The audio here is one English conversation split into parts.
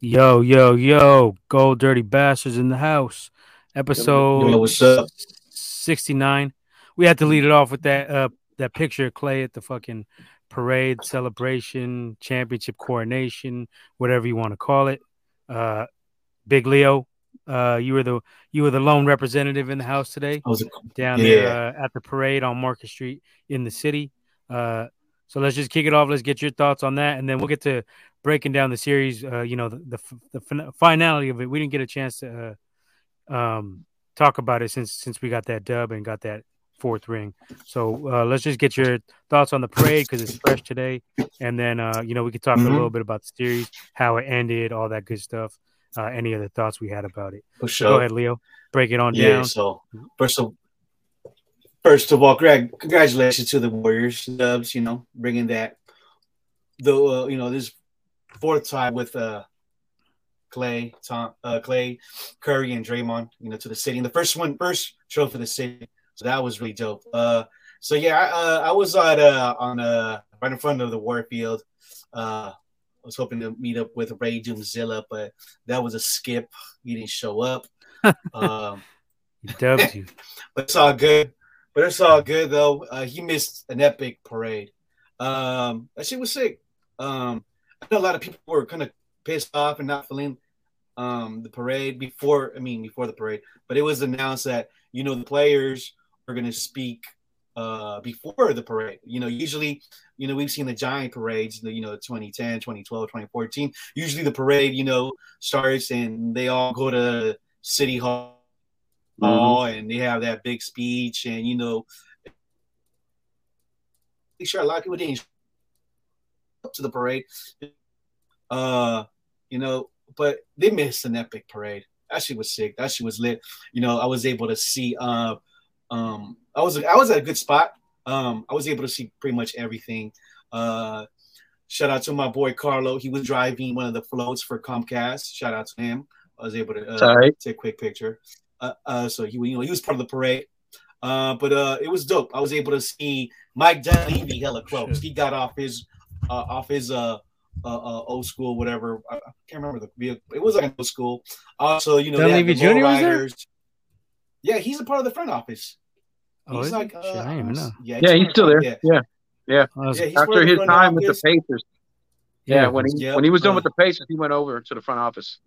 Yo, yo, yo, Gold Dirty Bastards in the house. Episode Yo, what's up? 69. We had to lead it off with that uh that picture of Clay at the fucking parade celebration, championship coronation, whatever you want to call it. Uh Big Leo, uh you were the you were the lone representative in the house today I was a, down Yeah. there uh, at the parade on Market Street in the city. Uh, so let's just kick it off. Let's get your thoughts on that, and then we'll get to breaking down the series. Uh, you know, the the, the finality of it. We didn't get a chance to uh, um, talk about it since since we got that dub and got that fourth ring. So uh, let's just get your thoughts on the parade because it's fresh today, and then uh, you know we could talk a Mhm. little bit about the series, how it ended, all that good stuff. Uh, any other thoughts we had about it? for sure. Go ahead, Leo. Break it on down. Yeah. down. So first of first of all, Greg, congratulations to the Warriors, Dubs. You know, bringing that the uh, you know this fourth time with uh Clay, Tom, uh, Clay, Curry, and Draymond. You know, to the city. And the first one, first show for the city. So that was really dope. Uh, so yeah, I, uh, I was at uh on uh right in front of the Warfield. Uh, I was hoping to meet up with Ray Doomzilla, but that was a skip. He didn't show up. um, He dubbed you. but it's all good. But it's all good though. Uh, he missed an epic parade. Um, that shit was sick. Um, I know a lot of people were kind of pissed off and not feeling um, the parade before. I mean, before the parade, but it was announced that you know the players are going to speak uh, before the parade. You know, usually, you know, we've seen the giant parades. You know, 2010, 2012, 2014. Usually, the parade, you know, starts and they all go to city hall hall and they have that big speech and you know I'm sure a lot of people didn't up to the parade. Uh you know but they missed an epic parade. That shit was sick. That shit was lit. You know i was able to see uh um i was i was at a good spot. Um i was able to see pretty much everything. Uh shout out to my boy carlo. He was driving one of the floats for comcast. Shout out to him. I was able to uh, right. take a quick picture. Uh, uh, so he, you know, he was part of the parade. Uh, but uh, it was dope. I was able to see Mike Dunleavy hella close. Shit. He got off his uh, off his uh, uh, uh, old school, whatever. I, I can't remember the vehicle. It was like an old school. Also, you know, Dunleavy Jr. was there? Yeah, he's a part of the front office. Oh, he's is like, uh, Shit, I didn't even know. Yeah, Yeah, he's part still there. Yeah, Yeah. I was- yeah. After his front time with the office. Pacers. Yeah, when he Yep, when he was done uh, with the Pacers, he went over to the front office.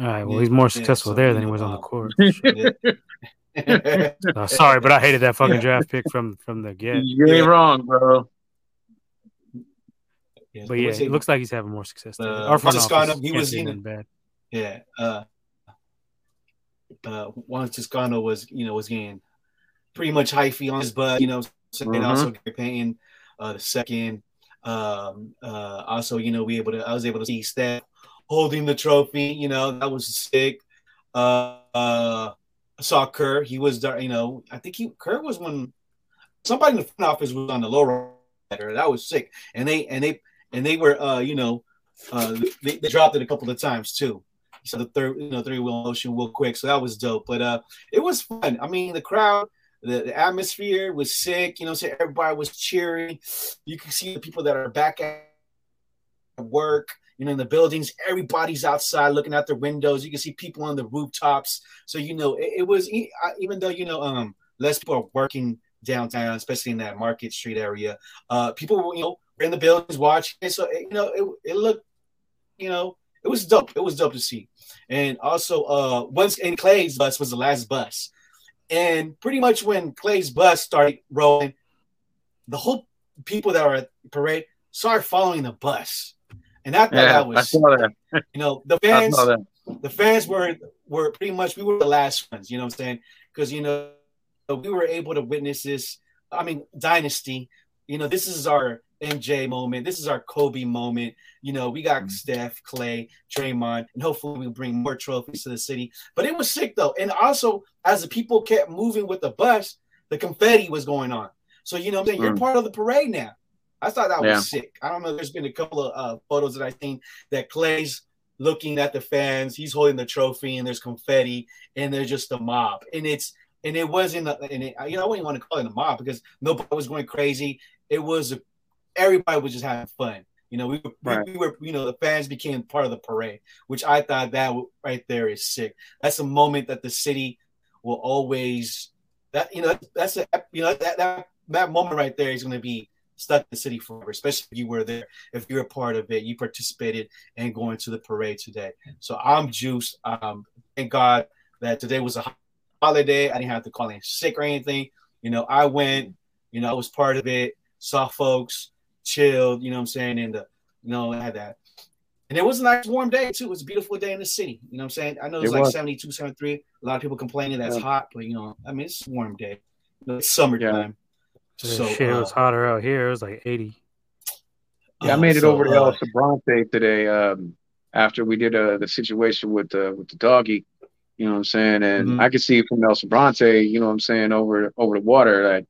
All right. Well, Yeah, he's more successful there than he was on the court. Yeah. Uh, sorry, but I hated that fucking draft pick from from the get. You ain't Yeah. wrong, bro. Yeah, But yeah, what's it- it looks like he's having more success. There. Uh, Our front Francis office Gardner, he was in bad. Yeah. Uh, uh, Juan Toscano was, you know, was getting pretty much hyphy on his butt, you know, and Mhm. also Gary Payton, uh, the second. Um, uh, also, you know, we able to, I was able to see Steph holding the trophy, you know, that was sick. Uh, uh, saw Kerr, he was, there, you know, I think he, Kerr was one, somebody in the front office was on the lower rider. That was sick. And they, and they, and they were, uh, you know, uh, they, they dropped it a couple of times too. So the third, you know, three wheel motion real quick. So that was dope. But uh, it was fun. I mean, the crowd, the, the atmosphere was sick. You know, so everybody was cheering. You can see the people that are back at work. You know, in the buildings, everybody's outside looking out their windows. You can see people on the rooftops. So you know, it, it was even though you know, um, less people are working downtown, especially in that Market Street area. Uh, people, were, you know, were in the buildings watching. So it, you know, it, it looked, you know, it was dope. It was dope to see. And also, uh, once in Clay's bus was the last bus, and pretty much when Clay's bus started rolling, the whole people that were at the parade started following the bus, and I thought Yeah, that I was, saw that. you know, the fans, the fans were were pretty much we were the last ones. You know what I'm saying? Because you know we were able to witness this. I mean, dynasty. You know, this is our MJ moment. This is our Kobe moment. You know, we got Steph, Clay, Draymond, and hopefully we bring more trophies to the city. But it was sick though, and also as the people kept moving with the bus, the confetti was going on. So you know, I'm saying you're Mm. part of the parade now. I thought that Yeah. was sick. I don't know. There's been a couple of uh, photos that I've seen that Clay's looking at the fans. He's holding the trophy, and there's confetti, and there's just a mob, and it's and it wasn't. A, and it, you know, I wouldn't want to call it a mob because nobody was going crazy. It was a, everybody was just having fun. You know, we were, Right. we, we were, you know, the fans became part of the parade, which I thought that right there is sick. That's a moment that the city will always that you know that's a you know that that that moment right there is going to be stuck in the city forever, especially if you were there, if you're a part of it, you participated in going to the parade today. So I'm juiced. Um, thank God that today was a holiday. I didn't have to call in sick or anything. You know, I went. You know, I was part of it. Saw folks, chilled. You know what I'm saying? And the, you know, I had that. And it was a nice warm day too. It was a beautiful day in the city. You know what I'm saying? I know it's It like was. 72, 73. A lot of people complaining that's Yeah. hot, but you know, I mean, it's a warm day. It's summertime. So Shit, it was uh, hotter out here. It was like 80. Yeah, I uh, made it so, over to uh, El Sobrante today um, after we did uh, the situation with the with the doggy. You know what I'm saying? And Mhm. I could see from El Sobrante, you know what I'm saying, over over the water that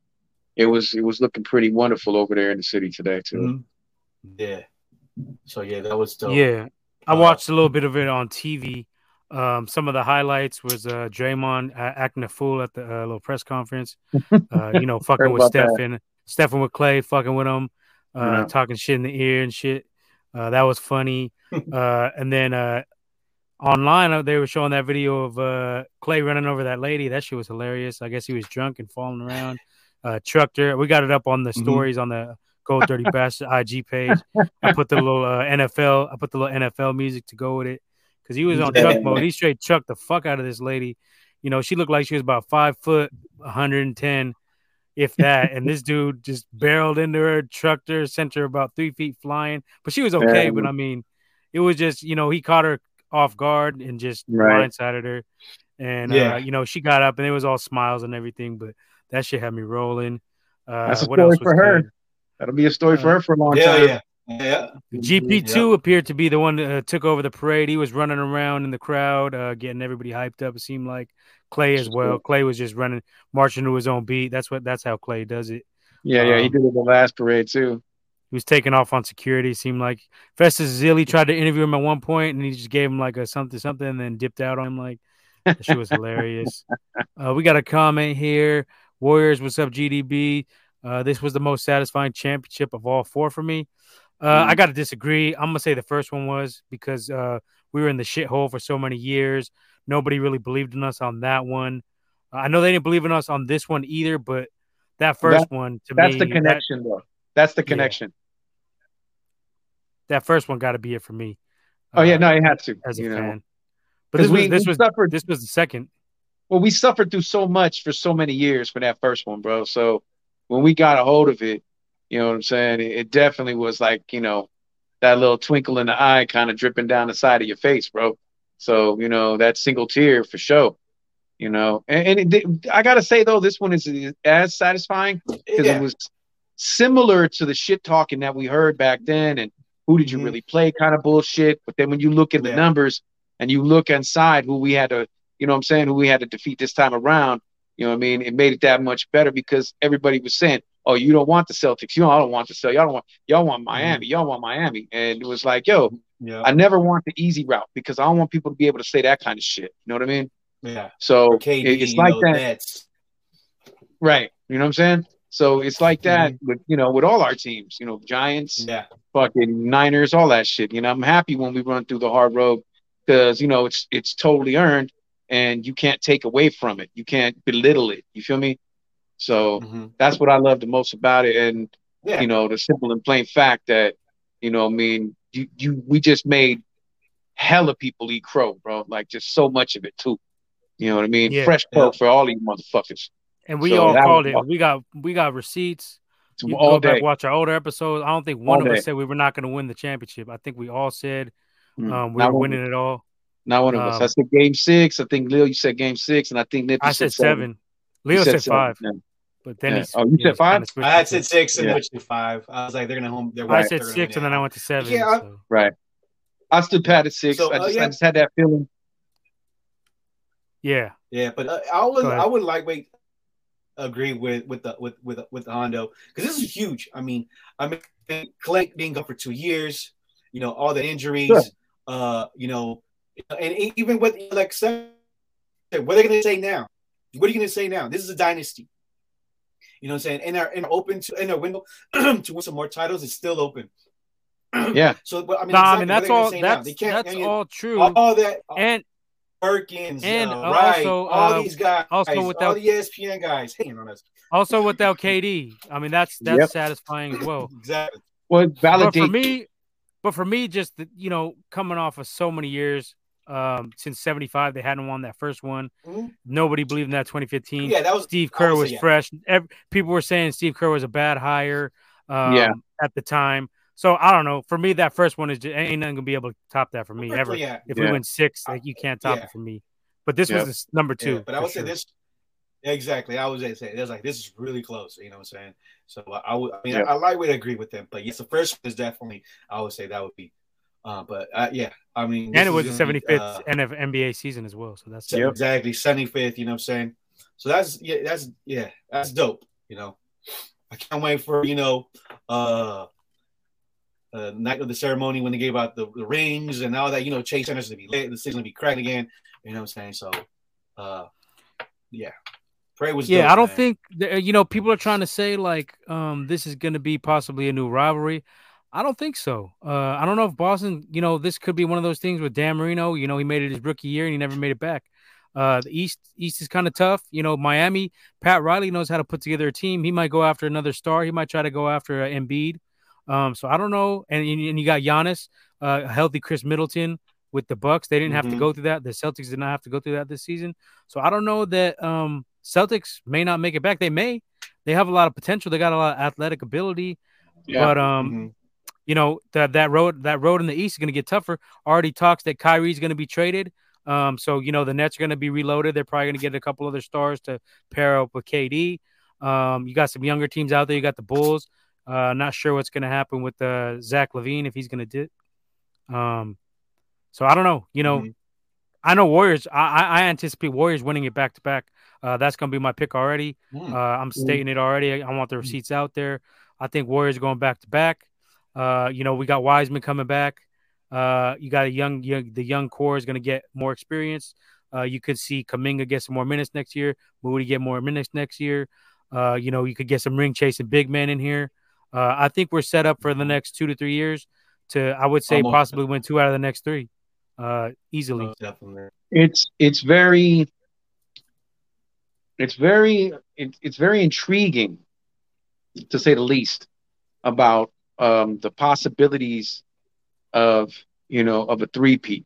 it was it was looking pretty wonderful over there in the city today too. mhm. Yeah. So yeah, that was dope. Yeah, I Uh, watched a little bit of it on TV. Um, some of the highlights was uh, Draymond uh, acting a fool at the uh, little press conference. Uh, you know, fucking with. Stephen, Stephen with Clay, fucking with him, uh, Yeah. talking shit in the ear and shit. Uh, that was funny. uh, and then uh, online, uh, they were showing that video of uh, Clay running over that lady. That shit was hilarious. I guess he was drunk and falling around. Uh, trucked her. We got it up on the Mhm. stories on the Gold Dirty Bastard IG page. I put the little uh, NFL. I put the little NFL music to go with it because he was on truck mode. He straight chucked the fuck out of this lady. You know, she looked like she was about five foot, 110, if that. and this dude just barreled into her, trucked her, sent her about three feet flying. But she was okay. Yeah. But I mean, it was just you know he caught her off guard and just Right. blindsided her. And Yeah. uh, you know, she got up and it was all smiles and everything. But that shit had me rolling. Uh, That's a what story else was for her. good? That'll be a story for her for a long Yeah, time. yeah. Yeah. GP2 appeared to be the one that uh, took over the parade. He was running around in the crowd, uh, getting everybody hyped up. It seemed like Clay as well. Clay was just running, marching to his own beat. That's what. That's how Clay does it. Yeah, yeah, he Um, did it the last parade too. He was taking off on security. It seemed like Festus Ezeli tried to interview him at one point, and he just gave him like a something something, and then dipped out on him. Like that shit was hilarious. Uh, we got a comment here. Warriors, what's up, GDB? Uh, this was the most satisfying championship of all four for me. Uh. I got to disagree. I'm gonna say the first one was because uh, we were in the shithole for so many years. Nobody really believed in us on that one. Uh, I know they didn't believe in us on this one either, but that first one to me That's me, the that- connection, though. That's the Yeah. connection. That, first one got to be it for me. Oh yeah, uh, no, it had to. as a know. fan. But this was we, this we was suffered. this was the second. Well, we suffered through so much for so many years for that first one, bro. So when we got a hold of it, you know what I'm saying? It, it definitely was like, you know, that little twinkle in the eye kind of dripping down the side of your face, bro. So, you know, that single tear for sure. You know, and, and it, I gotta say though, this one is as satisfying because Yeah. it was similar to the shit talking that we heard back then and who did you Mhm. really play kind of bullshit. But then when you look at the Yeah. numbers and you look inside who we had to, you know what I'm saying, who we had to defeat this time around, you know what I mean? It made it that much better because everybody was saying, Oh, you don't want the Celtics. You don't, I don't want the Celtics. Y'all don't want y'all want Miami. Y'all want Miami. And it was like, yo, Yeah. I never want the easy route because I don't want people to be able to say that kind of shit. You know what I mean? Yeah. So KD, it- it's like that. Right. You know what I'm saying? So it's like that with you know with all our teams, you know, Giants, Yeah. fucking Niners, all that shit. You know, I'm happy when we run through the hard road because you know it's it's totally earned and you can't take away from it. You can't belittle it. You feel me? So Mhm. that's what I love the most about it, and Yeah. you know the simple and plain fact that you know, I mean, you you we just made hella people eat crow, bro. Like just so much of it too. You know what I mean? Yeah. Fresh Yeah. pork for all these motherfuckers. And we So all called it. We got we got receipts. You all go back watch our older episodes. I don't think one All of day. us said we were not going to win the championship. I think we all said Mm. um, we were winning it all. Not one of us. Um, I said game six. I think Lil, you said game six, and I think Nip. I said seven. Leo You said, five, Yeah. But then Yeah. he's Oh, you said five? Kinda I said six and Yeah. went to five. I was like, they're gonna home. They're I said six, and then I went to seven. Yeah, so. Right. I stood pat at six. So, I uh, just, yeah. I just had that feeling. yeah, Yeah, but uh, I would Go. I would like wait agree with with the with with with the Hondo because this is huge. I mean, I mean Clay being gone for two years, you know, all the injuries, Sure. uh, you know, and even with like said, what are they gonna say now? What are you gonna say now? This is a dynasty. You know what I'm saying? And our and our open to and our window to win some more titles is still open. Yeah. So, but I mean, No, I mean that's all. That's They can't- that's I mean, all true. All that, and Perkins, and uh, also, all uh, these guys, also all the ESPN guys hating on us. also without KD, I mean that's that's Yep. satisfying as well. Exactly. Well, But validate. for me, but for me, just the- you know, coming off of so many years, um, since '75, they hadn't won that first one. Mhm. Nobody believed in that 2015. Yeah, that was Steve Kerr was yeah. fresh. Ev- people were saying Steve Kerr was a bad hire. Um, Yeah. At the time, so I don't know. For me, that first one is just, ain't nothing gonna be able to top that for me ever. Yeah, If Yeah. we win six, like you can't top Yeah. it for me. But this Yep. was this number two. yeah, but I for would say this exactly. I was say it was like this is really close. You know what I'm saying? So I, I would. I mean, Yeah. I, I like to agree with them, but yes, the first one is definitely. I would say that would be. Uh, but uh, yeah, I mean, and it was the 75th uh, NF NBA season as well. So that's Yep. Exactly, seventy fifth. You know what I'm saying? So that's yeah, that's yeah, that's dope. You know, I can't wait for you know, uh, uh, night of the ceremony when they gave out the, the rings and all that. You know, Chase Center's gonna be lit. The city's gonna be cracked again. You know what I'm saying? So, uh, yeah, Pray was yeah, dope, I don't man. think that, you know people are trying to say like um this is going to be possibly a new rivalry. I don't think so. Uh, I don't know if Boston, you know, this could be one of those things with Dan Marino. You know, he made it his rookie year and he never made it back. Uh, the East East is kind of tough. You know, Miami, Pat Riley knows how to put together a team. He might go after another star. He might try to go after uh, Embiid. Um, so I don't know. And and you got Giannis, uh, healthy Khris Middleton with the Bucks. They didn't have to Mhm. go through that. The Celtics did not have to go through that this season. So I don't know that um Celtics may not make it back. They may. They have a lot of potential. They got a lot of athletic ability. Yeah. But um, Mhm. You know that that road that road in the East is going to get tougher. Already talks that Kyrie's going to be traded. Um, so you know the Nets are going to be reloaded. They're probably going to get a couple other stars to pair up with KD. Um, you got some younger teams out there. You got the Bulls. Uh, not sure what's going to happen with uh, Zach LaVine if he's going to do. Um, so I don't know. You know, Mhm. I know Warriors. I, I I anticipate Warriors winning it back to back. Uh, that's going to be my pick already. Mm. Uh, I'm stating it already. I want the receipts out there. I think Warriors going back to back. Uh, you know, we got Wiseman coming back. Uh, you got a young, young the young core is going to get more experience. Uh, you could see Kuminga get some more minutes next year. Moody get more minutes next year. Uh, you know, you could get some ring chasing big men in here. Uh, I think we're set up for the next two to three years to, I would say, Almost. possibly win two out of the next three, uh, easily. Most definitely. it's it's very it's very it, it's very intriguing to say the least about um the possibilities of you know of a three-peat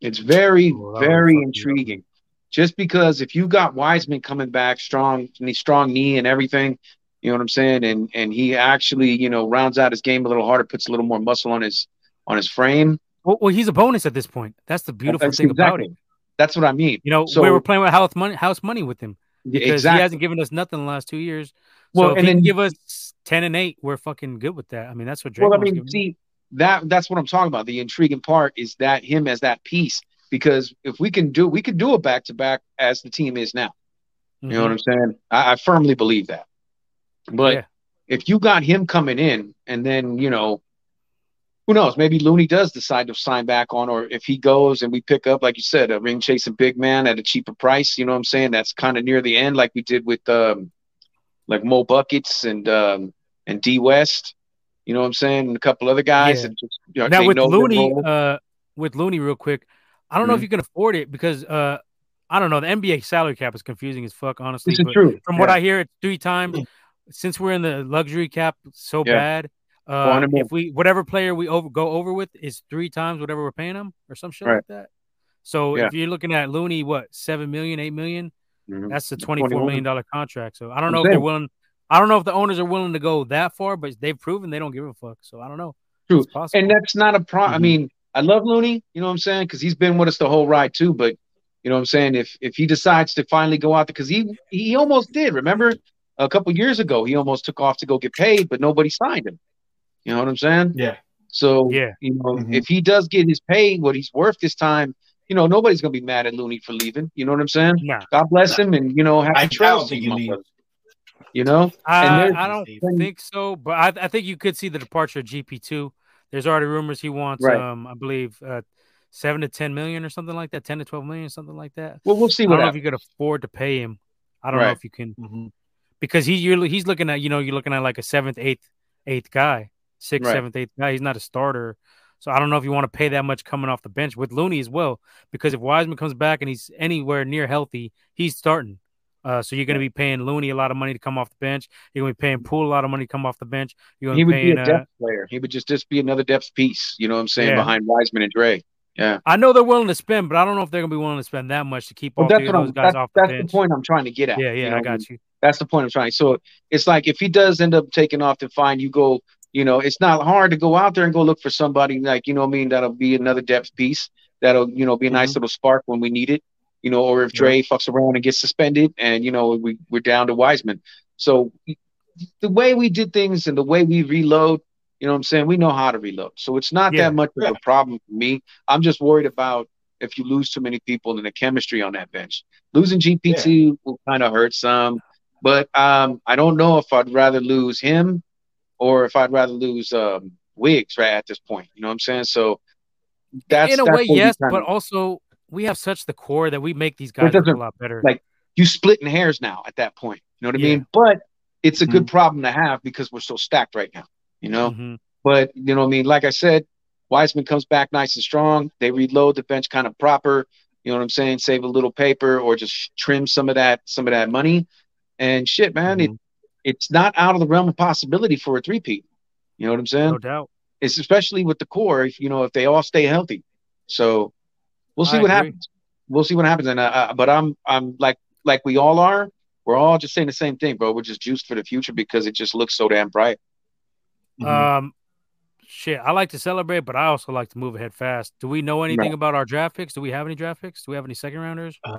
it's very Well, very fuck up. intriguing just because if you got Wiseman coming back strong knee strong knee and everything you know what I'm saying and and he actually you know rounds out his game a little harder puts a little more muscle on his on his frame Well, well, he's a bonus at this point. That's the beautiful That's thing about exactly. it. that's what I mean You know, So- we were playing with house money, house money with him because exactly he hasn't given us nothing the last two years. Well, so if and he can then- give us ten and eight, we're fucking good with that. I mean, that's what Draymond Well, I mean, see that that's what I'm talking about. The intriguing part is that him as that piece, because if we can do, we could do a back to back as the team is now. You know what I'm saying? I, I firmly believe that. But Yeah. if you got him coming in, and then you know, who knows? Maybe Looney does decide to sign back on, or if he goes and we pick up, like you said, a ring chasing big man at a cheaper price. You know what I'm saying? That's kind of near the end, like we did with um, like Mo Buckets and um, and D West. You know what I'm saying? And a couple other guys. Yeah. that just, you know, now with know Looney, uh, with Looney, real quick, I don't know if Mhm. you can afford it because uh, I don't know. The NBA salary cap is confusing as fuck, honestly. this true. From what I hear, it's three times. Since we're in the luxury cap so Yeah. bad, uh, if we whatever player we over go over with is three times whatever we're paying them or some shit Right. like that. So Yeah. if you're looking at Looney, what seven million, eight million? Mhm. That's the twenty four million dollar contract. So I don't I'm know if they're willing. I don't know if the owners are willing to go that far, but they've proven they don't give a fuck. So I don't know. True. And that's not a pro. I Mhm. mean, I love Looney. You know what I'm saying? Because he's been with us the whole ride too. But you know what I'm saying? If if he decides to finally go out there, because he he almost did. Remember a couple years ago, he almost took off to go get paid, but nobody signed him. You know what I'm saying? Yeah. So Yeah. you know, Mhm. if he does get his pay, what he's worth this time, you know, nobody's gonna be mad at Looney for leaving. You know what I'm saying? nah, God bless him, and you know, I- happy I trails to think you, he my leaves. brother. You know, I, I don't then- think so. But I, I think you could see the departure of GP two. There's already rumors he wants, Right. um, I believe, uh, seven to ten million or something like that, ten to twelve million, something like that. well, we'll see I what don't know if you could afford to pay him. I don't know if you can Mhm. because he you're, he's looking at you know you're looking at like a seventh, eighth, eighth guy. sixth, Right. seventh, eighth guy. He's not a starter. So I don't know if you want to pay that much coming off the bench with Looney as well, because if Wiseman comes back and he's anywhere near healthy, he's starting. Uh, so you're going to be paying Looney a lot of money to come off the bench. You're going to be paying Poole a lot of money to come off the bench. You're He going to would be be paying. a Uh, depth player. He would just just be another depth piece. You know what I'm saying Yeah. behind Wiseman and Dre. Yeah. I know they're willing to spend, but I don't know if they're going to be willing to spend that much to keep all Well, that's three what I'm. those guys That's, off the bench. that's the point I'm trying to get at. Yeah, you yeah, know? I got you. That's the point I'm trying. So it's like if he does end up taking off, then fine. You go. You know, it's not hard to go out there and go look for somebody like you know what I mean. That'll be another depth piece. That'll you know be a nice Mm-hmm. little spark when we need it. You know, or if Dre fucks around and gets suspended, and you know we we're down to Wiseman. So the way we did things and the way we reload, you know what I'm saying? We know how to reload. So it's not Yeah. that much of a problem for me. I'm just worried about if you lose too many people in the chemistry on that bench. Losing GP2 will kind of hurt some, but um, I don't know if I'd rather lose him or if I'd rather lose um, Wiggs right at this point. You know what I'm saying? So that's In a that's way, yes, but also we have such the core that we make these guys look a lot better. like you splitting hairs now at that point. You know what I Yeah. mean? But it's a Mm-hmm. good problem to have because we're so stacked right now. You know. Mhm. But you know what I mean? Like I said, Wiseman comes back nice and strong. They reload the bench kind of proper. You know what I'm saying? Save a little paper or just trim some of that some of that money. And shit, man, Mm-hmm. it it's not out of the realm of possibility for a three-peat. You know what I'm saying? No doubt. It's especially with the core, if you know, if they all stay healthy. So we'll see I what agree. happens. We'll see what happens. And uh, uh, but I'm I'm like like we all are. We're all just saying the same thing, bro. We're just juiced for the future because it just looks so damn bright. Mhm. Um, shit, I like to celebrate, but I also like to move ahead fast. Do we know anything Right. about our draft picks? Do we have any draft picks? Do we have any second rounders? Uh,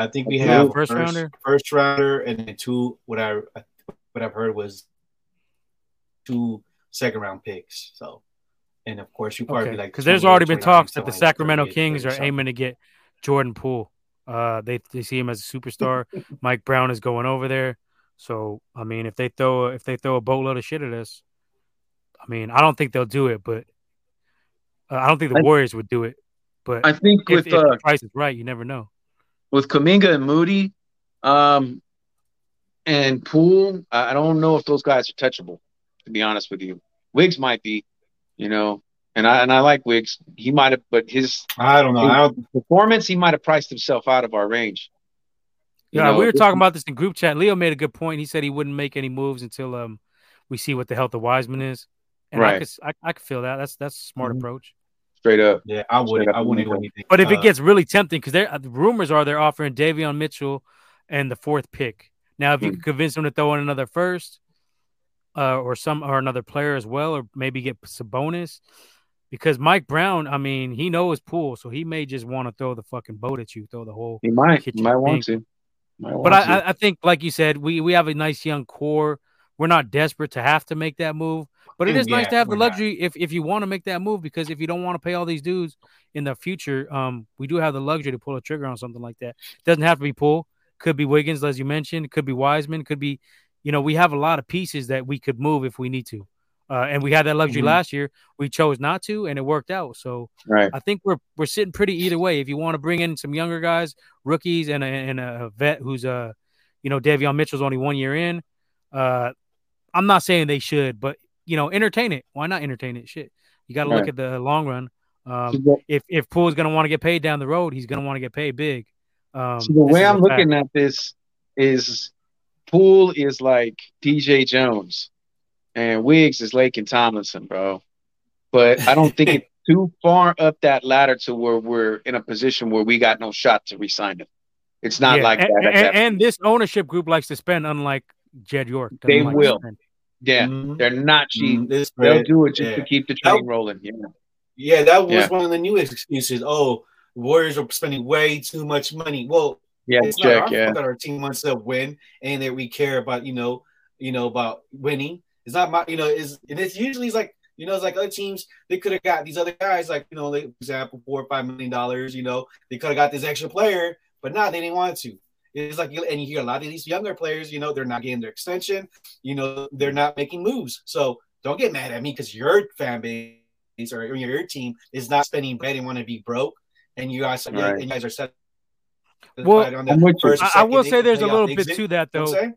I think we Okay. have First first, rounder? first rounder, and then two. What I what I've heard was two second round picks. So, and of course, you probably Okay, like because there's already been talks that the like Sacramento Kings are aiming to get Jordan Poole. Uh, they they see him as a superstar. Mike Brown is going over there, so I mean, if they throw if they throw a boatload of shit at us, I mean, I don't think they'll do it, but uh, I don't think the I- Warriors would do it. But I think if, with if uh, the price is right, you never know. with Kaminga and Moody, um, and Poole, I I don't know if those guys are touchable. To be honest with you, Wiggs might be, you know, and I and I like Wiggs. He might have, but his I don't know. I don't, performance, he might have priced himself out of our range. You Yeah, know, we were talking about this in group chat. Leo made a good point. He said he wouldn't make any moves until um we see what the health of Wiseman is. And I Right. could I, I could feel that. That's that's a smart Mhm. approach. straight up. yeah, I wouldn't. I wouldn't do anything. But if Uh, it gets really tempting, because there the rumors are they're offering Davion Mitchell and the fourth pick. Now, if you Hmm. could convince them to throw in another first, uh, or some or another player as well, or maybe get Sabonis, because Mike Brown, I mean, he knows Poole, so he may just want to throw the fucking boat at you, throw the whole. He might, he Kitchen might want sink. to. Might But want I, to. I, I think, like you said, we we have a nice young core. We're not desperate to have to make that move, but it is Mm, is nice to have the we're not. luxury if if you want to make that move. Because if you don't want to pay all these dudes in the future, um, we do have the luxury to pull a trigger on something like that. It doesn't have to be Poole. Could be Wiggins, as you mentioned. Could be Wiseman. Could be, you know, we have a lot of pieces that we could move if we need to. Uh, and we had that luxury Mhm. last year. We chose not to, and it worked out. So right. I think we're we're sitting pretty either way. If you want to bring in some younger guys, rookies, and a, and a vet who's uh, you know, Davion Mitchell's only one year in. Uh, I'm not saying they should, but you know, entertain it. Why not entertain it? Shit, you got to look Right. at the long run. Um, if if Poole's gonna want to get paid down the road, he's gonna want to get paid big. Um, so the way is a I'm looking fact. at this is Poole is like DJ Jones and Wiggs is Lake and Tomlinson, bro. But I don't think it's too far up that ladder to where we're in a position where we got no shot to resign him. It's not Yeah, like and, that. and, that- and this ownership group likes to spend, unlike Jed York. They like to will. spend. yeah, mhm, they're not cheap. mhm, They'll do it just yeah. to keep the train rolling. Yeah. Yeah, that was Yeah. one of the newest excuses. Oh, Warriors are spending way too much money. Well, Yeah, it's check, not our yeah. fault that our team wants to win and that we care about, you know, you know, about winning. It's not my, you know, is and it's usually it's like, you know, it's like other teams, they could have got these other guys, like, you know, like, for example, four or five million dollars, you know, they could have got this extra player, but not they didn't want to. It's like and you hear a lot of these younger players, you know, they're not getting their extension, you know, they're not making moves. So don't get mad at me because your fan base or your team is not spending bread and want to be broke, and you guys, Right. and you guys are set. Well, on the I'm with you. first I, I will say there's a little bit exit. to that though. I'm saying?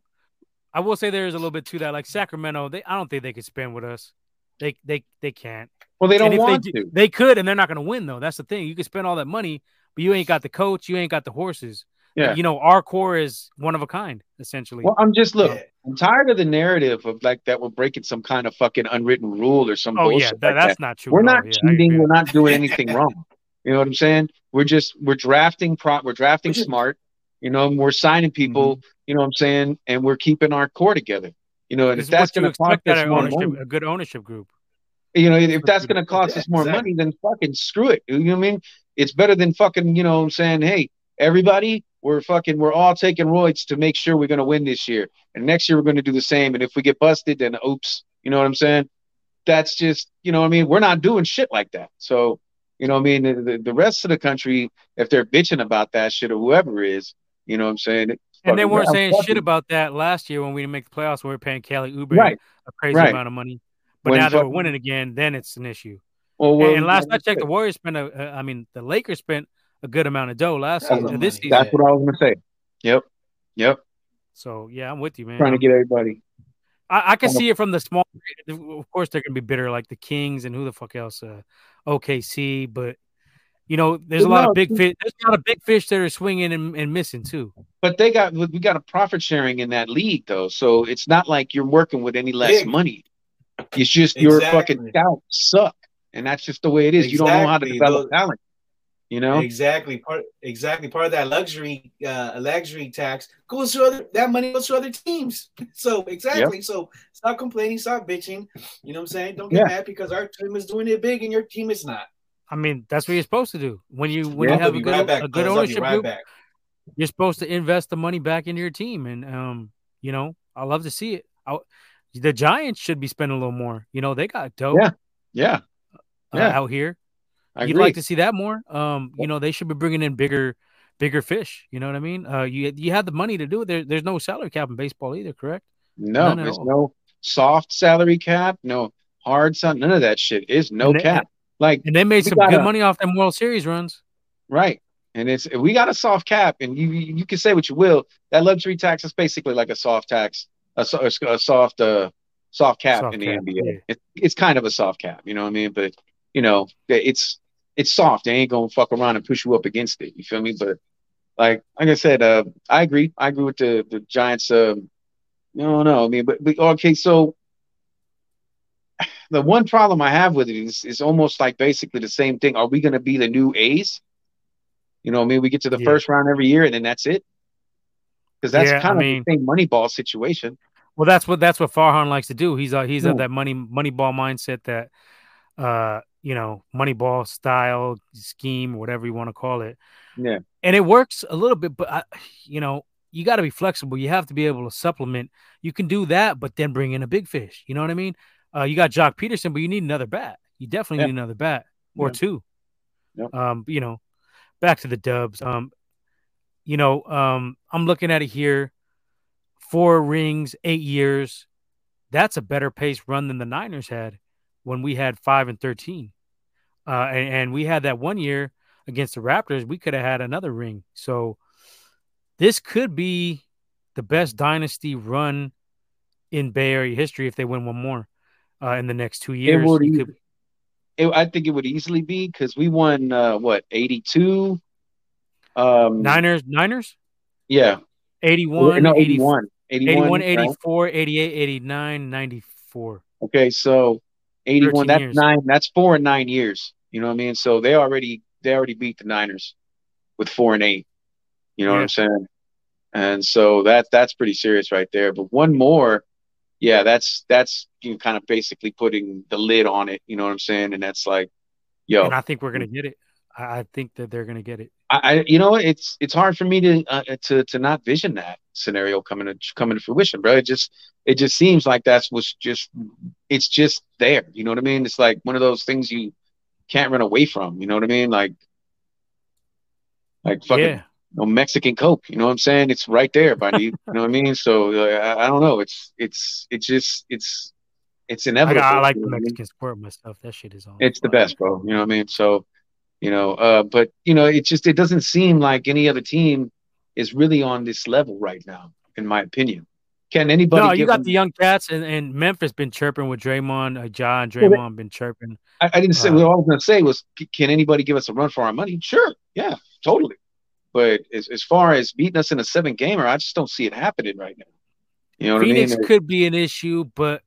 I will say there is a little bit to that. Like Sacramento, they I don't think they could spend with us. They they they can't. Well, they don't if want they, to. they could, and they're not going to win though. That's the thing. You can spend all that money, but you ain't got the coach. You ain't got the horses. Yeah. You know, our core is one of a kind, essentially. Well, I'm just look. Yeah. I'm tired of the narrative of like that we're breaking some kind of fucking unwritten rule or some oh yeah, that, like that's that. not true. We're at all. not Yeah, cheating. We're not doing anything wrong. You know what I'm saying? We're just we're drafting pro. We're drafting mm-hmm. smart. You know, and we're signing people. Mm-hmm. You know what I'm saying? And we're keeping our core together. You know, and if that's going to cost us more money, a good ownership group. you know, if that's going to cost Yeah, us more exactly. money, then fucking screw it. You know what I mean? It's better than fucking, you know what I'm saying? Hey, everybody, we're fucking, we're all taking roids to make sure we're going to win this year. And next year we're going to do the same. And if we get busted, then oops. You know what I'm saying? That's just, you know what I mean? We're not doing shit like that. So, you know what I mean? The, the, rest of the country, if they're bitching about that shit or whoever is, you know what I'm saying? It's And they weren't saying fucking- shit about that last year when we didn't make the playoffs. When we were paying Kelly Oubre Right. a crazy Right. amount of money. But When now that we're winning again, then it's an issue. Well, And- well, and last I checked, the Warriors spent a, uh, I mean, the Lakers spent a good amount of dough last season, this money. season. that's what I was going to say. Yep. Yep. So yeah, I'm with you, man. Trying to get everybody. I, I can see it from the small. Of course, they're gonna be bitter, like the Kings and who the fuck else, uh, OKC. But you know, there's a lot No, of big fish. There's a lot of big fish that are swinging and, and missing too. But they got we got a profit sharing in that league though, so it's not like you're working with any less Big. money. It's just your Exactly. fucking scouts suck, and that's just the way it is. You don't know how to develop Those- talent. You know, Exactly. Part exactly part of that luxury uh luxury tax goes to other that money goes to other teams. So exactly. So stop complaining, stop bitching. You know what I'm saying? Don't get Yeah. mad because our team is doing it big and your team is not. I mean, that's what you're supposed to do when you when Yeah. you have be a good right back. a good fellas. I'll be ownership right group. back. You're supposed to invest the money back into your team, and um, you know, I love to see it. I, the Giants should be spending a little more. You know, they got dope Yeah. yeah, uh, yeah. out here. I You'd agree. like to see that more. Um, you know, they should be bringing in bigger, bigger fish. You know what I mean? Uh, you you have the money to do it. There, there's no salary cap in baseball either, correct? no, there's all. no soft salary cap, no hard sun, none of that shit. Is no they- cap. Like And they made some gotta- good money off them World Series runs. Right. And it's we got a soft cap, and you you can say what you will. That luxury tax is basically like a soft tax, a, a soft uh soft cap Soft in the cap, NBA. yeah. It, it's kind of a soft cap, you know what I mean? But you know, it's it's soft. They ain't gonna fuck around and push you up against it. You feel me? But like like I said, uh, I agree. I agree with the the Giants. Um, no, don't. I mean, but, but okay, so the one problem I have with it is is almost like basically the same thing. Are we going to be the new A's? You know, I mean, we get to the Yeah. first round every year and then that's it. Because that's Yeah, I kind of mean- the same money ball situation. Well, that's what that's what Farhan likes to do. He's uh, he's of that money money ball mindset that, uh, you know, money ball style scheme, whatever you want to call it. Yeah. and it works a little bit, but I, you know, you got to be flexible. You have to be able to supplement. You can do that, but then bring in a big fish. You know what I mean? Uh, you got Joc Pederson, but you need another bat. You definitely Yeah. need another bat or Yeah. two. Yep. Um, you know, back to the Dubs. Um, you know, um, I'm looking at it here. Four rings, eight years. That's a better pace run than the Niners had when we had five and thirteen. Uh, and, and we had that one year against the Raptors. We could have had another ring. So this could be the best dynasty run in Bay Area history if they win one more uh, in the next two years. would You could- It, I think it would easily be because we won uh, what 82. Um, Niners, Niners, yeah, 81, no, 80 81, 81, 81, right? 84, 88, 89, 94. Okay, so 81. That's years. nine. That's four and nine years. You know what I mean? So they already they already beat the Niners with four and eight. You know what I'm saying? And so that that's pretty serious right there. But one more, yeah, that's that's you know, kind of basically putting the lid on it. You know what I'm saying? And that's like, yo, And I think we're going to get it. I, I think that they're going to get it. I, I you know it's it's hard for me to uh, to to not vision that scenario coming to coming to fruition, bro. It just it just seems like that's what's just it's just there. You know what I mean? It's like one of those things you can't run away from. You know what I mean? Like like fucking yeah. no Mexican Coke. You know what I'm saying? It's right there, buddy. you know what I mean? So uh, I, I don't know. It's it's it's just it's it's I, inevitable. I like the know I? Mexican sport myself. That shit is on. It's the best, bro. You know what I mean? So, you know, uh, but you know, it just it doesn't seem like any other team is really on this level right now, in my opinion. Can anybody? No, you got them- the young cats, and, and Memphis been chirping with Draymond. Uh, and Draymond been chirping. I, I didn't say. Uh, what I was going to say was, can anybody give us a run for our money? Sure, yeah, totally. But as, as far as beating us in a seven gamer, I just don't see it happening right now. You know what Phoenix I mean? Phoenix could be an issue, but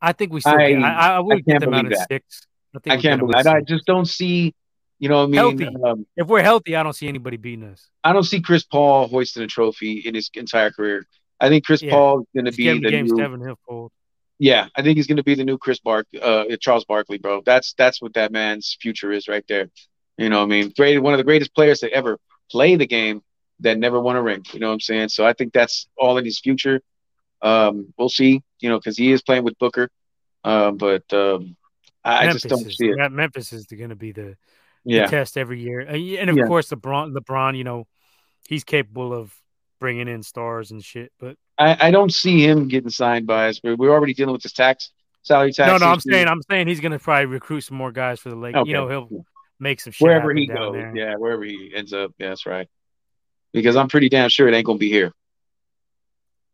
I think we still. I- I, I, would I get can't them out that. six. I, think I can't believe. I just don't see. You know what I mean? Healthy. Um, If we're healthy, I don't see anybody beating us. I don't see Chris Paul hoisting a trophy in his entire career. I think Chris Yeah. Paul is going to be the game new. seven, he'll. Yeah, I think he's going to be the new Chris Bark, uh, Charles Barkley, bro. That's that's what that man's future is right there. You know, what I mean, great, one of the greatest players to ever play the game that never won a ring. You know what I'm saying? So I think that's all in his future. Um, we'll see. You know, because he is playing with Booker, um, but um, I, I just don't see it. Memphis is going to be the Yeah, test every year, and, of Yeah. course LeBron. LeBron, you know, he's capable of bringing in stars and shit. But I, I don't see him getting signed by us. We're, we're already dealing with this tax salary tax. no, no, I'm saying I'm saying he's going to probably recruit some more guys for the Lakers. Okay. You know, he'll make some shit wherever he goes. there. Yeah, wherever he ends up. Yeah, that's right. Because I'm pretty damn sure it ain't gonna be here.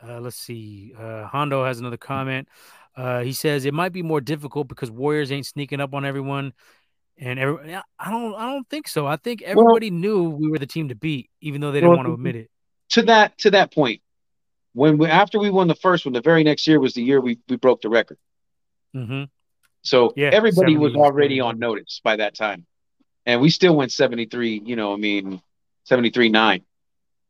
Uh, let's see. Uh, Hondo has another comment. Uh, he says it might be more difficult because Warriors ain't sneaking up on everyone, and every, I don't. I don't think so. I think everybody knew we were the team to beat, even though they didn't Well, want to admit it. To that to that point, when we after we won the first one, the very next year was the year we, we broke the record. hmm So Yeah, everybody was already on notice by that time. And we still went 73, you know, I mean 73 9.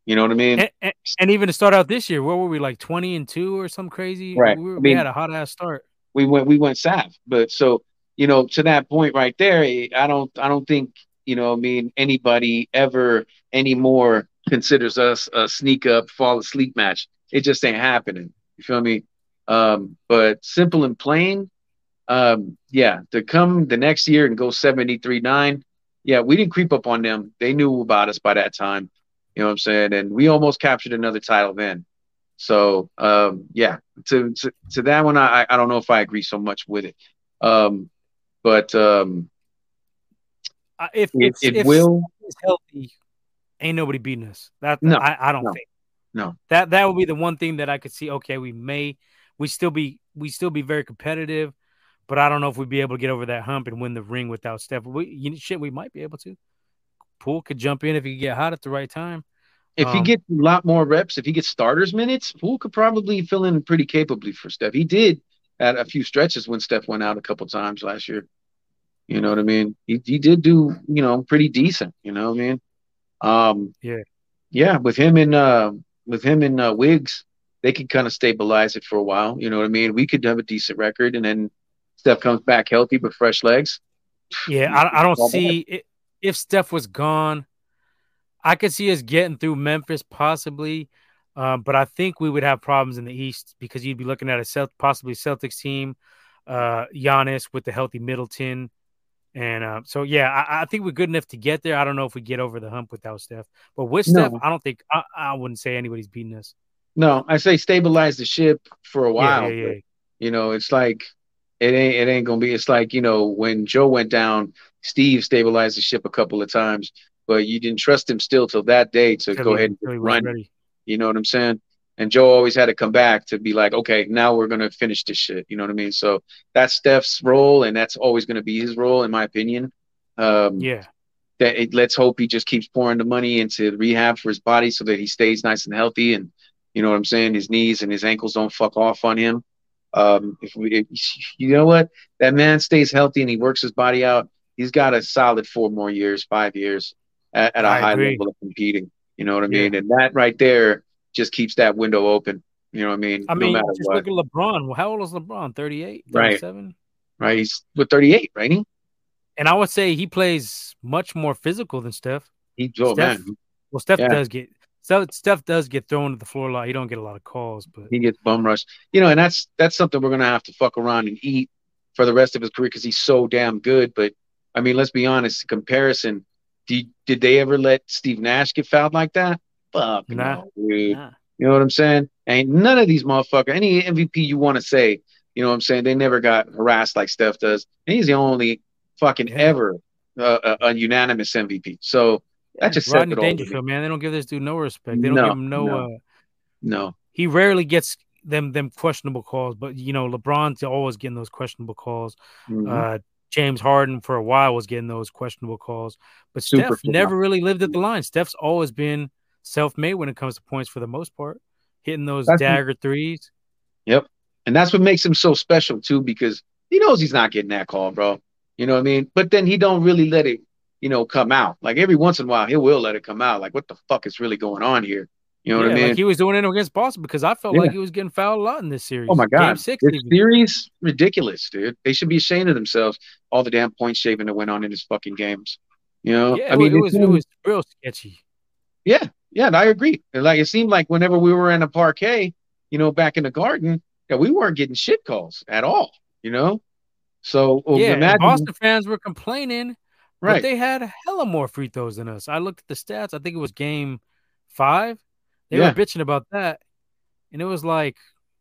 You know what I mean? And, and, and even to start out this year, where were we? Like twenty and two or some crazy? Right. We, were, I we had a hot ass start. we went we went sav. But so you know to that point right there, I don't I don't think you know I mean anybody ever anymore considers us a sneak up fall asleep match. It just ain't happening. You feel me? Um, but simple and plain, um, yeah, to come the next year and go 73 9, yeah, we didn't creep up on them. They knew about us by that time. You know what I'm saying? And we almost captured another title then. So um, yeah, to, to to that one, I I don't know if I agree so much with it. Um, but um, Uh, if it, if, will. is healthy, ain't nobody beating us. That No, I, I don't no, think. no. That that would be the one thing that I could see. Okay, we may we still be we still be very competitive, but I don't know if we'd be able to get over that hump and win the ring without Steph. We you shit, we might be able to. Poole could jump in if he get hot at the right time. If he Um, gets a lot more reps, if he gets starters minutes, Poole could probably fill in pretty capably for Steph. He did at a few stretches when Steph went out a couple times last year. You know what I mean? He he did do, you know, pretty decent, you know what I mean? Um Yeah. Yeah, with him and uh with him and uh Wiggs, they could kind of stabilize it for a while, you know what I mean? We could have a decent record and then Steph comes back healthy with fresh legs. Yeah, I, I don't see it, if Steph was gone. I could see us getting through Memphis possibly, um, but I think we would have problems in the East because you'd be looking at a Celt- possibly Celtics team, uh, Giannis with the healthy Middleton, and uh, so yeah, I, I think we're good enough to get there. I don't know if we get over the hump without Steph, but with No. Steph, I don't think I, I wouldn't say anybody's beating us. No, I say stabilize the ship for a while. yeah, yeah, yeah. but, you know, it's like it ain't it ain't gonna be. It's like you know when Joe went down, Steve stabilized the ship a couple of times, but you didn't trust him still till that day to go ahead and till he was run. ready. You know what I'm saying? And Joe always had to come back to be like, okay, now we're gonna finish this shit. You know what I mean? So that's Steph's role, and that's always gonna be his role, in my opinion. Um, Yeah, that it, let's hope he just keeps pouring the money into rehab for his body so that he stays nice and healthy and you know what I'm saying his knees and his ankles don't fuck off on him um if we if, you know what that man stays healthy and he works his body out he's got a solid four more years five years at, at a I high agree. level of competing you know what I Yeah. mean and that right there just keeps that window open you know what I mean I no mean, matter just what look at LeBron. How old is LeBron? 38, Right. 37? right he's with 38 right he And I would say he plays much more physical than Steph. he oh Steph- man Well, Steph Yeah. does get Steph, Steph does get thrown to the floor a lot. He don't get a lot of calls, but he gets bum rushed. You know, and that's that's something we're gonna have to fuck around and eat for the rest of his career because he's so damn good. But I mean, let's be honest. Comparison, did did they ever let Steve Nash get fouled like that? Fuck Nah. no, dude. nah. You know what I'm saying? Ain't none of these motherfuckers. Any MVP you want to say, you know what I'm saying? They never got harassed like Steph does. And he's the only fucking Yeah. ever uh, a, a unanimous MVP. So that just Rodney. Dangerfield, man. They don't give this dude no respect. They don't No, give him no. no. Uh, No, he rarely gets them them questionable calls, but you know LeBron's always getting those questionable calls. Mm-hmm. Uh, James Harden for a while was getting those questionable calls, but Super Steph never really lived at the line. Steph's always been self-made when it comes to points for the most part, hitting those that's dagger threes. Yep, and that's what makes him so special too, because he knows he's not getting that call, bro. You know what I mean? But then he don't really let it, you know, come out. Like every once in a while, he will let it come out. Like what the fuck is really going on here? You know yeah, what I mean? Like he was doing it against Boston because I felt yeah. like he was getting fouled a lot in this series. Oh my god, Game six, this series ridiculous, dude. They should be ashamed of themselves. All the damn point shaving that went on in his fucking games. You know, yeah, I mean, it was, it was real sketchy. Yeah, yeah, I agree. Like it seemed like whenever we were in a parquet, you know, back in the garden, that we weren't getting shit calls at all. You know, so oh, yeah, imagine... Boston fans were complaining, right? But they had a hella more free throws than us. I looked at the stats. I think it was game five they yeah. were bitching about that, and it was like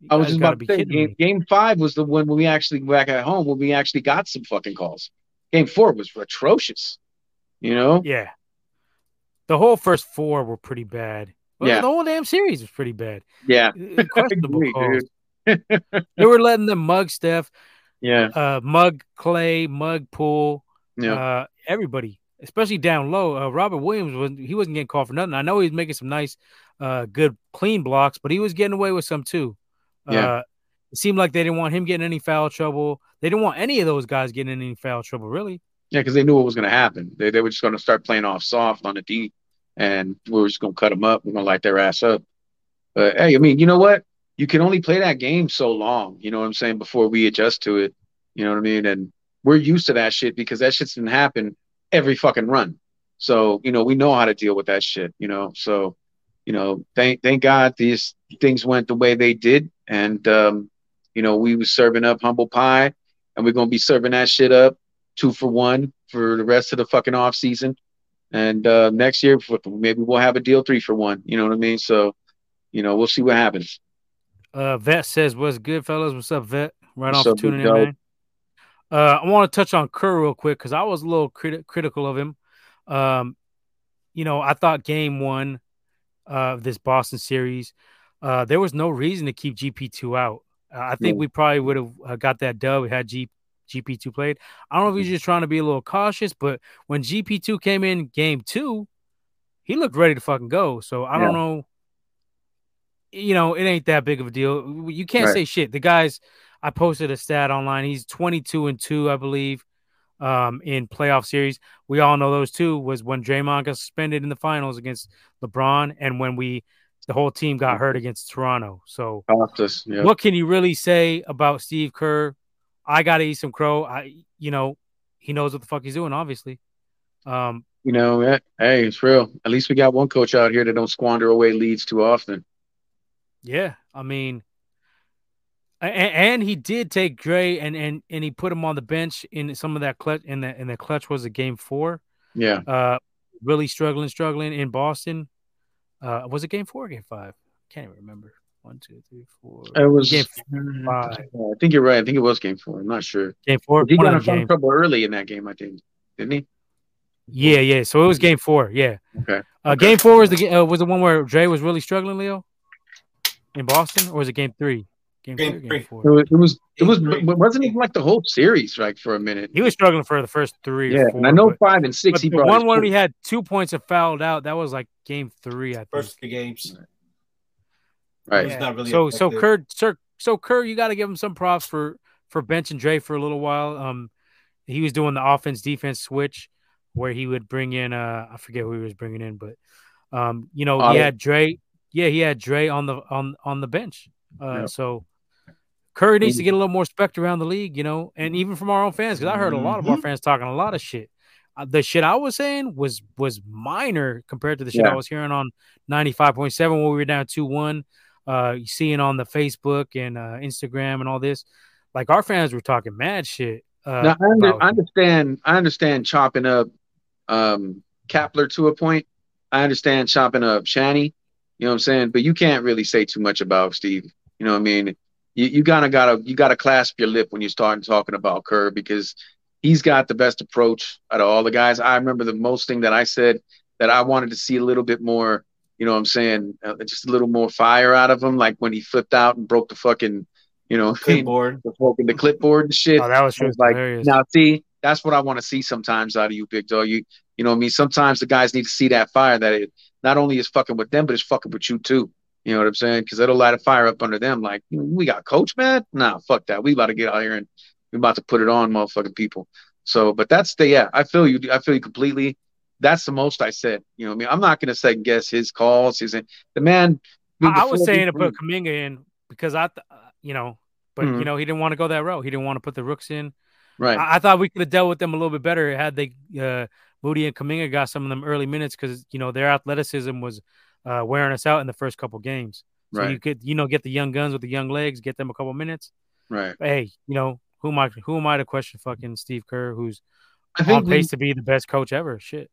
I was just about to say game, game, five was the one when we actually back at home when we actually got some fucking calls. Game four was atrocious. You know? Yeah. The whole first four were pretty bad. Well, yeah. The whole damn series was pretty bad. Yeah. Questionable calls. they were letting them mug Steph. Yeah. Uh, mug Clay, mug Poole. Yeah. Uh, everybody especially down low. Uh, Robert Williams was he wasn't getting called for nothing. I know he was making some nice, uh, good clean blocks, but he was getting away with some too. Yeah. Uh, it seemed like they didn't want him getting any foul trouble. They didn't want any of those guys getting any foul trouble, really. Yeah, because they knew what was going to happen. They, they were just going to start playing off soft on the D, and we were just going to cut them up. We're going to light their ass up. But hey, I mean, you know what? You can only play that game so long. You know what I'm saying? Before we adjust to it. You know what I mean? And we're used to that shit because that shit's been happening every fucking run. So, you know, we know how to deal with that shit, you know. So, you know, thank thank God these things went the way they did. And um, you know, we was serving up humble pie and we're gonna be serving that shit up two for one for the rest of the fucking off season. And uh next year maybe we'll have a deal three for one. You know what I mean? So, you know, we'll see what happens. Uh Vet says, What's good, fellas? What's up, Vet? Right What's off tuning in, man. Uh, I want to touch on Kerr real quick because I was a little crit- critical of him. Um, you know, I thought game one of this Boston series, uh, there was no reason to keep GP2 out. Uh, I think we probably would have uh, got that dub had G- GP2 played. I don't know if he's mm-hmm. just trying to be a little cautious, but when GP2 came in game two, he looked ready to fucking go. So I don't know. You know, it ain't that big of a deal. You can't right. say shit. The guys I posted a stat online. He's 22 and 2, I believe, um, in playoff series. We all know those two was when Draymond got suspended in the finals against LeBron and when we the whole team got hurt against Toronto. So yeah. what can you really say about Steve Kerr? I gotta eat some crow. I you know, he knows what the fuck he's doing, obviously. Um, you know, hey, it's real. At least we got one coach out here that don't squander away leads too often. Yeah, I mean, and, and, he did take Dre and, and and he put him on the bench in some of that clutch in the in the clutch was a game four. Yeah. Uh really struggling, struggling in Boston. Uh was it game four or game five? Can't even remember. One, two, three, four. It was game five. I think you're right. I think it was game four. I'm not sure. Game four. He got in trouble early in that game, I think. Didn't he? Yeah, yeah. So it was game four. Yeah. Okay. Uh, okay. Game four was the uh, was the one where Dre was really struggling, Leo, in Boston, or was it game three? Game, game three. Game it was. It was. It was. Wasn't even like the whole series, like for a minute? He was struggling for the first three. Yeah, four, and I know but, five and six. he the one when he had two points and fouled out. That was like game three. I think. First three games. Right. Yeah. Not really so effective. so Kerr, sir, so Kerr, you got to give him some props for for benching Dre for a little while. Um, he was doing the offense defense switch where he would bring in uh I forget who he was bringing in, but um you know he had Dre. Yeah, he had Dre on the on on the bench. Uh, so Curry needs to get a little more respect around the league, you know, and even from our own fans, because I heard a lot of our mm-hmm. fans talking a lot of shit. Uh, the shit I was saying was was minor compared to the shit yeah. I was hearing on ninety five point seven when we were down two one. Uh, seeing on the Facebook and uh, Instagram and all this, like our fans were talking mad shit. Uh, now, I, under, I understand. I understand chopping up um, Kapler to a point. I understand chopping up Shanny. You know what I'm saying? But you can't really say too much about Steve. You know what I mean? You, you kind of gotta you gotta clasp your lip when you start talking about Kerr because he's got the best approach out of all the guys. I remember the most thing that I said that I wanted to see a little bit more, you know what I'm saying, uh, just a little more fire out of him, like when he flipped out and broke the fucking, you know, clipboard, the, fucking, the clipboard and shit. Oh, that was, was like, now see, that's what I want to see sometimes out of you, big dog. You, you know, what I mean, sometimes the guys need to see that fire that it not only is fucking with them, but it's fucking with you too. You know what I'm saying? Because it'll light a fire up under them. Like we got coach, man. Nah, fuck that. We about to get out here and we about to put it on, motherfucking people. So, but that's the yeah. I feel you. I feel you completely. That's the most I said. You know, I mean, I'm not gonna second guess his calls. His the man. I, was saying to put Kuminga in because I, th- you know, but mm-hmm. you know he didn't want to go that route. He didn't want to put the rooks in. Right. I, I thought we could have dealt with them a little bit better had they uh, Moody and Kuminga got some of them early minutes because you know their athleticism was uh, wearing us out in the first couple games. So right. you could you know get the young guns with the young legs, get them a couple minutes. Right. But hey, you know who am I? Who am I to question fucking Steve Kerr, who's I think on pace we, to be the best coach ever? Shit.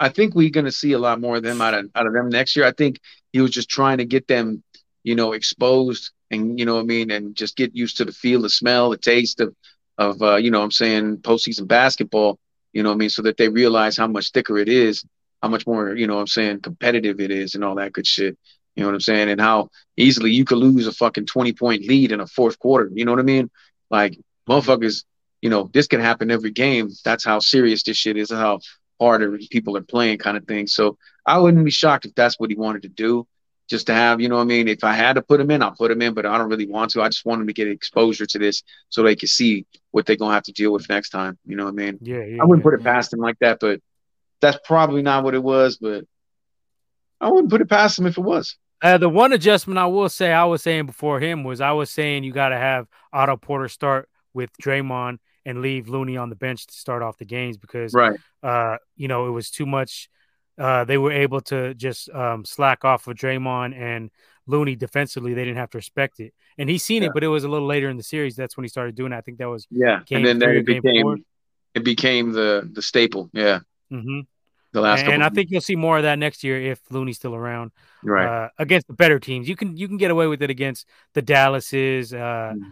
I think we're going to see a lot more of them out of out of them next year. I think he was just trying to get them, you know, exposed and you know what I mean, and just get used to the feel, the smell, the taste of of uh, you know I'm saying postseason basketball. You know what I mean, so that they realize how much thicker it is, how much more you know I'm saying competitive it is, and all that good shit. You know what I'm saying, and how easily you could lose a fucking 20 point lead in a fourth quarter. You know what I mean? Like motherfuckers, you know, this can happen every game. That's how serious this shit is, how harder people are playing, kind of thing. So I wouldn't be shocked if that's what he wanted to do, just to have, you know, what I mean, if I had to put him in, I'll put him in, but I don't really want to. I just want him to get exposure to this so they can see what they're gonna have to deal with next time. You know what I mean? Yeah, yeah I wouldn't yeah, put it past him like that, but that's probably not what it was. But I wouldn't put it past him if it was. Uh, the one adjustment I will say I was saying before him was I was saying you got to have Otto Porter start with Draymond and leave Looney on the bench to start off the games because, right. uh, you know, it was too much. Uh, they were able to just um, slack off of Draymond and Looney defensively. They didn't have to respect it, and he's seen yeah. it, but it was a little later in the series. That's when he started doing it. I think that was yeah, and then it became it became the the staple. Yeah. Mm-hmm. The last, and, I think you'll see more of that next year if Looney's still around. Right. Uh, against the better teams, you can you can get away with it against the Dallases. Uh, mm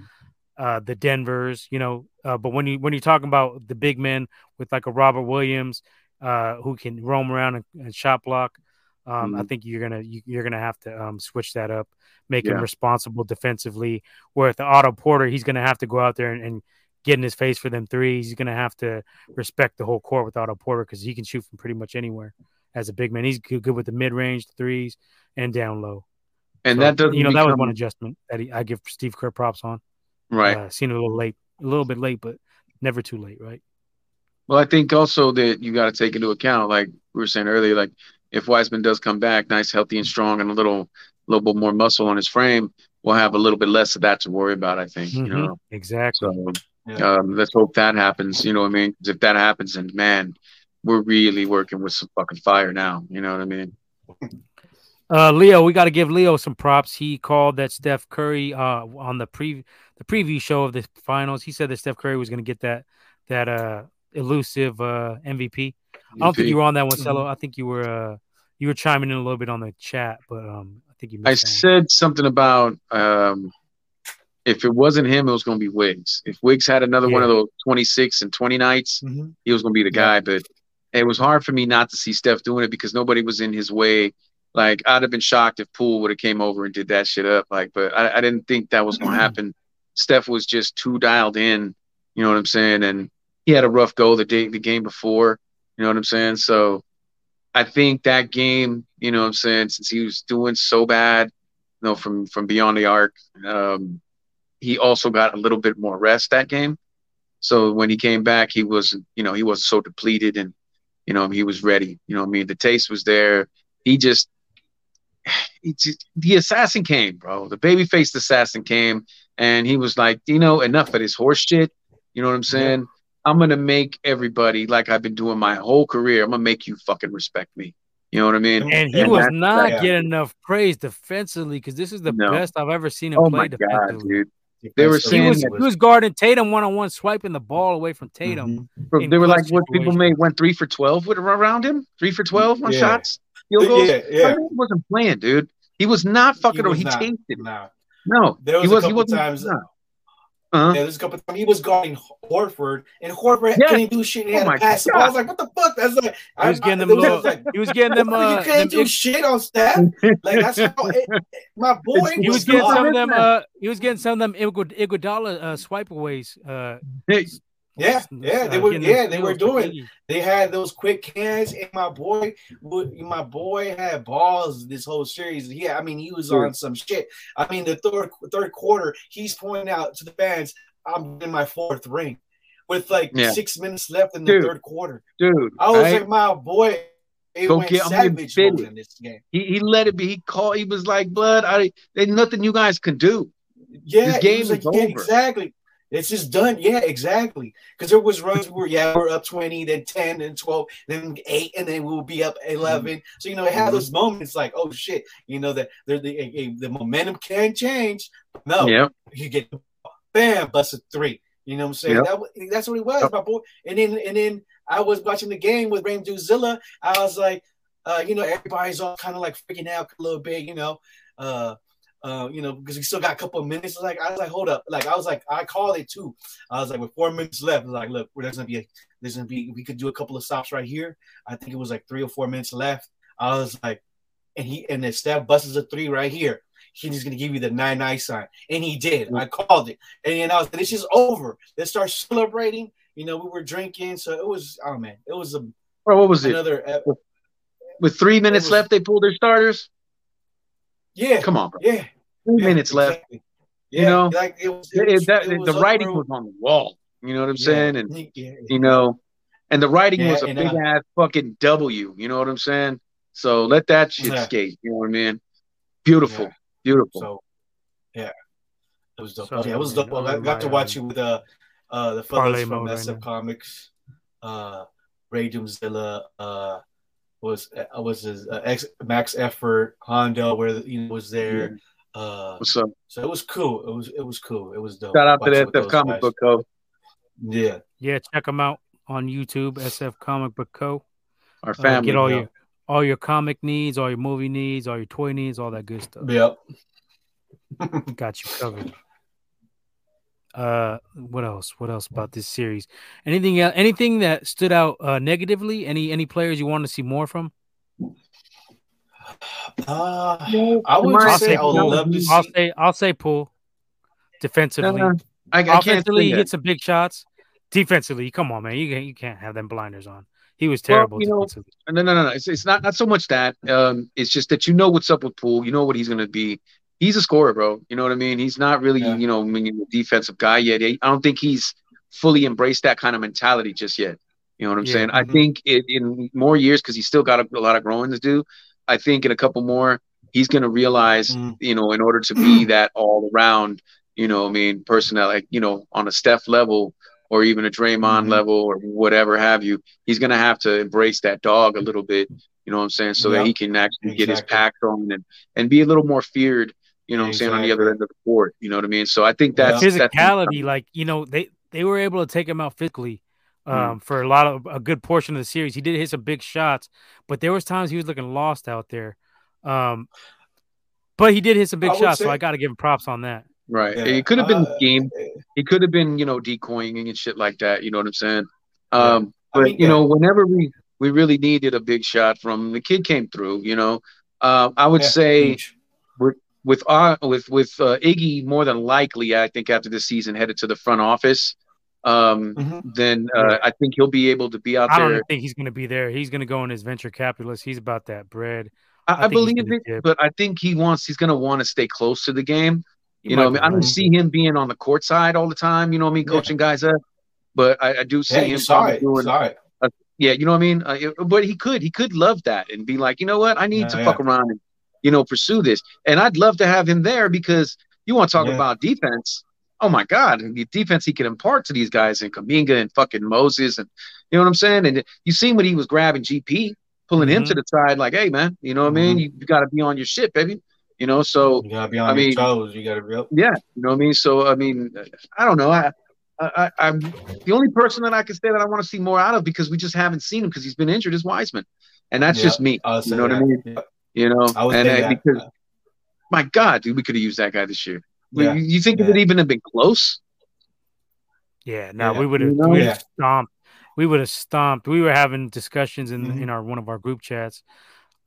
uh, the Denvers, you know. Uh, but when you when you're talking about the big men with like a Robert Williams, uh, who can roam around and, and shot block, um, mm-hmm. I think you're gonna you, are gonna have to um, switch that up, make yeah. him responsible defensively. Where with the Otto Porter, he's gonna have to go out there and, and get in his face for them threes. He's gonna have to respect the whole court with Otto Porter because he can shoot from pretty much anywhere as a big man. He's good, good with the mid range threes and down low. And so, that doesn't you know become... that was one adjustment that he, I give Steve Kerr props on. Right. Uh, seen it a little late, a little bit late, but never too late, right? Well, I think also that you got to take into account, like we were saying earlier, like if Wiseman does come back, nice, healthy, and strong, and a little, little bit more muscle on his frame, we'll have a little bit less of that to worry about. I think, mm-hmm. you know, exactly. So, yeah. um, let's hope that happens. You know what I mean? If that happens, and man, we're really working with some fucking fire now. You know what I mean? Uh, Leo, we got to give Leo some props. He called that Steph Curry uh, on the pre the preview show of the finals. He said that Steph Curry was going to get that that uh, elusive uh, MVP. MVP. I don't think you were on that one, Cello. Mm-hmm. I think you were uh, you were chiming in a little bit on the chat, but um, I think you. I said something about um, if it wasn't him, it was going to be Wiggs. If Wiggs had another yeah. one of those twenty six and twenty nights, mm-hmm. he was going to be the guy. Yeah. But it was hard for me not to see Steph doing it because nobody was in his way like I'd have been shocked if Poole would have came over and did that shit up. Like, but I, I didn't think that was going to happen. Steph was just too dialed in. You know what I'm saying? And he had a rough go the day the game before. You know what I'm saying? So I think that game, you know what I'm saying, since he was doing so bad, you know, from from beyond the arc, um, he also got a little bit more rest that game. So when he came back, he was, you know, he wasn't so depleted and, you know, he was ready. You know I mean? The taste was there. He just the assassin came, bro. The baby faced assassin came, and he was like, you know, enough of this horse shit. You know what I'm saying? Yeah. I'm gonna make everybody like I've been doing my whole career. I'm gonna make you fucking respect me. You know what I mean? And he and was not yeah. getting enough praise defensively because this is the no. best I've ever seen him oh play my defensively. God, dude. They were saying he was, he was guarding Tatum one on one, swiping the ball away from Tatum. Mm-hmm. They were like, what people made went three for twelve with around him, three for twelve on yeah. shots field goals. Yeah, yeah. He wasn't playing, dude. He was not fucking. He, was he not, tasted. No, no. There was he a was, couple times. Uh-huh. Yeah, there's a couple times he was guarding Horford, and Horford yeah. couldn't do shit. He had oh to pass the. I was like, "What the fuck?" That's like, he was getting them. Little, like, he was getting them. Uh, you can't do shit on Steph. Like that's how it, my boy. He was, was getting some of them. Uh, he was getting some of them Iguodala uh, swipe aways. Uh, yeah, yeah, they were. Yeah, they were doing. They had those quick cans, and my boy, my boy had balls this whole series. Yeah, I mean, he was on some shit. I mean, the third third quarter, he's pointing out to the fans, "I'm in my fourth ring," with like yeah. six minutes left in the dude, third quarter. Dude, I was I, like, my boy. It go went get savage in this game. He, he let it be. He called. He was like, "Blood, I there's nothing you guys can do. Yeah, this game is like, over. Yeah, exactly. It's just done. Yeah, exactly. Because there was runs where yeah we're up twenty, then ten, then twelve, then eight, and then we'll be up 11 mm-hmm. So you know, it had those moments like, oh shit, you know that the the, the momentum can change. No, yeah, you get bam, busted three. You know what I'm saying? Yep. That, that's what it was, yep. my boy. And then and then I was watching the game with Rain Zilla. I was like, uh, you know, everybody's all kind of like freaking out a little bit, you know. Uh, uh, you know, because we still got a couple of minutes. Like I was like, hold up, like I was like, I called it too. I was like, with four minutes left, I was like, look, there's gonna be a, there's gonna be, we could do a couple of stops right here. I think it was like three or four minutes left. I was like, and he and then Steph buses a three right here. He's gonna give you the nine nine sign, and he did. Mm-hmm. I called it, and then I was, this is over. Let's start celebrating. You know, we were drinking, so it was. Oh man, it was a. Bro, what was another, it? Another. With three minutes was, left, they pulled their starters. Yeah, come on, bro. Yeah, Two yeah, minutes exactly. left. Yeah, you know, like it was, it was, that, it was the writing was on the wall. You know what I'm yeah, saying? And yeah, you know, and the writing was a big uh, ass fucking W. You know what I'm saying? So let that shit skate. You know what I mean? Beautiful, beautiful. So, yeah, it was dope. So, yeah, it was dope. I got to watch you with uh, uh the fellas from SF right Comics, uh, Ray Doomzilla, uh, was uh, was his uh, ex Max Effort, Hondo, where you know was there. Uh, What's up? So it was cool. It was it was cool. It was dope. Shout out to the SF Comic guys. Book Co. Yeah. Yeah, check them out on YouTube, SF Comic Book Co. Our family. Uh, get all your all your comic needs, all your movie needs, all your toy needs, all that good stuff. Yep. Got you covered. Uh, what else? What else about this series? Anything? Uh, anything that stood out uh, negatively? Any any players you want to see more from? Uh, I would I'll say I would love to see. I'll say I'll say Poole defensively. Uh, I, I Offensively, he gets some big shots. Defensively, come on, man, you can't you can't have them blinders on. He was terrible. Well, you know, no, no, no, no. It's, it's not not so much that. Um, it's just that you know what's up with Poole. You know what he's going to be. He's a scorer, bro. You know what I mean. He's not really, yeah. you know, I mean, a defensive guy yet. I don't think he's fully embraced that kind of mentality just yet. You know what I'm yeah. saying? Mm-hmm. I think it, in more years, because he's still got a, a, lot of growing to do. I think in a couple more, he's going to realize, mm. you know, in order to be that all around, you know, I mean, person that like, you know, on a Steph level or even a Draymond mm-hmm. level or whatever have you, he's going to have to embrace that dog a little bit, you know what I'm saying? So yep. that he can actually exactly. get his pack on and, and be a little more feared, you know what. I'm saying, on the other end of the court, you know what I mean? So I think that's physicality, that's, like, you know, they, they were able to take him out physically um, mm. for a lot of a good portion of the series. He did hit some big shots, but there was times he was looking lost out there. Um, but he did hit some big shots, say, so I got to give him props on that. Right. Yeah. It could have been uh, game. He could have been, you know, decoying and shit like that. You know what I'm saying? Um, yeah. but mean, you yeah. know, whenever we we really needed a big shot from the kid came through. You know, uh, I would say with with uh, with with uh, Iggy more than likely, I think after the season headed to the front office um, mm-hmm. then uh, I think he'll be able to be out I there. I don't think he's going to be there. He's going to go in his venture capitalist. He's about that bread. I, I believe it, dip. but I think he wants. He's going to want to stay close to the game. You know, I, mean, I don't see him being on the court side all the time. You know what I mean, coaching yeah. guys up. But I, I do see yeah, him sorry. doing. Sorry. A, yeah, you know what I mean. Uh, but he could, he could love that and be like, you know what, I need yeah, to fuck around and you know pursue this. And I'd love to have him there because you want to talk about defense oh my God, the defense he can impart to these guys and Kuminga and fucking Moses and you know what I'm saying? And you seen when he was grabbing GP, pulling mm-hmm. him to the side, like, hey man, you know what mm-hmm. I mean? Mm-hmm. You, you got to be on your shit, baby. You know, so you gotta be on I your mean, toes. You gotta be up. Yeah, you know what I mean. So I mean, I don't know. I, I, I'm the only person that I can say that I want to see more out of because we just haven't seen him because he's been injured is Wiseman, and that's yeah, just me. You know that. what I mean? Yeah. You know, and uh, because my God, dude, we could have used that guy this year. Yeah. You think yeah. it would even have been close? Yeah, no, Yeah. we would have You know? Yeah. stomped. We would have stomped. We were having discussions in Mhm. in our one of our group chats.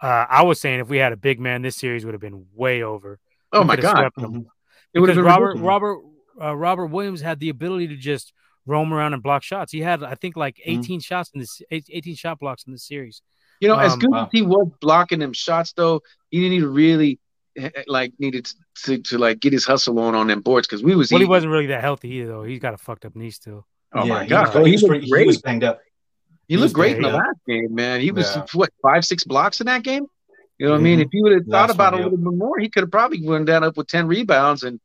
Uh, I was saying if we had a big man, this series would have been way over. Oh We my god, swept them. Mhm. it would have been Robert ridiculous. Robert uh, Robert Williams had the ability to just roam around and block shots. He had I think like Mhm. 18 shots in this 18 shot blocks in this series. You know, as Um, good wow. as he was blocking them shots, though, he didn't even really eh, eh, like needed to, to like get his hustle on on them boards because we was Well, he wasn't really that healthy either though. He's got a fucked up knee still. Oh Yeah, my god, was- bro, he, he, was looked pretty, he was banged up. He he looked great in the up. last game, man. He was Yeah. what five, six blocks in that game. You know what I mean? Mhm. If he would have thought about one, it a yep. little bit more, he could have probably went down up with ten rebounds, and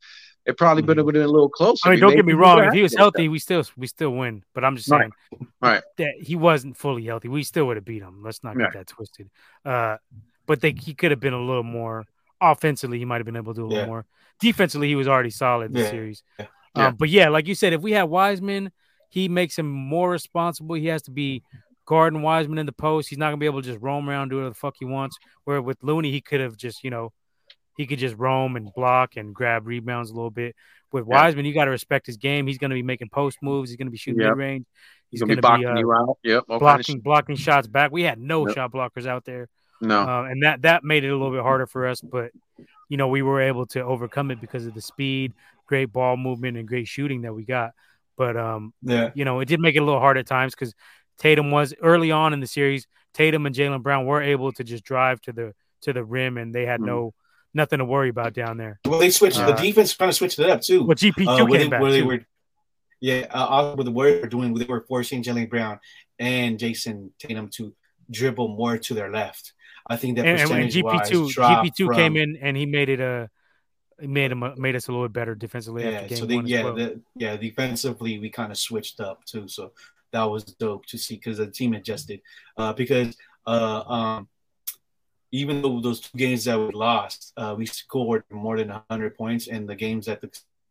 it probably would have been a little closer. I mean, We don't get me wrong. If he was to- healthy, we still we still win. But I'm just saying, Right. Right. that he wasn't fully healthy. We still would have beat him. Let's not get Right. that twisted. Uh, but they he could have been a little more offensively. He might have been able to do a little more. Defensively, he was already solid this Yeah. series. Yeah. Um, Yeah. But yeah, like you said, if we had Wiseman, he makes him more responsible. He has to be guarding Wiseman in the post. He's not gonna be able to just roam around do whatever the fuck he wants. Where with Looney, he could have just you know he could just roam and block and grab rebounds a little bit. With Yeah. Wiseman, you got to respect his game. He's going to be making post moves. He's going to be shooting Yep. mid range. He's gonna be blocking uh, you out. Yep. all kind of blocking blocking shots back. We had no Yep. shot blockers out there, No. uh, and that that made it a little bit harder for us. But you know, we were able to overcome it because of the speed, great ball movement, and great shooting that we got. But um, Yeah. you know, it did make it a little hard at times because Tatum was early on in the series. Tatum and Jaylen Brown were able to just drive to the to the rim, and they had Mhm. no nothing to worry about down there. Well, they switched Uh, the defense, kind of switched it up too. Well, GP two uh, where, came they, back where they were, yeah, uh, also what the Warriors were doing, they were forcing Jaylen Brown and Jayson Tatum to dribble more to their left. I think that and, and, and percentage GP wise two GP two came in and he made it a made him made us a little bit better defensively Yeah, game so they, yeah, well. the, yeah, defensively we kind of switched up too, so that was dope to see because the team adjusted. Uh, because uh, um, even though those two games that we lost, uh, we scored more than 100 points, and the games that the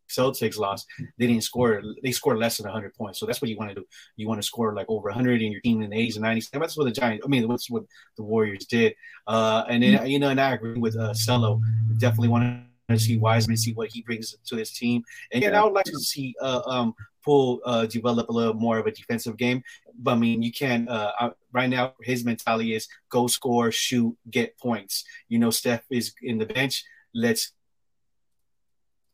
Celtics lost, they didn't score. They scored less than 100 points. So that's what you want to do. You want to score like over 100 in your team in the 80s and 90s. And that's what the Giants. I mean, that's what the Warriors did. Uh, and then you know, and I agree with uh, Cello. Definitely want to see Wiseman, see what he brings to this team. And yeah, I would like to see uh, um, Poole uh, develop a little more of a defensive game. But I mean, you can uh, right now. His mentality is go score, shoot, get points. You know, Steph is in the bench. Let's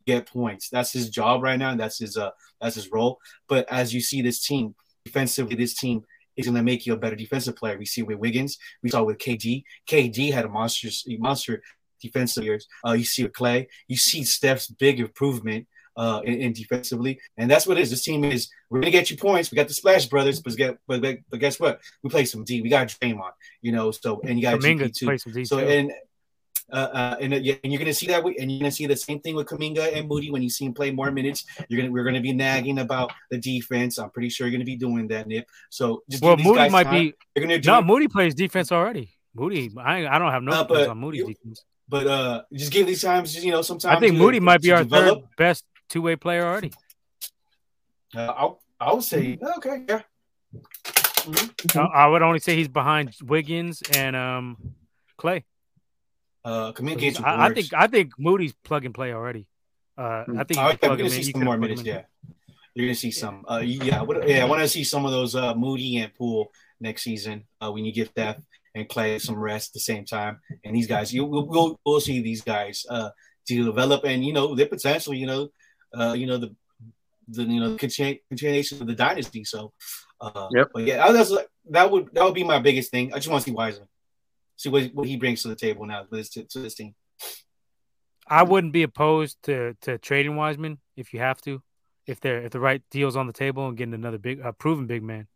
get points. That's his job right now, and that's his uh that's his role. But as you see this team defensively, this team is going to make you a better defensive player. We see with Wiggins, we saw with KD. KD had a monster monster defensive years. Uh, you see with Clay, you see Steph's big improvement uh in, in defensively, and that's what it is. This team is we're gonna get you points. We got the Splash Brothers, but get but, but guess what? We play some D. We got Draymond, you know. So and you got Kuminga GP too. plays some D So too. and uh, uh, and, uh, and you're gonna see that, and you're gonna see the same thing with Kuminga and Moody when you see him play more minutes. You're gonna we're gonna be nagging about the defense. I'm pretty sure you're gonna be doing that, Nip. So just well, Moody might time. be You're gonna do, no. Moody plays defense already. Moody, I I don't have no Uh, on Moody's you- defense. But uh, just give these times. You know, sometimes I think Moody might be our develop. third best two way player already. Uh, I I would say okay, yeah. Mhm. I, I would only say he's behind Wiggins and um Clay. Uh, Kuminga So gets he's- you I, I think I think Moody's plug and play already. Uh, I think Oh, you yeah, plug we're gonna see some more minutes. Yeah, you're gonna see some. Uh, yeah, I yeah, I want to see some of those uh, Moody and Poole next season. Uh, when you get Steph and Clay some rest at the same time, and these guys, you we'll, we'll, we'll see these guys uh, to develop, and you know, they're potentially, you know, uh, you know the the you know continu- continuation of the dynasty. So, uh, Yep. But yeah, that's that would that would be my biggest thing. I just want to see Wiseman, see what what he brings to the table now to, to this team. I wouldn't be opposed to to trading Wiseman if you have to, if they're if the right deal's on the table and getting another big uh, proven big man.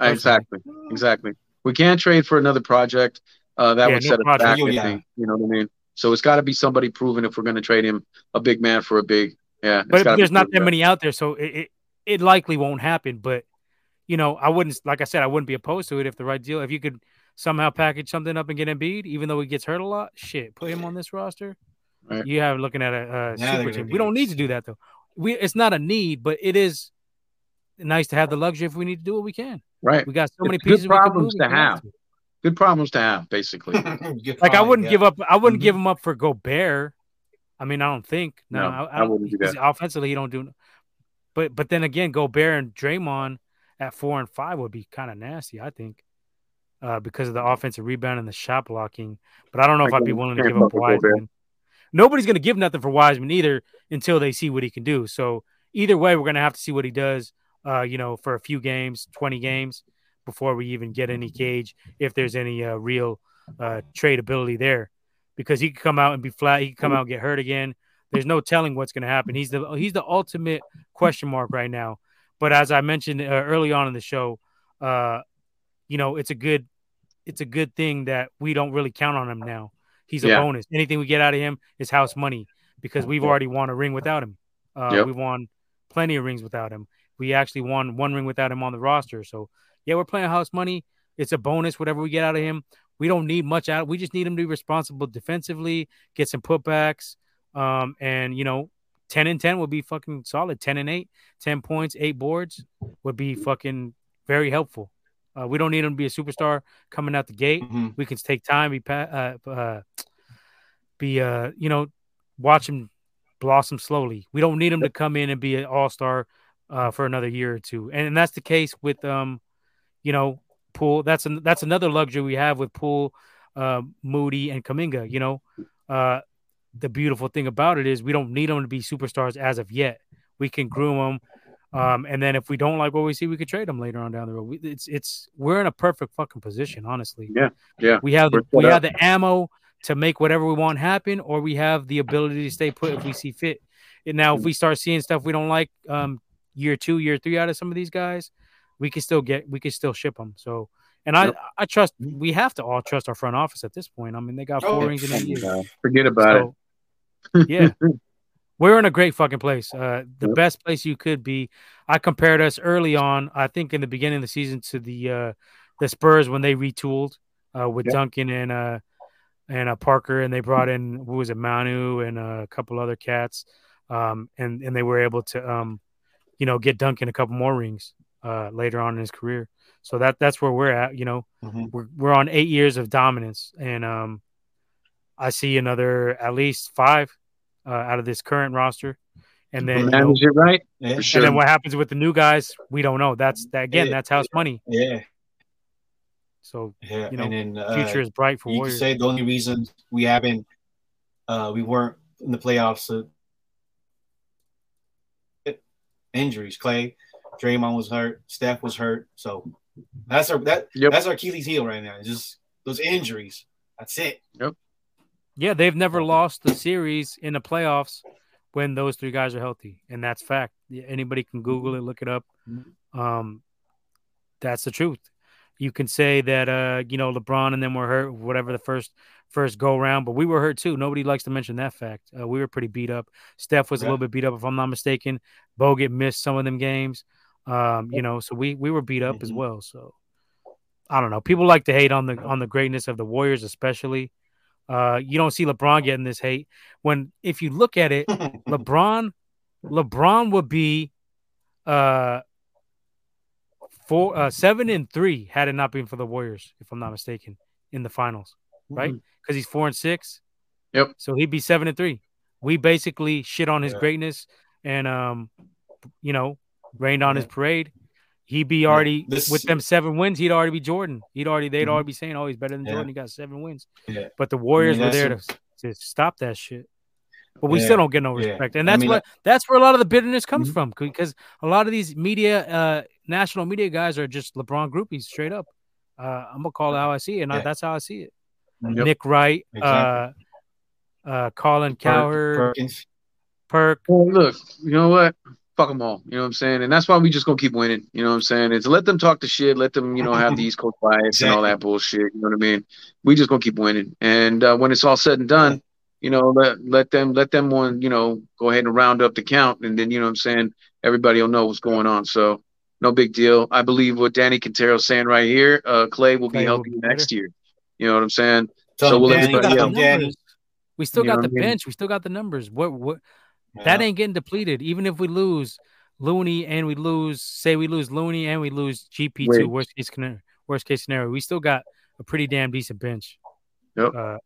Exactly. Exactly. We can't trade for another project. Uh, that Yeah, would no set us back. Yeah, I yeah. You know what I mean? So it's got to be somebody proven if we're going to trade him a big man for a big. Yeah. But gotta there's not that many out there, so it, it it likely won't happen. But you know, I wouldn't like I said, I wouldn't be opposed to it if the right deal. If you could somehow package something up and get Embiid, even though he gets hurt a lot, shit, put him on this roster. Right. You have looking at a, a they're super team. We don't need to do that though. We it's not a need, but it is nice to have the luxury if we need to do what we can. Right. We got so It's many good pieces. we can problems to if we want have. Good problems to have, basically. Good Like I wouldn't yeah. give up. I wouldn't Mhm. give him up for Gobert. I mean, I don't think. No, No, I, I don't, wouldn't do because Offensively, he don't do. but but then again, Gobert and Draymond at four and five would be kind of nasty, I think, uh, because of the offensive rebound and the shot blocking. But I don't know if I'd be willing to give up Wiseman. Nobody's going to give nothing for Wiseman either until they see what he can do. So either way, we're going to have to see what he does. Uh, you know, for a few games, twenty games, before we even get any gauge if there's any uh, real uh, tradability there, because he could come out and be flat. He could come out and get hurt again. There's no telling what's going to happen. He's the he's the ultimate question mark right now. But as I mentioned uh, early on in the show, uh, you know, it's a good it's a good thing that we don't really count on him now. He's a yeah. bonus. Anything we get out of him is house money because we've already won a ring without him. Uh, yep. We won plenty of rings without him. We actually won one ring without him on the roster. So yeah, we're playing house money. It's a bonus, whatever we get out of him. We don't need much out. We just need him to be responsible defensively, get some putbacks, um, and you know, ten and ten would be fucking solid. Ten and eight, 10 points, eight boards would be fucking very helpful. Uh, we don't need him to be a superstar coming out the gate. Mm-hmm. We can take time, be uh, uh, be uh, you know, watch him blossom slowly. We don't need him to come in and be an all star uh, for another year or two, and, and, that's the case with um, you know, Poole. That's an, that's another luxury we have with Poole, uh, Moody, and Kuminga. You know, uh, the beautiful thing about it is we don't need them to be superstars as of yet. We can groom them. Um, and then if we don't like what we see, we could trade them later on down the road. We, it's it's we're in a perfect fucking position, honestly. Yeah, yeah. We have the, we have the ammo to make whatever we want happen, or we have the ability to stay put if we see fit. And now, if we start seeing stuff we don't like, um, year two, year three out of some of these guys, we can still get, we can still ship them. So, and I, yep. I trust we have to all trust our front office at this point. I mean, they got four oh, rings in a year. Forget about so, it. yeah, we're in a great fucking place. Uh, the yep. best place you could be. I compared us early on, I think in the beginning of the season to the uh, the Spurs when they retooled uh, with yep. Duncan and uh and uh, Parker, and they brought in who was it, Manu and uh, a couple other cats, um, and and they were able to um, you know, get Duncan a couple more rings uh, later on in his career. So that that's where we're at. You know, mm-hmm. we're we're on eight years of dominance, and um, I see another at least five uh, out of this current roster. And then, you know, it right? Yeah, sure. And then what happens with the new guys? We don't know. That's that again. Yeah, that's house money. Yeah. So yeah, you know, and then, uh, future is bright for you Warriors. Say the only reason we haven't, uh, we weren't in the playoffs, uh, injuries. Clay, Draymond was hurt, Steph was hurt, so that's our that yep. that's our Achilles heel right now. It's just those injuries. That's it. Yep. Yeah, they've never lost the series in the playoffs when those three guys are healthy, and that's fact. Anybody can Google it, look it up. Um, that's the truth. You can say that uh, you know LeBron and them were hurt, whatever the first first go round, but we were hurt too. Nobody likes to mention that fact. Uh, we were pretty beat up. Steph was yeah. a little bit beat up, if I'm not mistaken. Bogut missed some of them games. Um, you know, so we we were beat up mm-hmm. as well. So I don't know. People like to hate on the on the greatness of the Warriors, especially. Uh, you don't see LeBron getting this hate when, if you look at it, LeBron, LeBron would be uh four, uh, seven and three had it not been for the Warriors, if I'm not mistaken, in the finals, right? Because he's four and six. Yep. So he'd be seven and three. We basically shit on his yeah. greatness and um, you know, rained on yeah. his parade. He'd be already this, with them seven wins. He'd already be Jordan. He'd already they'd mm-hmm. already be saying, "Oh, he's better than yeah. Jordan. He got seven wins." Yeah. But the Warriors I mean, were there to, to stop that shit. But we yeah. still don't get no respect, and that's I mean, what that's where a lot of the bitterness comes mm-hmm. from. Because a lot of these media, uh, national media guys are just LeBron groupies, straight up. Uh, I'm gonna call it how I see it, and I, that's how I see it. Yep. Nick Wright, exactly. uh, uh, Colin Cowherd, Perkins. Perk. Well, look, you know what? fuck them all. You know what I'm saying? And that's why we just gonna keep winning. You know what I'm saying? It's let them talk the shit, let them, you know, have the East Coast bias exactly. and all that bullshit. You know what I mean? We just gonna keep winning. And uh, when it's all said and done, you know, let let them let them one, you know, go ahead and round up the count, and then you know what I'm saying. Everybody will know what's going on. So no big deal. I believe what Danny Quintero's saying right here. Uh, Clay will be Clay healthy will be next year. You know what I'm saying? So, so will everybody else. We still got the bench. We still got the numbers. What what yeah. That ain't getting depleted. Even if we lose Looney and we lose, say we lose Looney and we lose GP two, worst case scenario, worst case scenario, we still got a pretty damn decent bench. Yep. Uh,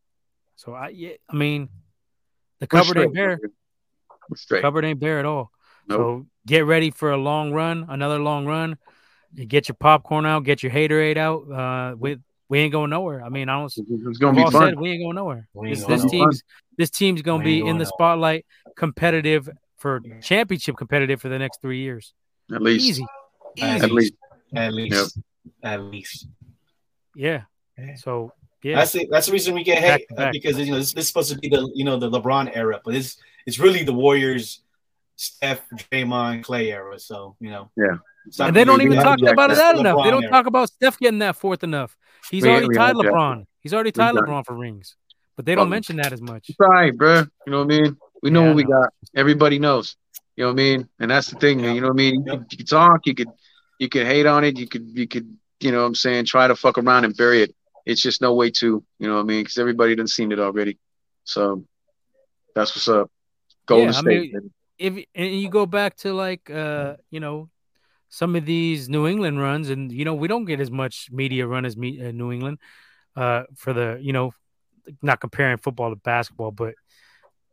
so I, yeah, I mean, the cupboard ain't bare. The cupboard ain't bare at all. Nope. So get ready for a long run, another long run. You get your popcorn out, get your haterade out. Uh, with we ain't going nowhere. I mean, I don't. It's gonna be fun. Said, we ain't going nowhere. Ain't This, going this nowhere. team's this team's gonna We be ain't in the nowhere. spotlight, competitive for championship competitive for the next three years. At least. Easy, At easy. At least. At least. At least. Yeah. Yeah. So yeah, That's it. That's the reason we get Back hate to back. because you know this, this is supposed to be the you know the LeBron era, but it's it's really the Warriors, Steph, Draymond, Clay era. So you know, Yeah. It's and they don't even talk about it that the enough. They don't era. talk about Steph getting that fourth enough. He's We- already we tied have Jack. LeBron. He's already We tied done. LeBron for rings, but they don't Um, mention that as much. It's all right, bro. You know what I mean? We know Yeah, what we know. got. Everybody knows. You know what I mean? And that's the thing, man. You know what I mean? You, Yep. could, you could talk, you could you could hate on it, you could you could, you know what I'm saying, try to fuck around and bury it. It's just no way to, you know what I mean? Because everybody done seen it already. So that's what's up. Golden Yeah, I State. mean- baby. If and you go back to like uh you know some of these New England runs and you know we don't get as much media run as me uh, New England uh for the you know not comparing football to basketball but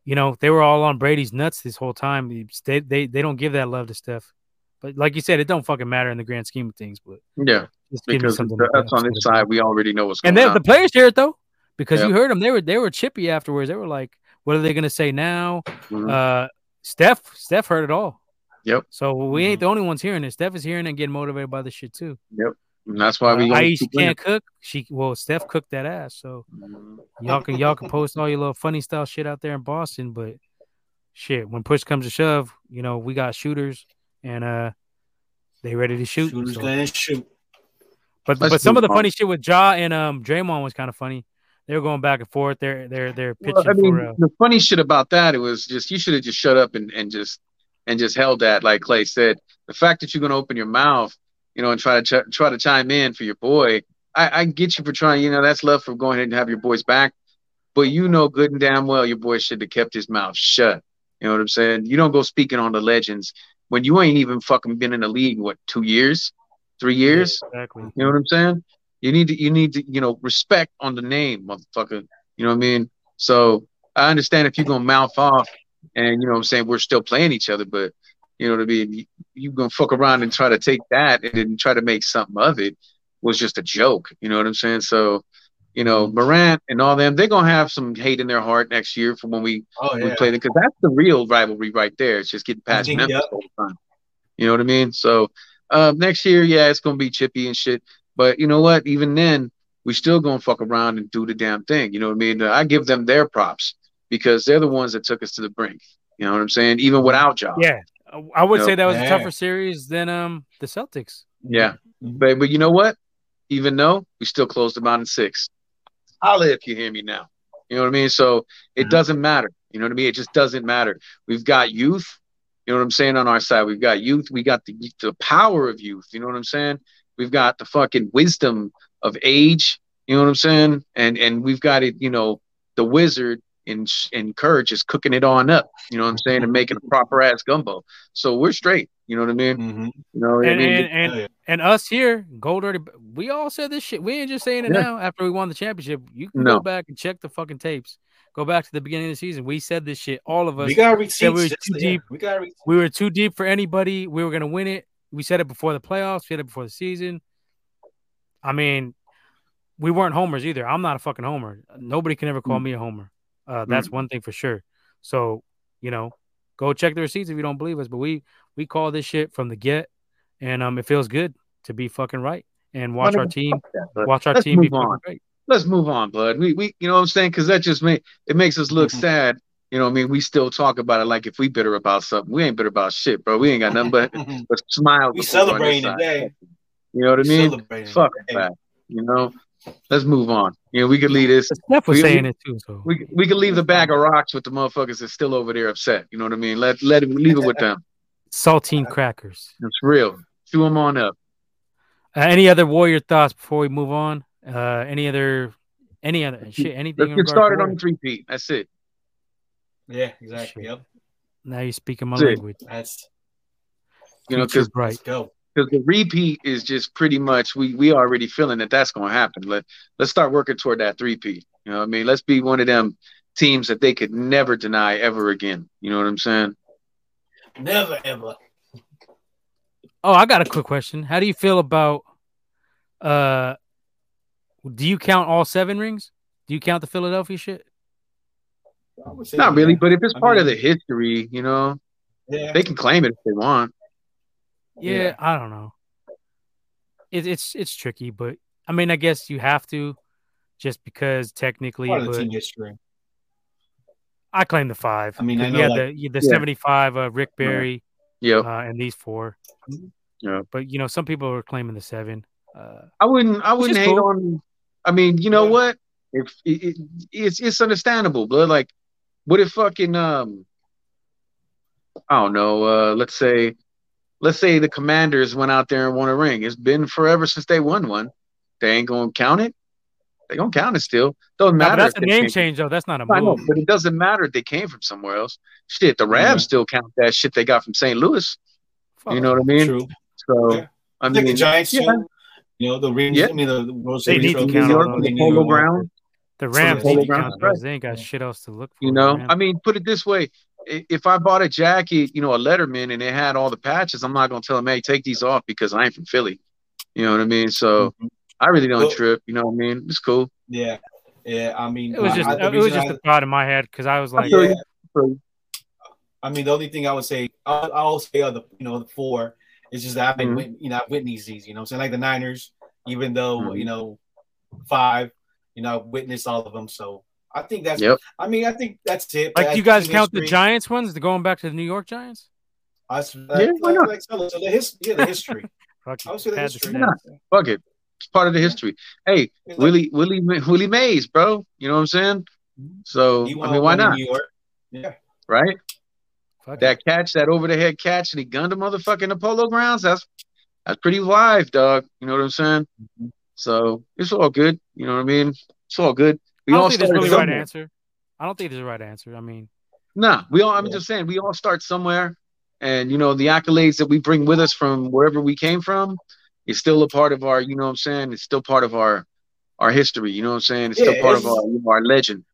you know they were all on Brady's nuts this whole time they they, they don't give that love to Steph but like you said it don't fucking matter in the grand scheme of things but yeah, because that's on this side. We already know what's going and then on. the players hear it though because Yeah. you heard them they were they were chippy afterwards they were like what are they gonna say now Mhm. uh, Steph, Steph heard it all. Yep. So we ain't the only ones hearing it. Steph is hearing and getting motivated by this shit too. Yep. And that's why we uh, gonna Ayesha keep winning. can't cook. She well, Steph cooked that ass. So Mhm. y'all can y'all can post all your little funny style shit out there in Boston, but shit, when push comes to shove, you know we got shooters and uh they ready to shoot. Shooters So- gonna shoot. but Let's but some of the move funny shit with Ja and um Draymond was kind of funny. They were going back and forth. They're they're they're pitching Well, I mean, for uh, the funny shit about that, it was just you should have just shut up and, and just and just held that, like Clay said. The fact that you're gonna open your mouth, you know, and try to ch- try to chime in for your boy, I, I get you for trying. You know, that's love for going ahead and have your boys back. But you know good and damn well your boy should have kept his mouth shut. You know what I'm saying? You don't go speaking on the legends when you ain't even fucking been in the league what two years, three years. exactly. You know what I'm saying? You need to you need to, you know, respect on the name, motherfucker. You know what I mean? So I understand if you're gonna mouth off and you know what I'm saying, we're still playing each other, but you know what I mean, you, you gonna fuck around and try to take that and then try to make something of it was just a joke. You know what I'm saying? So, you know, Morant and all them, they're gonna have some hate in their heart next year for when we Oh we play them because that's the real rivalry right there. It's just getting past think, Memphis all the time. You know what I mean? So uh, next year, yeah, it's gonna be chippy and shit. But you know what? Even then, we still gonna fuck around and do the damn thing. You know what I mean? I give them their props because they're the ones that took us to the brink. You know what I'm saying? Even without Job. Yeah, I would Yep. say that was a tougher series than um the Celtics. Yeah. Mhm. But but you know what? Even though we still closed them out in six. Holla if you hear me now. You know what I mean? So it doesn't matter. You know what I mean? It just doesn't matter. We've got youth. You know what I'm saying? On our side, we've got youth. We got the the power of youth. You know what I'm saying? We've got the fucking wisdom of age. You know what I'm saying? And and we've got it. You know, the wizard in in courage is cooking it on up. You know what I'm saying? And making a proper ass gumbo. So we're straight. You know what I mean? Mhm. You know, I And mean, and, and, and us here, Gold already. We all said this shit. We ain't just saying it Yeah. now after we won the championship. You can No. go back and check the fucking tapes. Go back to the beginning of the season. We said this shit. All of us. We got receipts. we were too deep. We got receipts. we were too deep for anybody. We were gonna win it. We said it before the playoffs. We said it before the season. I mean, we weren't homers either. I'm not a fucking homer. Nobody can ever call Mm. me a homer. Uh, that's one thing for sure. So you know, go check the receipts if you don't believe us. But we we call this shit from the get, and um, it feels good to be fucking right and watch our team, But watch our let's team be move fucking on. great. let's move on, blood. We we you know what I'm saying? Because that just make it makes us look Mhm. sad. You know, what I mean, we still talk about it like if we bitter about something. We ain't bitter about shit, bro. We ain't got nothing but but smiles. we celebrating side. today. You know what I mean? Fuck that. You know, let's move on. You know, we could leave this. Steph was We- saying it too. So We we could leave the bag of rocks with the motherfuckers that's still over there upset. You know what I mean? Let let it leave it with them. saltine crackers. It's real. Chew them on up. Uh, any other warrior thoughts before we move on? Uh, any other, any other shit? Anything? Let's get started on the three P. That's it. Yeah, exactly. Shit. Yep. Now you're speaking my That's it. language. That's You know, because bright. let's go. because the repeat is just pretty much we we already feeling that that's going to happen. Let let's start working toward that three P. You know, what I mean, let's be one of them teams that they could never deny ever again. You know what I'm saying? Never ever. Oh, I got a quick question. How do you feel about uh do you count all seven rings? Do you count the Philadelphia shit? Not really, but if it's I part mean, of the history, you know, yeah. they can claim it if they want. Yeah, yeah. I don't know. It, it's it's tricky, but I mean, I guess you have to, just because technically. Part of the team history. I claim the five. I mean, I know yeah, like, the the yeah. seventy five, uh, Rick Barry, yeah, uh, and these four. Yeah, but you know, some people are claiming the seven. Uh, I wouldn't. I wouldn't hate cool. on. I mean, you know yeah. what? If it, it, it's it's understandable, but like, what if fucking um, I don't know. Uh, let's say, let's say the Commanders went out there and won a ring. It's been forever since they won one. They ain't gonna count it. They gonna count it still. Doesn't matter. No, that's a name change though. That's not a move. I know, but it doesn't matter if they came from somewhere else. Shit, the Rams still count that shit they got from St. Louis. Fuck you know what I mean? True. So yeah. I mean, like the Giants yeah. too. You know the Rams. Yeah. I mean the World Series. They need to count on the Polo Ground. The Rams need to count they ain't got shit else to look for. You know. I mean, put it this way: if I bought a jacket, you know, a Letterman, and it had all the patches, I'm not gonna tell them, "Hey, take these off," because I ain't from Philly. You know what I mean? So mm-hmm. I really don't well, trip. You know what I mean? It's cool. Yeah, yeah. I mean, it was just I, it was just I, a thought in my head because I was like, yeah. I mean, the only thing I would say, I'll, I'll say, of the you know, the four it's just that I've been, mm-hmm. you know, I've witnessed these. You know, I'm saying like the Niners, even though mm-hmm. you know, five, you know, I've witnessed all of them. So I think that's. Yep. I mean, I think that's it. Like, you guys count history. the Giants ones? The going back to the New York Giants? I, yeah, why not? Like, so the his, yeah, the history. Fuck I would say the history. Fuck it. It's part of the history. Hey, like, Willie, Willie, Willie Mays, bro. You know what I'm saying? So I mean, why not? Yeah. Right. Fuck that catch, that over the head catch, and he gunned a motherfucker in the polo grounds. That's that's pretty live, dog. You know what I'm saying? Mm-hmm. So it's all good. You know what I mean? It's all good. We I don't all think there's really right answer. I don't think there's a right answer. I mean, nah, we all. I'm yeah. just saying we all start somewhere, and you know the accolades that we bring with us from wherever we came from is still a part of our. You know what I'm saying? It's still part of our our history. You know what I'm saying? It's yeah, still part it's, of our you know, our legend.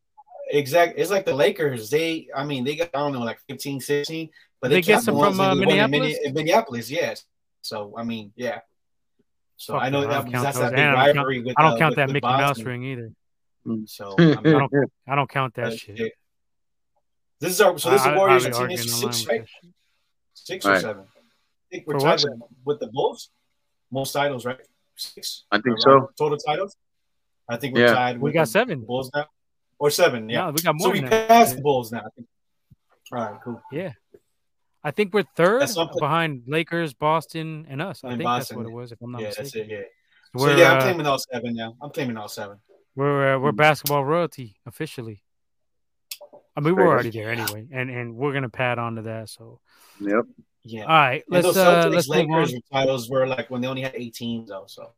Exactly. It's like the Lakers. They, I mean, they got I don't know, like 15, 16, but they, they get some from uh, Minneapolis. Minneapolis, yes. So I mean, yeah. So Fuck I know that that's that big rivalry count, with. I don't uh, count that Mickey Boston. Mouse ring either. So I, mean, I, don't, I don't count that shit. This is our so this is Warriors team is six, right? Six or seven. I think we're tied with, with, the Bulls. Most titles, right? Six. I think so. Total titles. I think we're yeah. tied. we got seven Bulls now or seven. Yeah, we got more. So we passed the Bulls now. All right, cool. Yeah, I think we're third behind Lakers, Boston, and us. I think Boston. that's what it was. If I'm not yeah, mistaken. That's it, yeah. So, yeah, I'm uh, claiming all seven now. I'm claiming all seven. We're uh, we're basketball royalty officially. I mean, we're already there anyway, and and we're gonna pad onto that. So. Yep. Yeah. All right. Let's and those uh, let's Lakers titles were like when they only had 18 though. So.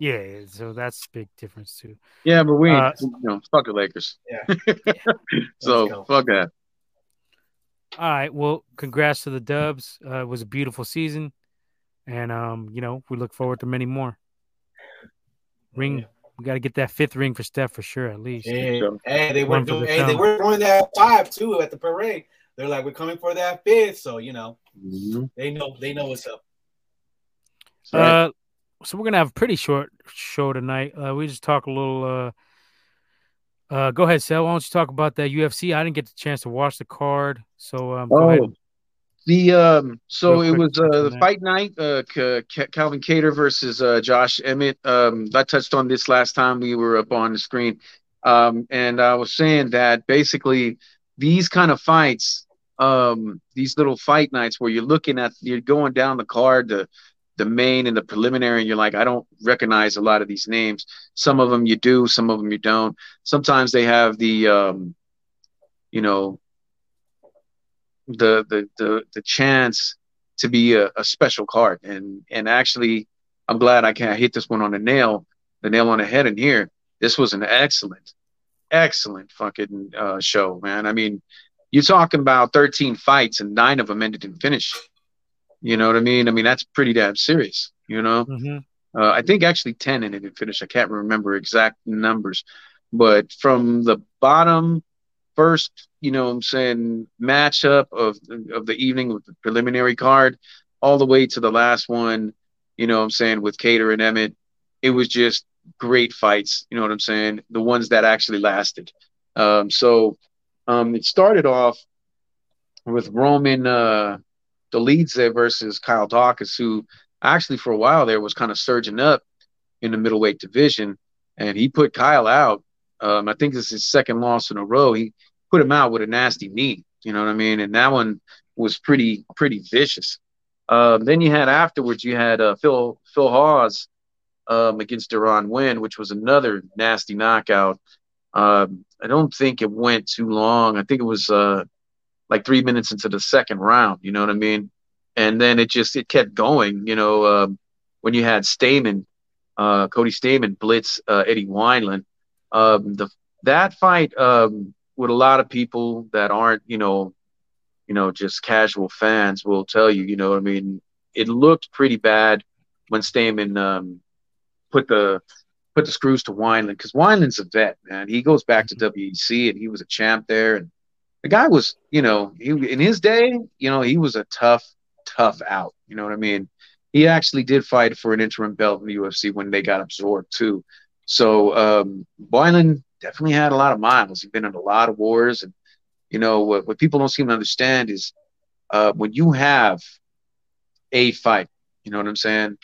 Yeah, so that's big difference too. Yeah, but we, uh, you know, fuck the Lakers. Yeah. so fuck that. All right. Well, congrats to the Dubs. Uh, it was a beautiful season, and um, you know, we look forward to many more. Ring. Yeah. We got to get that fifth ring for Steph for sure, at least. Hey, hey they were doing. The hey, they were throwing that five too at the parade. They're like, we're coming for that fifth, so you know, mm-hmm. they know they know what's up. Uh, so we're gonna have a pretty short show tonight. Uh, we just talk a little. Uh, go ahead, Sal. Why don't you talk about that UFC? I didn't get the chance to watch the card, so um, oh, ahead. the um, so it was uh, the fight night. Uh, Calvin Kattar versus uh, Josh Emmett. Um, I touched on this last time we were up on the screen, um, and I was saying that basically these kind of fights, um, these little fight nights where you're looking at, you're going down the card, the the main and the preliminary and you're like i don't recognize a lot of these names. Some of them you do some of them you don't. Sometimes they have the um, you know the the the, the chance to be a, a special card. And and actually i'm glad i can hit this one on the nail the nail on the head in here. This was an excellent excellent fucking uh, show man. I mean you're talking about 13 fights and nine of them ended in finish you know what I mean? I mean that's pretty damn serious. You know, mm-hmm. uh, I think actually ten in it and finish. I can't remember exact numbers, but from the bottom first, you know, I'm saying matchup of of the evening with the preliminary card, all the way to the last one, you know what I'm saying, with Kattar and Emmett, it was just great fights, you know what I'm saying? The ones that actually lasted. Um, so um, it started off with Roman uh, Dolidze versus Kyle Daukaus, who actually for a while there was kind of surging up in the middleweight division, and he put Kyle out. Um, I think this is his second loss in a row. He put him out with a nasty knee. You know what I mean? And that one was pretty pretty vicious. Um, then you had afterwards, you had uh, Phil Phil Hawes um, against Deron Winn, which was another nasty knockout. Um, I don't think it went too long. I think it was uh, like three minutes into the second round. You know what I mean? And then it just it kept going. You know, um, when you had Stamann, uh, Cody Stamann blitz uh, Eddie Wineland, um, the that fight um, with a lot of people that aren't you know, you know, just casual fans will tell you. You know, I mean, it looked pretty bad when Stamann um, put the put the screws to Wineland because Wineland's a vet, man. He goes back to mm-hmm. WEC and he was a champ there. And the guy was, you know, he in his day, you know, he was a tough, tough out. You know what I mean? He actually did fight for an interim belt in the UFC when they got absorbed too. So um, Wineland definitely had a lot of miles. He's been in a lot of wars, and you know what, what people don't seem to understand is uh, when you have a fight, you know what I'm saying?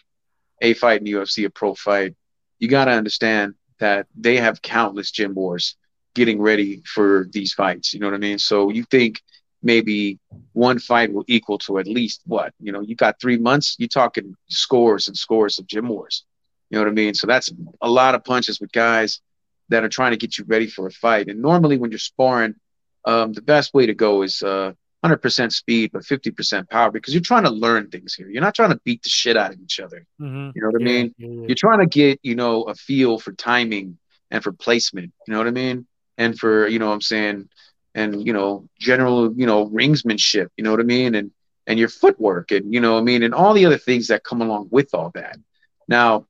A fight in the UFC, a pro fight, you got to understand that they have countless gym wars getting ready for these fights. You know what I mean? So you think maybe one fight will equal to at least what? You know, you got three months, you're talking scores and scores of gym wars. You know what I mean? So that's a lot of punches with guys that are trying to get you ready for a fight. And normally when you're sparring, um, the best way to go is uh, 100% speed, but 50% power because you're trying to learn things here. You're not trying to beat the shit out of each other. Mm-hmm. You know what yeah, I mean? Yeah, yeah. You're trying to get, you know, a feel for timing and for placement. You know what I mean? And for, you know what I'm saying? And, you know, general, you know, ringsmanship, you know what I mean? And, and your footwork and, you know I mean? And all the other things that come along with all that. Now,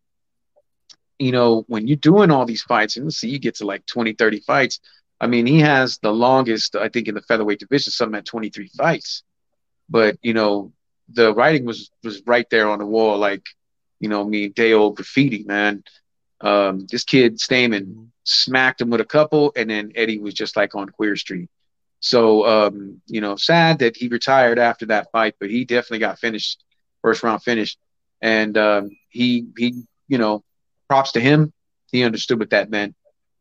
you know, when you're doing all these fights, and see, you get to like 20, 30 fights, I mean, he has the longest, I think, in the featherweight division, something at 23 fights. But you know, the writing was was right there on the wall, like you know, me day old graffiti, man. Um, this kid Stamann smacked him with a couple, and then Eddie was just like on Queer Street. So um, you know, sad that he retired after that fight, but he definitely got finished, first round finished, and um, he he you know, props to him. He understood what that meant,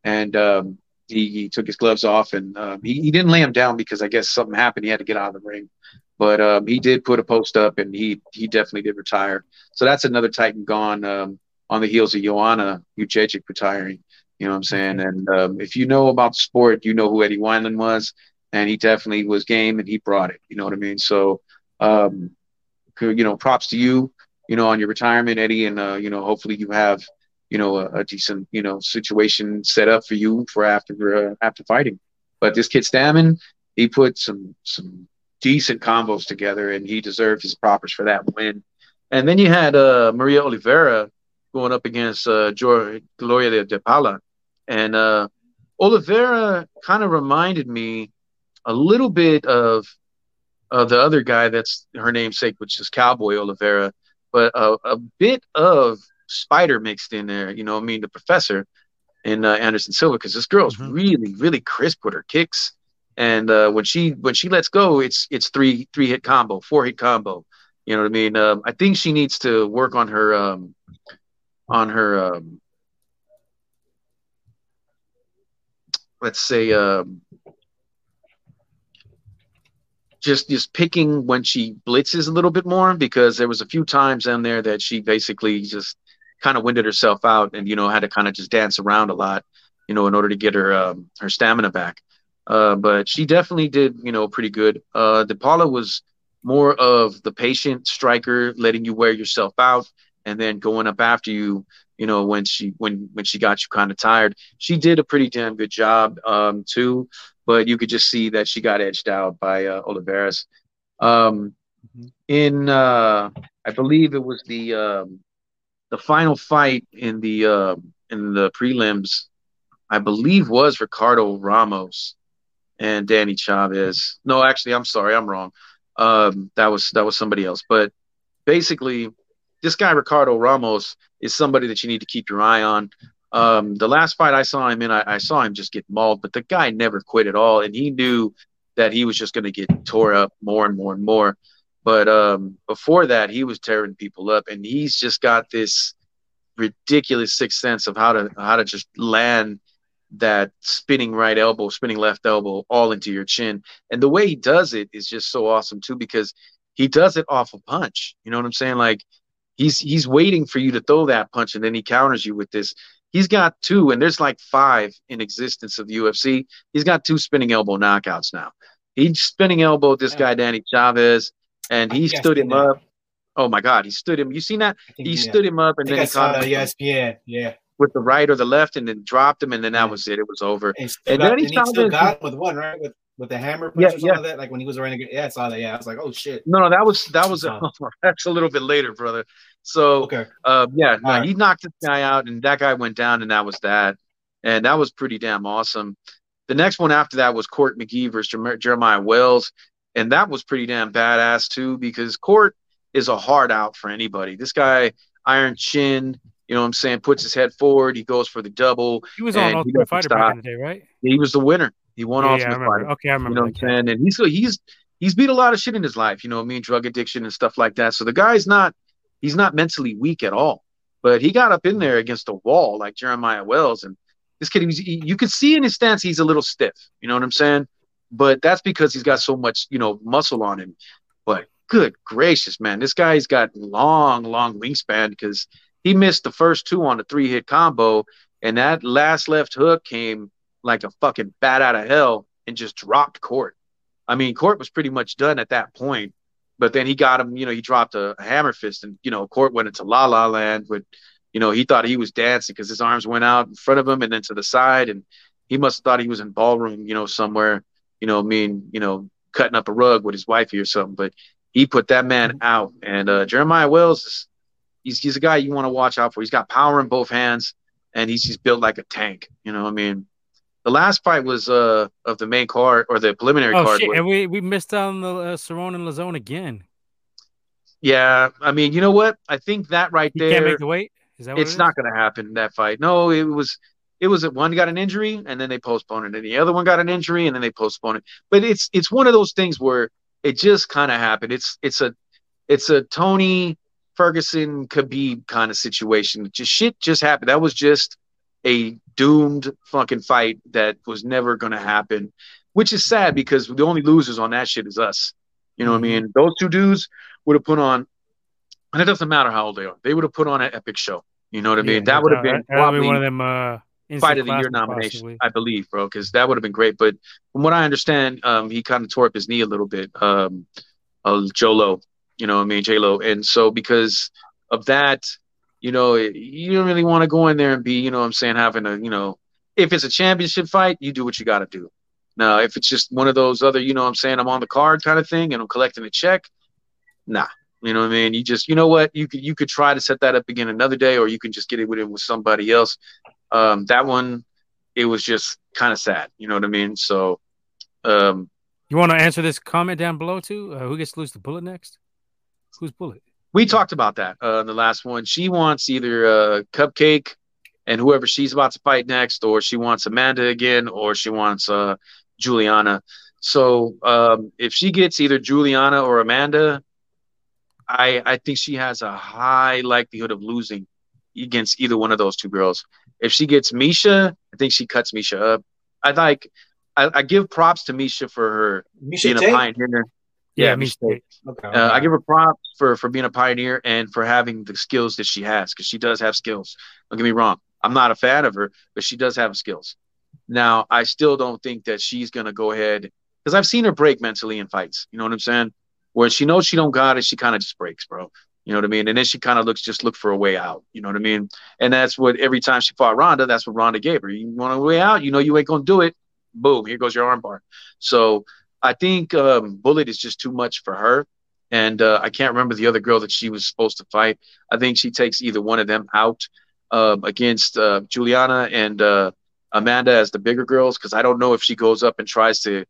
and um, he, he took his gloves off and um, he, he didn't lay him down because I guess something happened. He had to get out of the ring. But um, he did put a post up and he he definitely did retire. So that's another Titan gone um, on the heels of Joanna Jędrzejczyk retiring. You know what I'm saying? And um, if you know about the sport, you know who Eddie Wineland was, and he definitely was game and he brought it. You know what I mean? So, um, you know, props to you, you know, on your retirement, Eddie, and uh, you know, hopefully you have you know, a, a, decent, you know, situation set up for you for after uh, after fighting. But this kid Stamann, he put some some decent combos together, and he deserved his propers for that win. And then you had uh, Maria Oliveira going up against uh, Gloria de, de Paula, and uh, Oliveira kind of reminded me a little bit of of the other guy that's her namesake, which is Cowboy Oliveira, but a, a bit of Spider mixed in there. You know, I mean, the professor in uh, Anderson Silva because this girl's mm-hmm. really, really crisp with her kicks. And uh, when she when she lets go, it's it's three three hit combo, four hit combo. You know what I mean? Um, I think she needs to work on her um, on her um, let's say um, just just picking when she blitzes a little bit more because there was a few times down there that she basically just kind of winded herself out and you know had to kind of just dance around a lot you know in order to get her um, her stamina back. Uh, but she definitely did you know pretty good. Uh DePaula was more of the patient striker letting you wear yourself out and then going up after you you know when she when when she got you kind of tired she did a pretty damn good job um too but you could just see that she got edged out by uh, Oliveras um mm-hmm. in uh I believe it was the um the final fight in the uh, in the prelims, I believe, was Ricardo Ramos and Danny Chavez. No, actually, I'm sorry, I'm wrong. Um, that was that was somebody else. But basically, this guy Ricardo Ramos is somebody that you need to keep your eye on. Um, the last fight I saw him in, I, I, saw him just get mauled, but the guy never quit at all, and he knew that he was just going to get tore up more and more and more. But um, before that, he was tearing people up, and he's just got this ridiculous sixth sense of how to how to just land that spinning right elbow, spinning left elbow, all into your chin. And the way he does it is just so awesome too, because he does it off a punch. You know what I'm saying? Like he's he's waiting for you to throw that punch, and then he counters you with this He's got two, and there's like five in existence of the UFC. He's got two spinning elbow knockouts now. He spinning elbow this guy Danny Chavez, and he stood him up. Oh my God, he stood him. You seen that? He yeah. stood him up, and then he caught him. Yes, yeah, yeah. With the right or the left, and then dropped him, and then that yeah. was it. It was over. And, and he, still got with one right with with the hammer punch yeah, or yeah. that. Like when he was running, yeah, I saw that. Yeah, I was like, oh shit. No, no, that was that was a, that's a little bit later, brother. So okay, uh, yeah, no, right. he knocked this guy out, and that guy went down, and that was that, and that was pretty damn awesome. The next one after that was Court McGee versus Jeremiah Wells, and that was pretty damn badass too because Court is a hard out for anybody. This guy, Iron Chin, you know what I'm saying, puts his head forward, he goes for the double. He was on Ultimate Fighter back in the day, right? He was the winner. He won yeah, Ultimate yeah, Fighter. Okay, I remember. You know what I'm saying? And he's he's he's beat a lot of shit in his life. You know, I mean, drug addiction and stuff like that. So the guy's not he's not mentally weak at all. But he got up in there against a wall like Jeremiah Wells, and this kid, he, you could see in his stance he's a little stiff. You know what I'm saying? But that's because he's got so much, you know, muscle on him. But good gracious, man, this guy's got long, long wingspan because he missed the first two on a three hit combo, and that last left hook came like a fucking bat out of hell and just dropped Court. I mean, Court was pretty much done at that point. But then he got him, you know, he dropped a, hammer fist and, you know, Court went into la la land with, you know, he thought he was dancing because his arms went out in front of him and then to the side. And he must have thought he was in ballroom, you know, somewhere, you know, mean, you know, cutting up a rug with his wifey or something. But he put that man mm-hmm. out. And uh, Jeremiah Wells, is, he's, he's a guy you want to watch out for. He's got power in both hands and he's, just built like a tank. You know, I mean, the last fight was uh of the main card or the preliminary oh, card. Shit. and we we missed on the uh, Cerrone and Lauzon again. Yeah, I mean, you know what? I think that right he there. Can't make the weight. Is that it's not going to happen that fight? No, it was. It was one got an injury and then they postponed it, and the other one got an injury and then they postponed it. But it's it's one of those things where it just kind of happened. It's it's a it's a Tony Ferguson Khabib kind of situation. Just shit just happened. That was just a doomed fucking fight that was never going to happen, which is sad because the only losers on that shit is us. You know what mm-hmm. I mean? Those two dudes would have put on, and it doesn't matter how old they are, they would have put on an epic show. You know what I mean? Yeah, that would have been probably one of them uh, fight of the year nomination, possibly. I believe, bro, because that would have been great. But from what I understand, um, he kind of tore up his knee a little bit. Um, uh, Jolo, you know, what I mean, J Lo, and so because of that, you know, you don't really want to go in there and be, you know I'm saying, having a, you know, if it's a championship fight, you do what you got to do. Now, if it's just one of those other, you know I'm saying, I'm on the card kind of thing and I'm collecting a check, nah. You know what I mean? You just, you know what? You could, you could try to set that up again another day, or you can just get it with it with somebody else. Um, that one, it was just kind of sad. You know what I mean? So, um, you want to answer this comment down below too? Uh, who gets to lose the bullet next? Who's bullet? We talked about that uh, in the last one. She wants either a cupcake and whoever she's about to fight next, or she wants Amanda again, or she wants uh, Juliana. So um, if she gets either Juliana or Amanda, I I think she has a high likelihood of losing against either one of those two girls. If she gets Miesha, I think she cuts Miesha up. I like I, I give props to Miesha for her Miesha being Tate? a pioneer. Yeah, yeah Miesha. Okay, uh, I give her props for for being a pioneer and for having the skills that she has because she does have skills. Don't get me wrong. I'm not a fan of her, but she does have skills. Now, I still don't think that she's gonna go ahead because I've seen her break mentally in fights. You know what I'm saying? Where she knows she don't got it, she kind of just breaks, bro. You know what I mean? And then she kind of looks just look for a way out. You know what I mean? And that's what every time she fought Ronda, that's what Ronda gave her. You want a way out? You know you ain't gonna do it. Boom, here goes your armbar. So I think um, Bullet is just too much for her and uh, I can't remember the other girl that she was supposed to fight. I think she takes either one of them out um, against uh, Juliana and uh, Amanda as the bigger girls because I don't know if she goes up and tries to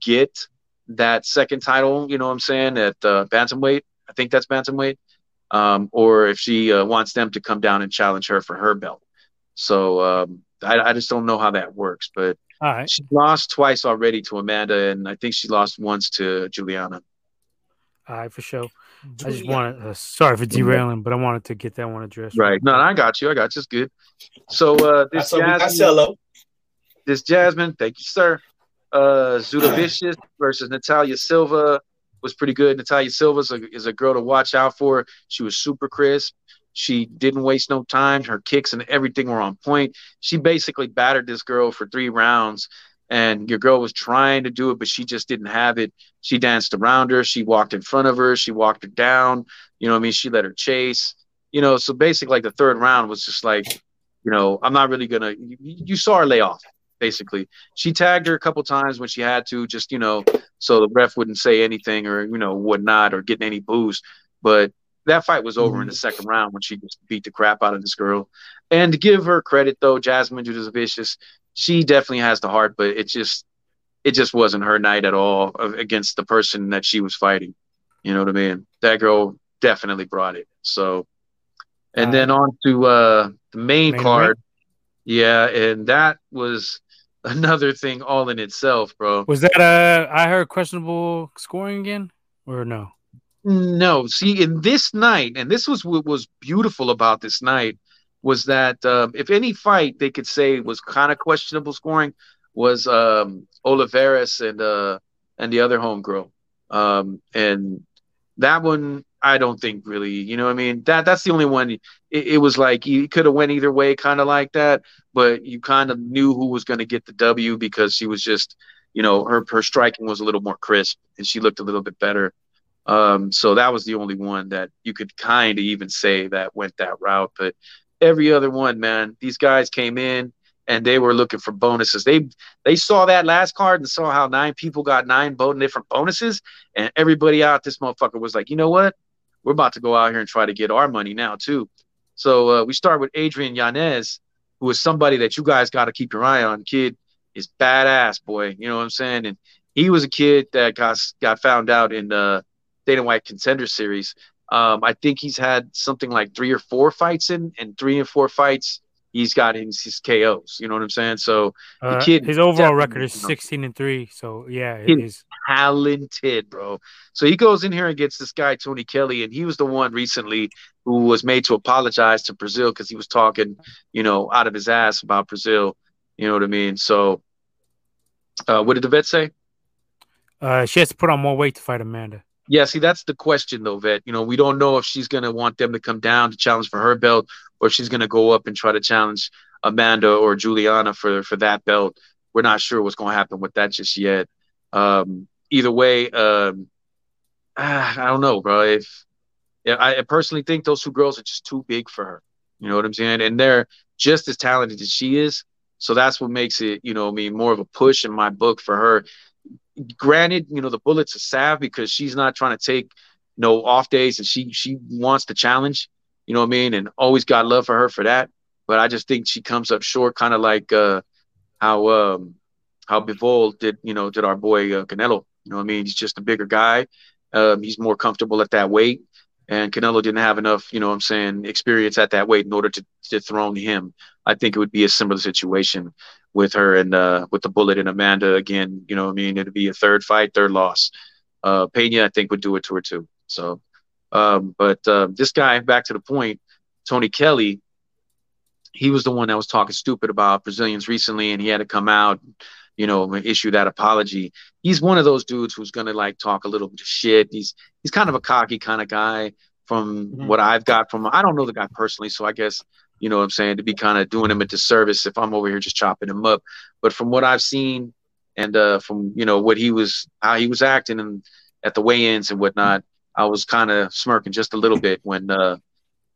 get that second title. You know what I'm saying at uh, bantamweight. I think that's bantamweight. um, or if she uh, wants them to come down and challenge her for her belt. So um, I, I, just don't know how that works. But she lost twice already to Amanda, and I think she lost once to Juliana. All right, for sure. I just wanted, uh, sorry for derailing, but I wanted to get that one addressed. Right. No, I got you. I got you. It's good. So uh, this Jasmine, this Jasmine, thank you, sir. Uh, Zuda Vicious versus Natalia Silva was pretty good. Natalia Silva is a, is a girl to watch out for. She was super crisp. She didn't waste no time. Her kicks and everything were on point. She basically battered this girl for three rounds, and your girl was trying to do it, but she just didn't have it. She danced around her. She walked in front of her. She walked her down. You know I mean? She let her chase. You know, so basically, like the third round was just like, you know, I'm not really gonna. You saw her lay off basically. She tagged her a couple times when she had to, just you know, so the ref wouldn't say anything or you know whatnot or getting any boost. But that fight was over in the second round when she just beat the crap out of this girl. And to give her credit though, Jasmine Jasudavicius, she definitely has the heart, but it just it just wasn't her night at all against the person that she was fighting. You know what I mean? That girl definitely brought it. So, and uh, then on to uh, the main, main card. Yeah, and that was another thing all in itself, bro. Was that uh I heard questionable scoring again or no? No, see, in this night, and this was what was beautiful about this night, was that uh, if any fight they could say was kind of questionable scoring was um, Oliveras and uh, and the other homegirl, um, and that one I don't think really, you know, what I mean that that's the only one. It, it was like you could have went either way, kind of like that, but you kind of knew who was going to get the W because she was just, you know, her her striking was a little more crisp and she looked a little bit better. Um, so that was the only one that you could kind of even say that went that route. But every other one, man, these guys came in and they were looking for bonuses. They they saw that last card and saw how nine people got nine different bonuses, and everybody out this motherfucker was like, you know what? We're about to go out here and try to get our money now too. So uh, we start with Adrian Yanez, who is somebody that you guys got to keep your eye on. Kid is badass, boy. You know what I'm saying? And he was a kid that got got found out in the Dana White Contender Series. Um, I think he's had something like three or four fights in, and three and four fights he's got his, his KOs. You know what I'm saying? So uh, the kid, his overall record is 16 and three. So yeah, he's talented, bro. So he goes in here and gets this guy Tony Kelley, and he was the one recently who was made to apologize to Brazil because he was talking, you know, out of his ass about Brazil. You know what I mean? So, uh, what did the vet say? Uh, she has to put on more weight to fight Amanda. Yeah, see, that's the question, though, Vet. You know, we don't know if she's going to want them to come down to challenge for her belt or if she's going to go up and try to challenge Amanda or Juliana for, for that belt. We're not sure what's going to happen with that just yet. Um, either way, um, I don't know, bro. If, if I personally think those two girls are just too big for her. You know what I'm saying? And they're just as talented as she is. So that's what makes it, you know, I mean, more of a push in my book for her granted, you know, the bullets are salve because she's not trying to take you know off days and she she wants the challenge, you know what I mean? And always got love for her for that. But I just think she comes up short, kind of like uh, how um, how Bivol did, you know, did our boy uh, Canelo. You know what I mean? He's just a bigger guy. Um, he's more comfortable at that weight. And Canelo didn't have enough, you know what I'm saying, experience at that weight in order to to dethrone him. I think it would be a similar situation with her and uh, with the Bullet and Amanda again. You know, I mean, it'd be a third fight, third loss. Uh, Pena, I think, would do it to her too. So, um, but uh, this guy, back to the point, Tony Kelley, he was the one that was talking stupid about Brazilians recently, and he had to come out, you know, issue that apology. He's one of those dudes who's gonna like talk a little bit of shit. He's he's kind of a cocky kind of guy. From mm-hmm. what I've got from, I don't know the guy personally, so I guess you know what I'm saying, to be kind of doing him a disservice if I'm over here just chopping him up. But from what I've seen and uh, from, you know, what he was, how he was acting and at the weigh-ins and whatnot, I was kind of smirking just a little bit when uh,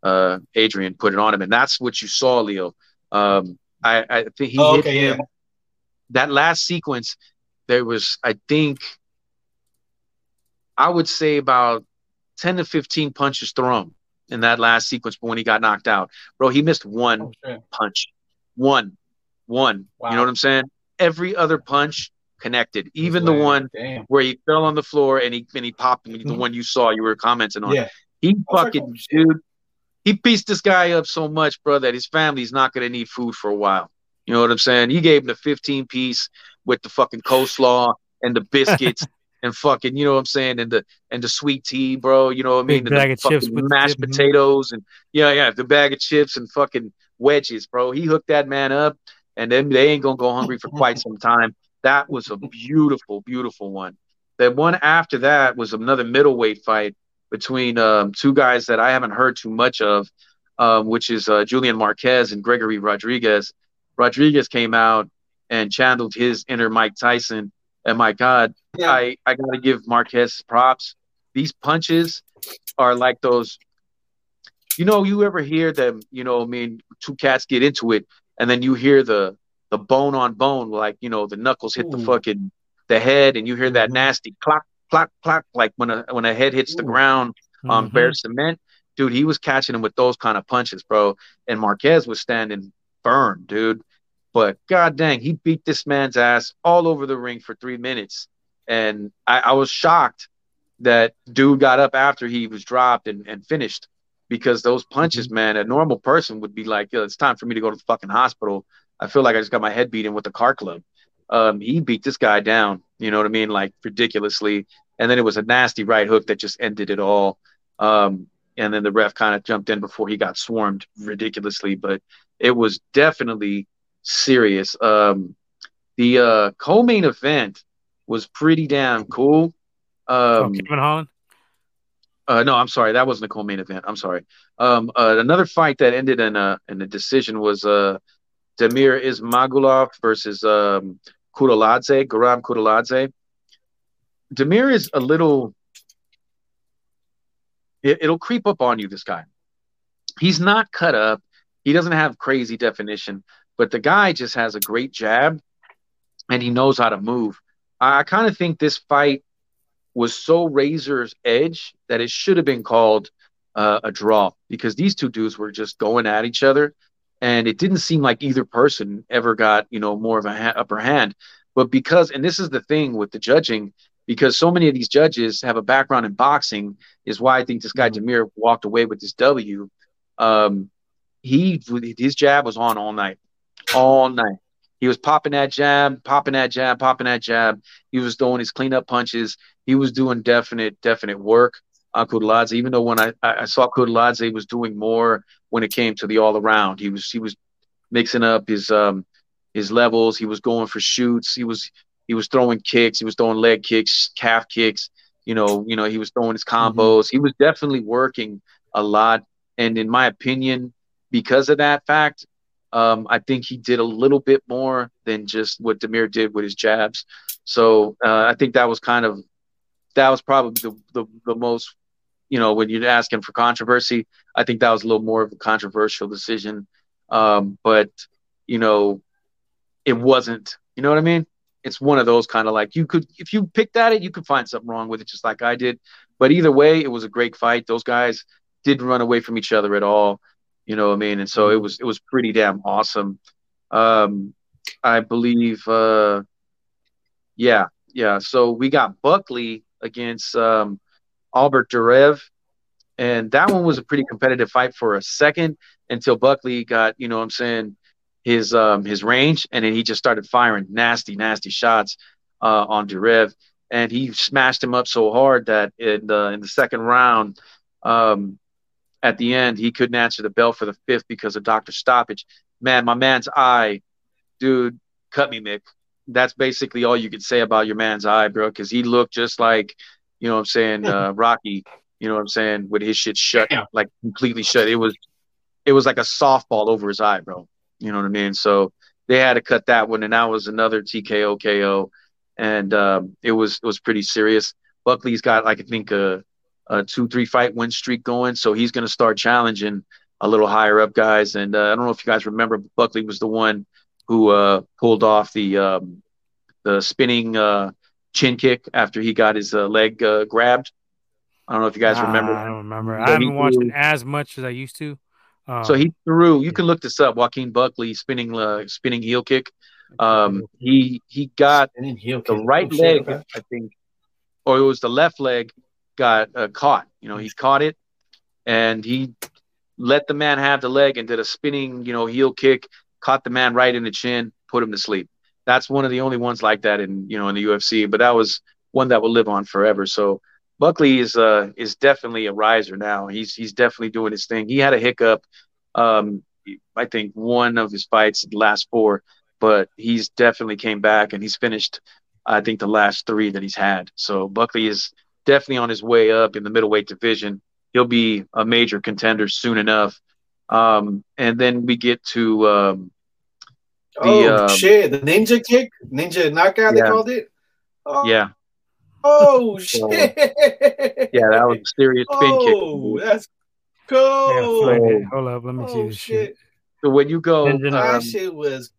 uh, Adrian put it on him. And that's what you saw, Leo. Um, I, I think he oh, hit okay, him. Yeah. That last sequence, there was, I think, I would say about 10 to 15 punches thrown in that last sequence but when he got knocked out. Bro, he missed one oh, punch. One. One. Wow. You know what I'm saying? Every other punch connected. Even the one where he fell on the floor and he and he popped the mm-hmm. one you saw, you were commenting on. Yeah. He He fucking dude, he pieced this guy up so much, bro, that his family's not gonna need food for a while. You know what I'm saying? He gave him the 15 piece with the fucking coleslaw and the biscuits and fucking, you know what I'm saying, and the and the sweet tea, bro. You know what I mean? Big bag the of chips with mashed dip. potatoes and yeah, yeah, the bag of chips and fucking wedges, bro. He hooked that man up, and then they ain't gonna go hungry for quite some time. That was a beautiful, beautiful one. The one after that was another middleweight fight between um, two guys that I haven't heard too much of, um, which is uh, Julian Marquez and Gregory Rodrigues. Rodrigues came out and channeled his inner Mike Tyson. And my God, Yeah. I, I got to give Marquez props. These punches are like those, you know, you ever hear them, you know, I mean, two cats get into it and then you hear the, the bone on bone, like, you know, the knuckles hit the fucking, the head and you hear that Mhm. nasty clock, clock, clock, like when a, when a head hits the ground on Mhm. bare cement. Dude, he was catching him with those kind of punches, bro. And Marquez was standing firm, dude. But god dang, he beat this man's ass all over the ring for three minutes. And I, I was shocked that dude got up after he was dropped and, and finished because those punches, man, a normal person would be like, Yo, it's time for me to go to the fucking hospital. I feel like I just got my head beaten with the car club. Um, he beat this guy down, you know what I mean? Like ridiculously. And then it was a nasty right hook that just ended it all. Um, and then the ref kind of jumped in before he got swarmed ridiculously, but it was definitely serious. Um, the uh, co-main event was pretty damn cool. Oh, Um, Kevin Holland. uh, no, I'm sorry, that wasn't a co-main event. I'm sorry. Um, uh, another fight that ended in a in a decision was uh, Demir Ismagulov versus um, Kudaladze, Garam Kudaladze. Demir is a little. It, it'll creep up on you. This guy, he's not cut up. He doesn't have crazy definition, but the guy just has a great jab, and he knows how to move. I, I kind of think this fight was so razor's edge that it should have been called uh, a draw because these two dudes were just going at each other, and it didn't seem like either person ever got you know more of a ha- upper hand. But because, and this is the thing with the judging, because so many of these judges have a background in boxing, is why I think this guy Demir walked away with this W. Um, he his jab was on all night, all night. He was popping that jab, popping that jab, popping that jab. He was doing his cleanup punches. He was doing definite, definite work on Kudaladze. Even though when I, I saw Kudaladze was doing more when it came to the all around, he was he was mixing up his um his levels. He was going for shoots. He was he was throwing kicks. He was throwing leg kicks, calf kicks. You know, you know, he was throwing his combos. He was definitely working a lot. And in my opinion, because of that fact, um, I think he did a little bit more than just what Demir did with his jabs. So uh, I think that was kind of that was probably the, the the most you know when you're asking for controversy. I think that was a little more of a controversial decision. Um, but you know, it wasn't. You know what I mean? It's one of those kind of like you could if you picked at it, you could find something wrong with it, just like I did. But either way, it was a great fight. Those guys didn't run away from each other at all. You know what I mean? And so it was it was pretty damn awesome. Um, I believe, uh, yeah, yeah. So we got Buckley against um, Albert Duraev, and that one was a pretty competitive fight for a second until Buckley got, you know, what I'm saying his um, his range, and then he just started firing nasty, nasty shots uh, on Duraev, and he smashed him up so hard that in the in the second round. Um, at the end, he couldn't answer the bell for the fifth because of doctor stoppage. Man, my man's eye, dude, cut me, Mick. That's basically all you could say about your man's eye, bro, because he looked just like, you know what I'm saying, uh, Rocky, you know what I'm saying, with his shit shut, Damn. like completely shut. It was it was like a softball over his eye, bro. You know what I mean? So they had to cut that one, and that was another TKO KO. And um, it was it was pretty serious. Buckley's got like I think a a two three fight win streak going, so he's going to start challenging a little higher up guys. And uh, I don't know if you guys remember, but Buckley was the one who uh, pulled off the um, the spinning uh, chin kick after he got his uh, leg uh, grabbed. I don't know if you guys Ah, remember. I don't remember. So I haven't he watched it as much as I used to. Um, So he threw. You can look this up. Joaquin Buckley spinning uh, spinning heel kick. Um, he he got heel the kick. right Oh, leg. I think, or it was the left leg got uh, caught. You know, he caught it, and he let the man have the leg and did a spinning, you know, heel kick, caught the man right in the chin, put him to sleep. That's one of the only ones like that in you know in the UFC, but that was one that will live on forever. So Buckley is uh is definitely a riser now. He's he's definitely doing his thing. He had a hiccup, um, I think one of his fights, the last four, but he's definitely came back and he's finished. I think the last three that he's had. So Buckley is definitely on his way up in the middleweight division. He'll be a major contender soon enough. Um, and then we get to um, the, oh um, shit, the ninja kick, ninja knockout. Yeah. They called it. Oh, yeah. Oh shit! yeah, that was a serious spin oh, kick. Oh, that's cool. Yeah, Hold up, let me oh, see this shit. shit. So when you go, um, that shit was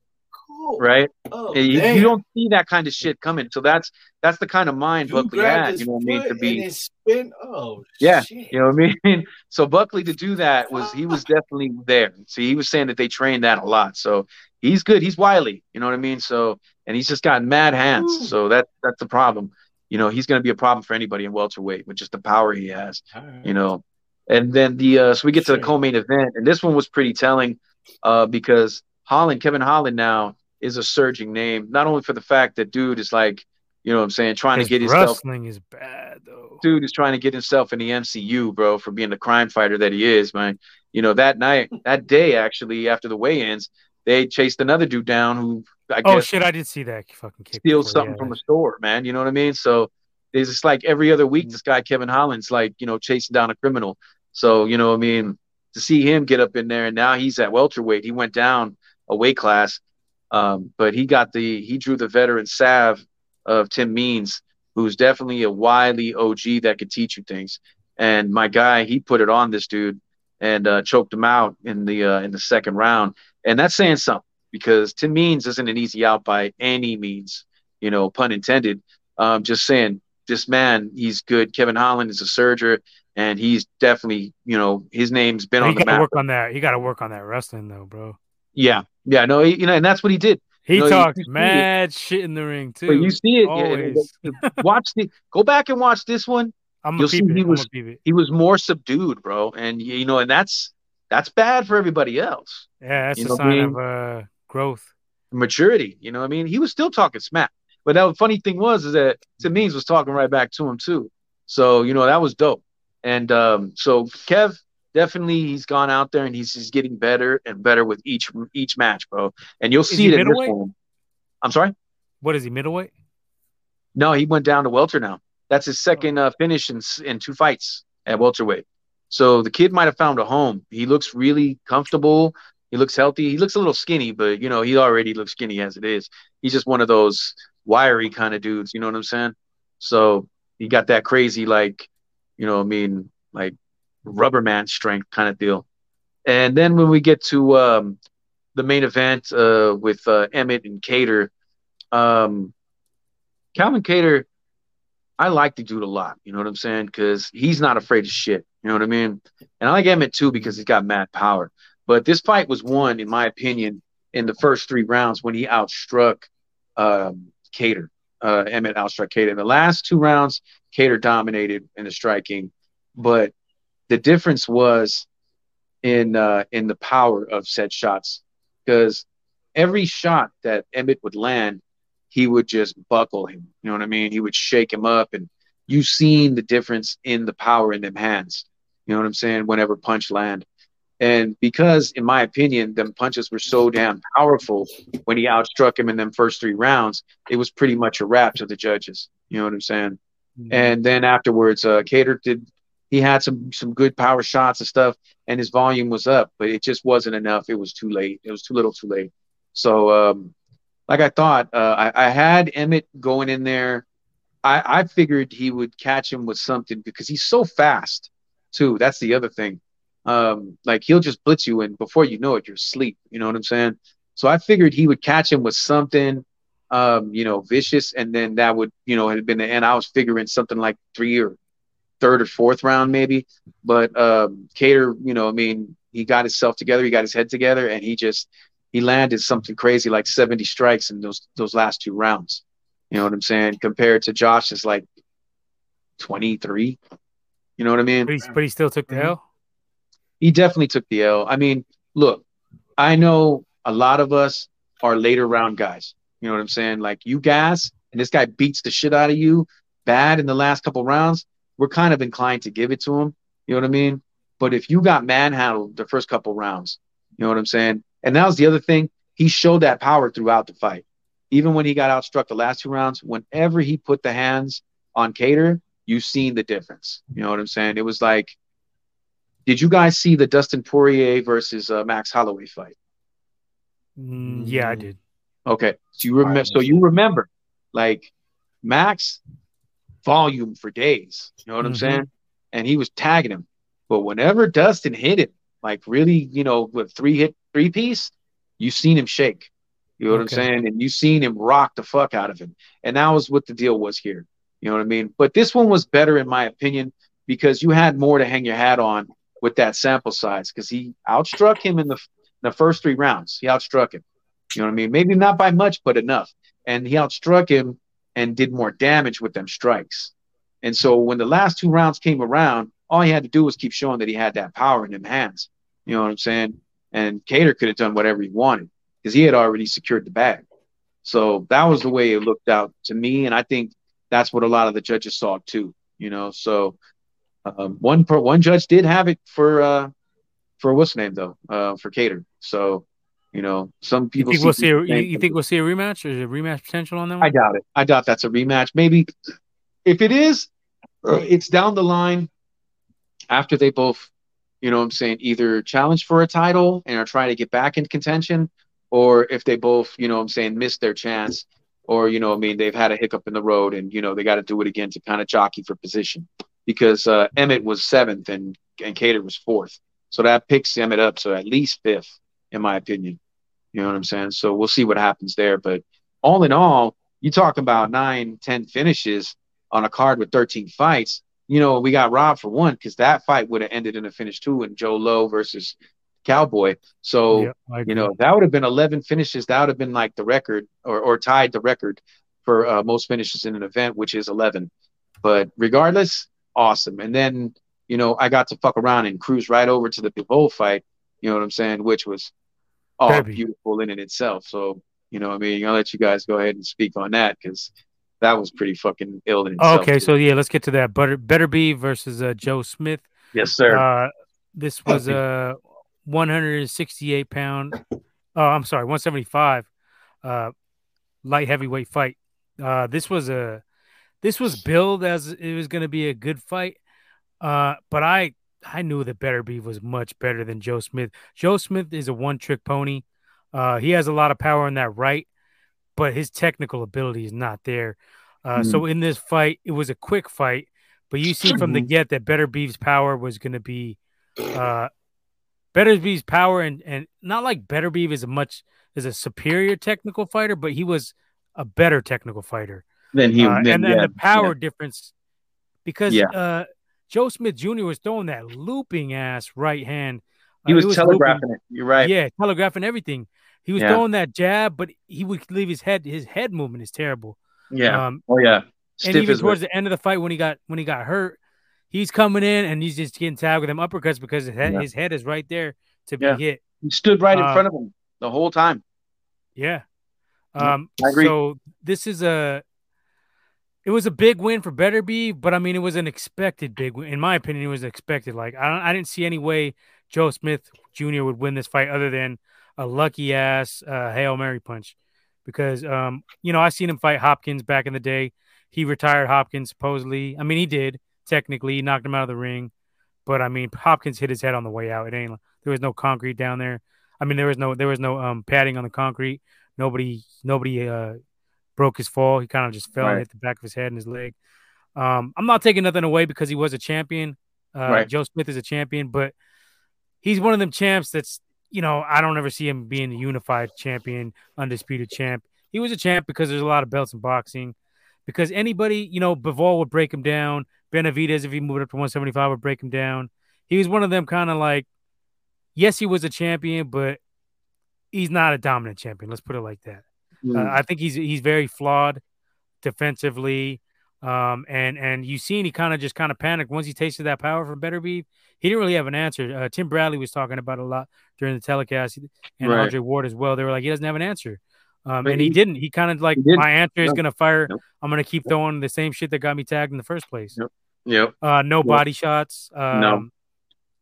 cool, right? Oh, you, you, don't see that kind of shit coming. So that's that's the kind of mind you Buckley had. You know what I mean? To be spin. Oh, yeah. Shit. You know what I mean? So Buckley to do that was he was definitely there. See, he was saying that they trained that a lot. So he's good. He's wily. You know what I mean? So and he's just got mad hands. Ooh. So that that's the problem you know, he's going to be a problem for anybody in welterweight with just the power he has, right. you know. And then the uh, so we get to the co-main event, and this one was pretty telling uh, because Holland, Kevin Holland, now is a surging name. Not only for the fact that dude is like, you know, what I'm saying, trying His to get his wrestling is bad though. Dude is trying to get himself in the MCU, bro, for being the crime fighter that he is, man. You know, that night, that day, actually, after the weigh-ins, they chased another dude down who I oh shit, I did see that fucking kick. Steal something yeah. from a store, man. You know what I mean? So it's just like every other week, mm-hmm. this guy Kevin Holland's like you know chasing down a criminal. So you know, I mean, to see him get up in there, and now he's at welterweight. He went down a weight class, um, but he got the he drew the veteran Sav of Tim Means, who's definitely a wily OG that could teach you things. And my guy, he put it on this dude and uh, choked him out in the uh, in the second round, and that's saying something because Tim Means isn't an easy out by any means, you know, pun intended. Um, just saying, this man, he's good. Kevin Holland is a surgeon, and he's definitely, you know, his name's been he on the map. Work on that. He got to work on that wrestling though, bro. Yeah, yeah, no, he, you know, and that's what he did. He you know, talked mad shit in the ring too. But you see it. Always. watch the. Go back and watch this one. I'm You'll see he was he was more subdued, bro, and you know, and that's that's bad for everybody else. Yeah, that's you a sign I mean? of uh, growth, maturity. You know, I mean, he was still talking smack. But the funny thing was is that Tim Means was talking right back to him too. So you know that was dope. And um, so Kev definitely he's gone out there and he's, he's getting better and better with each each match, bro. And you'll is see it in this one. I'm sorry. What is he middleweight? No, he went down to welter now. That's his second uh, finish in in two fights at welterweight. So the kid might have found a home. He looks really comfortable. He looks healthy. He looks a little skinny, but you know, he already looks skinny as it is. He's just one of those wiry kind of dudes, you know what I'm saying? So he got that crazy, like, you know, I mean, like rubber man strength kind of deal. And then when we get to um, the main event uh, with uh, Emmett and Kattar, um, Calvin Kattar, I like the dude a lot. You know what I'm saying? Because he's not afraid of shit. You know what I mean? And I like Emmett too because he's got mad power. But this fight was won, in my opinion, in the first three rounds when he outstruck um, Kattar. Uh, Emmett outstruck Kattar. In the last two rounds, Kattar dominated in the striking, but the difference was in uh, in the power of said shots because every shot that Emmett would land, he would just buckle him. You know what I mean? He would shake him up, and you've seen the difference in the power in them hands. You know what I'm saying? Whenever punch land, and because, in my opinion, them punches were so damn powerful when he outstruck him in them first three rounds, it was pretty much a wrap to the judges. You know what I'm saying? Mm-hmm. And then afterwards, uh, Kattar did. He had some some good power shots and stuff, and his volume was up, but it just wasn't enough. It was too late. It was too little, too late. So, um, like I thought, uh, I, I had Emmett going in there. I, I figured he would catch him with something because he's so fast, too. That's the other thing um, like he'll just blitz you, and before you know it, you're asleep. You know what I'm saying? So I figured he would catch him with something, um, you know, vicious, and then that would, you know, had been the end. I was figuring something like three or third or fourth round maybe, but um, Kattar, you know, I mean, he got himself together, he got his head together, and he just he landed something crazy like 70 strikes in those those last two rounds. You know what I'm saying? Compared to Josh's like 23. You know what I mean? But he, but he still took the mm-hmm. L. he definitely took the L. I mean, look, I know a lot of us are later round guys. You know what I'm saying? Like you gas, and this guy beats the shit out of you bad in the last couple rounds. We're kind of inclined to give it to him. You know what I mean? But if you got manhandled the first couple rounds, you know what I'm saying? And that was the other thing. He showed that power throughout the fight. Even when he got outstruck the last two rounds, whenever he put the hands on Kattar, you've seen the difference. You know what I'm saying? It was like, did you guys see the Dustin Poirier versus uh, Max Holloway fight? Mm, yeah, I did. Okay, so you remember. So you remember, like Max, volume for days. You know what mm-hmm. I'm saying? And he was tagging him, but whenever Dustin hit him, like really, you know, with three hit three piece, you seen him shake. You know what okay. I'm saying? And you seen him rock the fuck out of him. And that was what the deal was here. You know what I mean? But this one was better in my opinion because you had more to hang your hat on with that sample size because he outstruck him in the the first three rounds. He outstruck him. You know what I mean? Maybe not by much, but enough. And he outstruck him and did more damage with them strikes. And so when the last two rounds came around, all he had to do was keep showing that he had that power in them hands. You know what I'm saying? And Kattar could have done whatever he wanted because he had already secured the bag. So that was the way it looked out to me. And I think that's what a lot of the judges saw too. You know, so um, one per, one judge did have it for uh, for what's name though uh, for Kattar. So you know, some people. You think, we'll see a, you, you think we'll see a rematch? Or is a rematch potential on that one? I doubt it. I doubt that's a rematch. Maybe if it is, uh, it's down the line after they both, you know, I'm saying either challenge for a title and are trying to get back in contention, or if they both, you know, I'm saying missed their chance, or you know, I mean, they've had a hiccup in the road and you know they got to do it again to kind of jockey for position because uh, Emmett was seventh and and Kattar was fourth. So that picks Emmett up. So at least fifth, in my opinion. You know what I'm saying? So we'll see what happens there. But all in all, you talk about nine, ten finishes on a card with 13 fights. You know, we got robbed for one because that fight would have ended in a finish two in Joe Lowe versus Cowboy. So, you know, that would have been 11 finishes. That would have been like the record or, or tied the record for uh, most finishes in an event, which is 11. But regardless, awesome. And then you know, I got to fuck around and cruise right over to the Bivol fight, you know what I'm saying, which was all beautiful in and itself. So, you know, I mean, I'll let you guys go ahead and speak on that because that was pretty fucking ill in itself. Okay, too. so yeah, let's get to that. Butter Beterbiev versus uh, Joe Smith. Yes, sir. Uh, this was a 168 pound. Oh, I'm sorry, 175 uh, light heavyweight fight. Uh, this was a this was billed as it was going to be a good fight. Uh, but I I knew that Better Beef was much better than Joe Smith. Joe Smith is a one trick pony. Uh, he has a lot of power in that right, but his technical ability is not there. Uh, mm-hmm. So in this fight, it was a quick fight, but you see from the mm-hmm. get that Better Beef's power was going to be uh, Beef's power, and and not like Better Beef is a much is a superior technical fighter, but he was a better technical fighter than he. Uh, then, and then yeah, the power yeah. difference because yeah. Uh, Joe Smith Jr. was throwing that looping ass right hand. He was, uh, was telegraphing looping, it. You're right. Yeah, telegraphing everything. He was yeah. throwing that jab, but he would leave his head. His head movement is terrible. Yeah. Um, oh yeah. Stiff and even towards the end of the fight, when he got when he got hurt, he's coming in and he's just getting tagged with them uppercuts because his head, yeah. his head is right there to be yeah. hit. He stood right in um, front of him the whole time. Yeah. Um, I agree. So this is a it was a big win for Beterbiev, but I mean, it was an expected big win. In my opinion, it was expected. Like I, I didn't see any way Joe Smith Jr. would win this fight other than a lucky ass uh, hail mary punch, because um, you know I seen him fight Hopkins back in the day. He retired Hopkins supposedly. I mean, he did technically. He knocked him out of the ring, but I mean, Hopkins hit his head on the way out. It ain't there was no concrete down there. I mean, there was no there was no um, padding on the concrete. Nobody nobody uh, broke his fall. He kind of just fell right. and hit the back of his head and his leg. Um, I'm not taking nothing away because he was a champion. Uh, right. Joe Smith is a champion, but he's one of them champs that's you know I don't ever see him being a unified champion, undisputed champ. He was a champ because there's a lot of belts in boxing. Because anybody, you know, Bivol would break him down. Benavidez, if he moved up to 175, would break him down. He was one of them kind of like, yes, he was a champion, but he's not a dominant champion. Let's put it like that. Mm. Uh, I think he's he's very flawed defensively. Um, and and you seen he kind of just kind of panicked once he tasted that power from Beterbiev. He didn't really have an answer. Uh, Tim Bradley was talking about a lot during the telecast, and right. Andre Ward as well. They were like, he doesn't have an answer. Um, and he, he, didn't. He kind of like my answer is gonna fire. Nope. I'm gonna keep throwing the same shit that got me tagged in the first place. Yep. Yep. Uh, no yep. body shots. Um, no.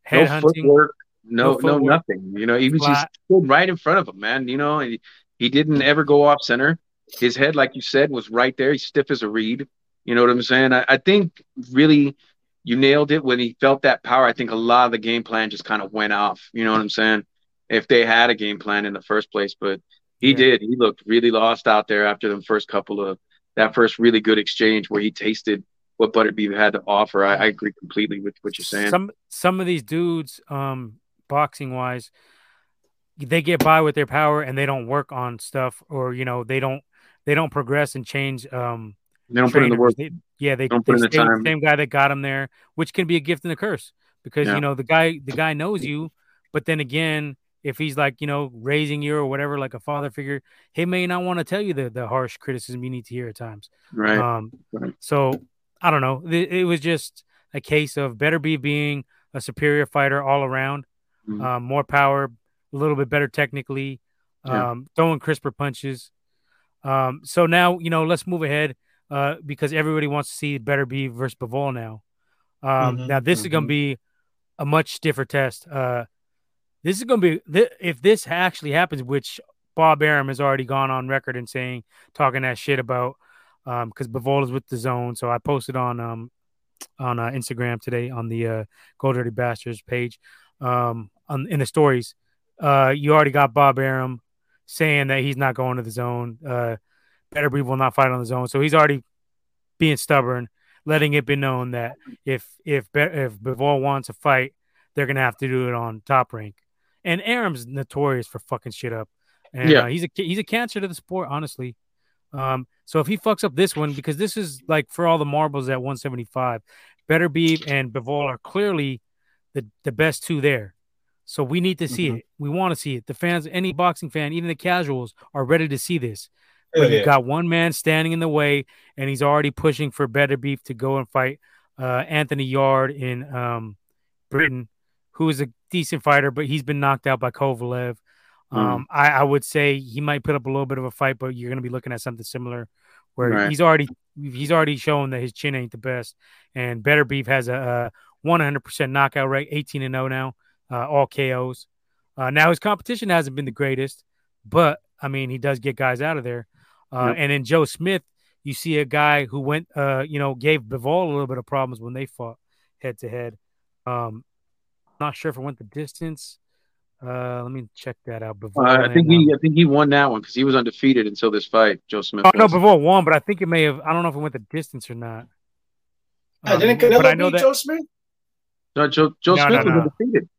Head no hunting. Footwork. No, no, no, nothing. You know, even just right in front of him, man. You know, he, he didn't ever go off center. His head, like you said, was right there. He's stiff as a reed. You know what I'm saying? I, I think really you nailed it when he felt that power. I think a lot of the game plan just kind of went off. You know what I'm saying? If they had a game plan in the first place, but he yeah. did. He looked really lost out there after the first couple of that first really good exchange where he tasted what Beterbiev had to offer. I, I, agree completely with what you're saying. Some some of these dudes, um, boxing wise, they get by with their power and they don't work on stuff, or you know, they don't they don't progress and change. Um, they don't trainers. put in the work. They, yeah, they don't they put in the time. The same guy that got him there, which can be a gift and a curse because yeah. you know the guy the guy knows you, but then again, if he's like you know raising you or whatever, like a father figure, he may not want to tell you the the harsh criticism you need to hear at times. Right. Um. Right. So I don't know. It, it, was just a case of better be being a superior fighter all around, mm-hmm. um, more power, a little bit better technically, yeah. um, throwing crisper punches. Um, so now you know, let's move ahead uh, because everybody wants to see Beterbiev versus Bivol now. Um, mm-hmm. Now this mm-hmm. is going to be a much stiffer test. Uh, this is going to be th- if this actually happens, which Bob Arum has already gone on record and saying talking that shit about because um, Bivol is with DAZN. So I posted on um, on uh, Instagram today on the uh, Gold Dirty Bastards page um, on in the stories. Uh, you already got Bob Arum saying that he's not going to DAZN. Uh, Beterbiev will not fight on DAZN, so he's already being stubborn, letting it be known that if if if Bivol wants a fight, they're gonna have to do it on top rank. And Arum's notorious for fucking shit up, and yeah. uh, he's a he's a cancer to the sport, honestly. Um, so if he fucks up this one, because this is like for all the marbles at 175, Beterbiev and Bivol are clearly the the best two there. So we need to see mm-hmm. it. We want to see it. The fans, any boxing fan, even the casuals, are ready to see this. But yeah. you got one man standing in the way, and he's already pushing for Better Beef to go and fight uh, Anthony Yarde in um, Britain, who is a decent fighter, but he's been knocked out by Kovalev. Mm. Um, I, I, would say he might put up a little bit of a fight, but you're going to be looking at something similar, where right. he's already he's already shown that his chin ain't the best, and Better Beef has a, a 100% knockout rate, 18 and 0 now, uh, all KOs. Uh, now his competition hasn't been the greatest, but I mean he does get guys out of there. Uh, yep. And then Joe Smith, you see a guy who went, uh, you know, gave Bivol a little bit of problems when they fought head to head. Um, not sure if it went the distance. Uh, let me check that out. Bivol uh, I think he, I think he won that one because he was undefeated until this fight. Joe Smith. Oh, no, Bivol won, but I think it may have. I don't know if it went the distance or not. Um, didn't Canelo I know beat that, Joe Smith? No, Joe, Joe no, Smith no, no. was undefeated.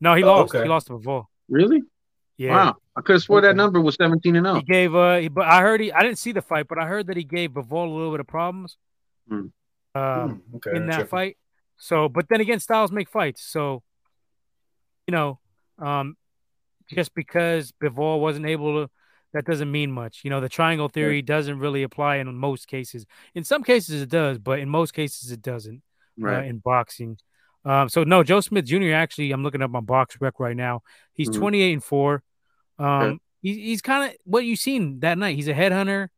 No, he oh, lost. Okay. He lost to Bivol. Really? Yeah. Wow. I could have swore okay. that number was 17 and 0. He gave uh he, but I heard he I didn't see the fight, but I heard that he gave Bivol a little bit of problems. Hmm. Um, okay, in that fight. So, but then again, styles make fights. So, you know, um, just because Bivol wasn't able to, that doesn't mean much. You know, the triangle theory right. doesn't really apply in most cases. In some cases, it does, but in most cases, it doesn't. Uh, right. Uh, in boxing. Um, so no, Joe Smith Jr. Actually, I'm looking up my BoxRec right now. He's mm-hmm. 28 and four. Um, okay. he's he's kind of what you've seen that night. He's a headhunter.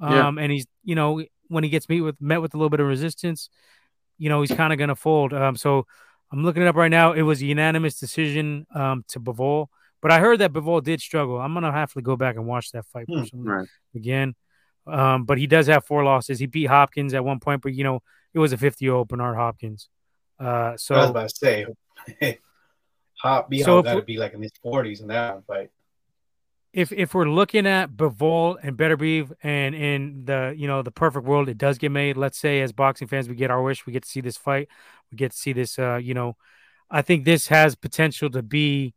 Um, yeah. and he's you know when he gets meet with met with a little bit of resistance, you know he's kind of gonna fold. Um, so I'm looking it up right now. It was a unanimous decision um to Bivol, but I heard that Bivol did struggle. I'm gonna have to go back and watch that fight personally right. again. Um, but he does have four losses. He beat Hopkins at one point, but you know it was a 50 year old Bernard Hopkins. Uh, so I was about to say, Hop be so got to be like in his 40s in that fight if if we're looking at Bivol and Better Beterbiev and in the you know the perfect world, it does get made. Let's say as boxing fans, we get our wish, we get to see this fight, we get to see this. Uh, you know, I think this has potential to be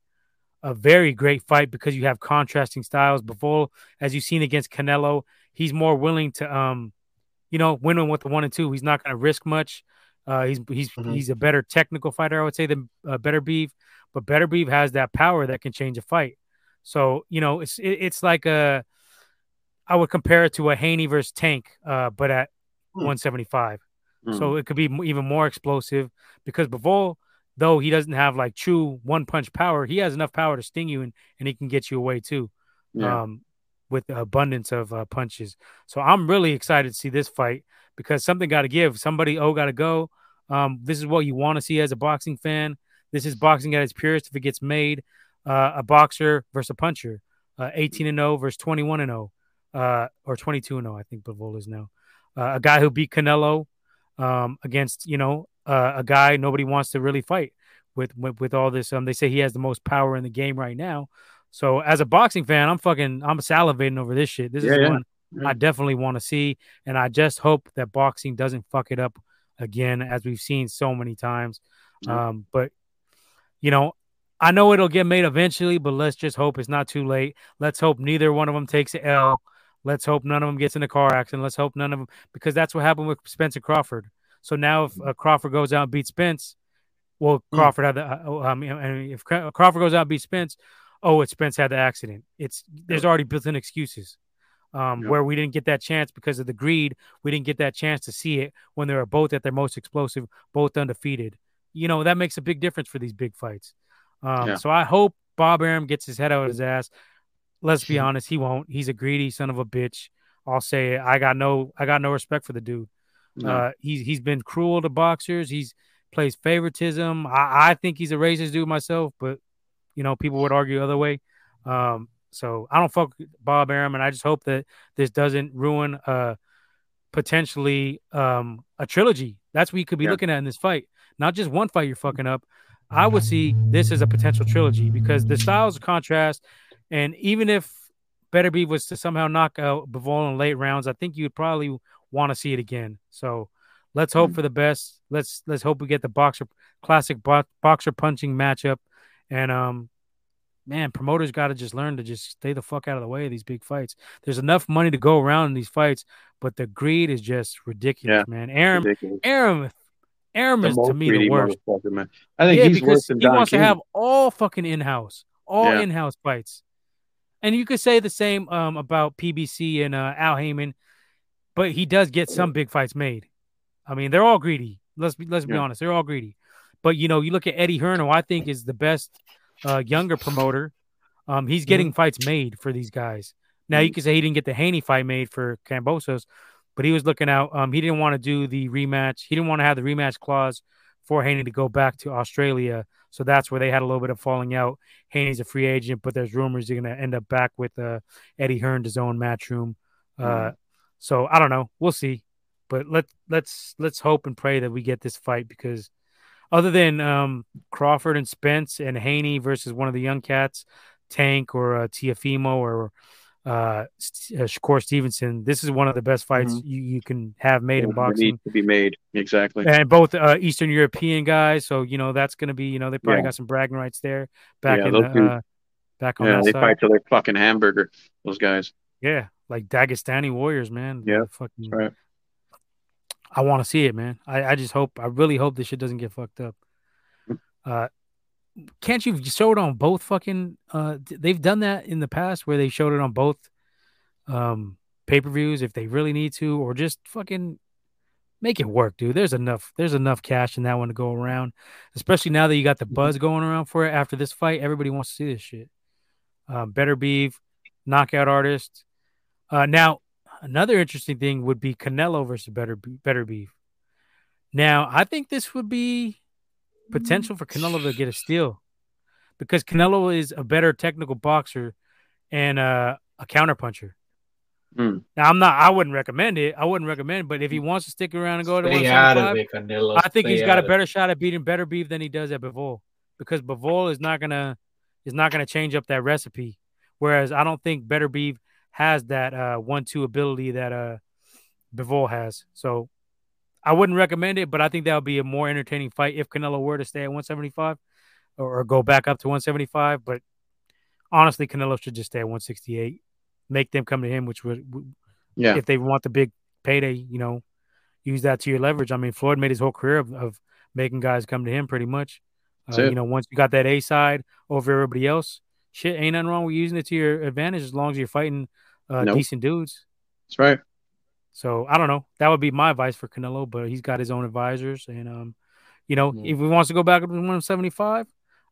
a very great fight because you have contrasting styles. Bivol, as you've seen against Canelo, he's more willing to um, you know, win him with the one and two. He's not going to risk much. Uh, he's he's mm-hmm. he's a better technical fighter, I would say, than uh, beef. But Better Beef has that power that can change a fight. So you know, it's it, it's like a I would compare it to a Haney versus Tank, uh, but at hmm. 175. Hmm. So it could be even more explosive because Bivol, though he doesn't have like true one punch power, he has enough power to sting you and, and he can get you away too. Yeah. Um, with abundance of uh, punches. So I'm really excited to see this fight because something got to give. Somebody oh got to go. Um, this is what you want to see as a boxing fan. This is boxing at its purest if it gets made. Uh, a boxer versus a puncher. Uh, 18 and 0 versus 21 and 0, uh, or 22 and 0. I think Bivol is now. Uh, a guy who beat Canelo um, against you know uh, a guy nobody wants to really fight with, with with all this. Um, they say he has the most power in the game right now. So as a boxing fan, I'm fucking I'm salivating over this shit. This yeah, is yeah. one yeah. I definitely want to see, and I just hope that boxing doesn't fuck it up again, as we've seen so many times. Um, but you know, I know it'll get made eventually, but let's just hope it's not too late. Let's hope neither one of them takes an L. Let's hope none of them gets in a car accident. Let's hope none of them, because that's what happened with Spencer Crawford. So now, if uh, Crawford goes out and beats Spence, well, hmm. Crawford had the. Uh, I mean, if Crawford goes out and beats Spence, oh, it's Spence had the accident. It's there's already built-in excuses. Um, where we didn't get that chance because of the greed. We didn't get that chance to see it when they were both at their most explosive, both undefeated. You know that makes a big difference for these big fights. Um, yeah. So I hope Bob Arum gets his head out of his ass. Let's be honest, he won't. He's a greedy son of a bitch. I'll say it. I got no, I got no respect for the dude. No. Uh, he's he's been cruel to boxers. He's plays favoritism. I, I think he's a racist dude myself, but you know, people would argue other way. Um, so I don't fuck Bob Arum, and I just hope that this doesn't ruin uh potentially um a trilogy. That's what you could be yeah. looking at in this fight. Not just one fight you're fucking up. I would see this as a potential trilogy because the styles contrast, and even if Beterbiev was to somehow knock out Bivol in late rounds, I think you'd probably want to see it again. So let's hope mm-hmm. for the best. Let's let's hope we get the boxer classic bo- boxer punching matchup and um, man, promoters got to just learn to just stay the fuck out of the way of these big fights. There's enough money to go around in these fights, but the greed is just ridiculous, yeah, man. Ridiculous. Arum, Arum is to me the worst. Man. I think yeah, he's because he Don wants King. to have all fucking in house, all yeah. in house fights. And you could say the same um, about PBC and uh, Al Haymon, but he does get some big fights made. I mean, they're all greedy. Let's be let's be honest, they're all greedy. But you know, you look at Eddie Hearn, who I think is the best uh, younger promoter. Um, he's getting mm-hmm. fights made for these guys. Now you mm-hmm. can say he didn't get the Haney fight made for Kambosos, but he was looking out. Um, he didn't want to do the rematch. He didn't want to have the rematch clause for Haney to go back to Australia. So that's where they had a little bit of falling out. Haney's a free agent, but there's rumors he's going to end up back with uh, Eddie Hearn, his own matchroom. Uh, mm-hmm. So I don't know. We'll see. But let let's let's hope and pray that we get this fight because other than um, Crawford and Spence and Haney versus one of the young cats, Tank or uh, Teofimo or uh, uh, Shakur Stevenson, this is one of the best fights mm-hmm. you, you can have made yeah, in boxing. to be made exactly, and both uh, Eastern European guys. So you know that's going to be you know they probably yeah. got some bragging rights there back yeah, in the, uh, back on. Yeah, they side. fight to their fucking hamburger. Those guys. Yeah, like Dagestani warriors, man. Yeah, fucking. Right. I want to see it, man. I, I just hope, I really hope this shit doesn't get fucked up. Uh, can't you show it on both fucking? Uh, they've done that in the past where they showed it on both um pay per views if they really need to, or just fucking make it work, dude. There's enough. There's enough cash in that one to go around, especially now that you got the buzz going around for it after this fight. Everybody wants to see this shit. Uh, better Beterbiev, knockout artist. Uh, now Another interesting thing would be Canelo versus Better Beef. Now, I think this would be potential for Canelo to get a steal because Canelo is a better technical boxer and uh, a counterpuncher. Mm. Now, I'm not. I wouldn't recommend it. I wouldn't recommend. It, but if he wants to stick around and go to Stay out of it, Canelo. I think Stay he's got a better shot at beating Better Beef than he does at Bivol because Bivol is not gonna is not gonna change up that recipe. Whereas I don't think Beterbiev has that uh, one-two ability that uh, Bivol has. So I wouldn't recommend it, but I think that would be a more entertaining fight if Canelo were to stay at 175 or, or go back up to 175. But honestly, Canelo should just stay at 168. Make them come to him, which would, yeah, if they want the big payday, you know, use that to your leverage. I mean, Floyd made his whole career of, of making guys come to him pretty much. Uh, you know, once you got that A side over everybody else, shit, ain't nothing wrong with using it to your advantage as long as you're fighting uh, nope. decent dudes. That's right. So I don't know. That would be my advice for Canelo, but he's got his own advisors, and um, you know, if he wants to go back to 175,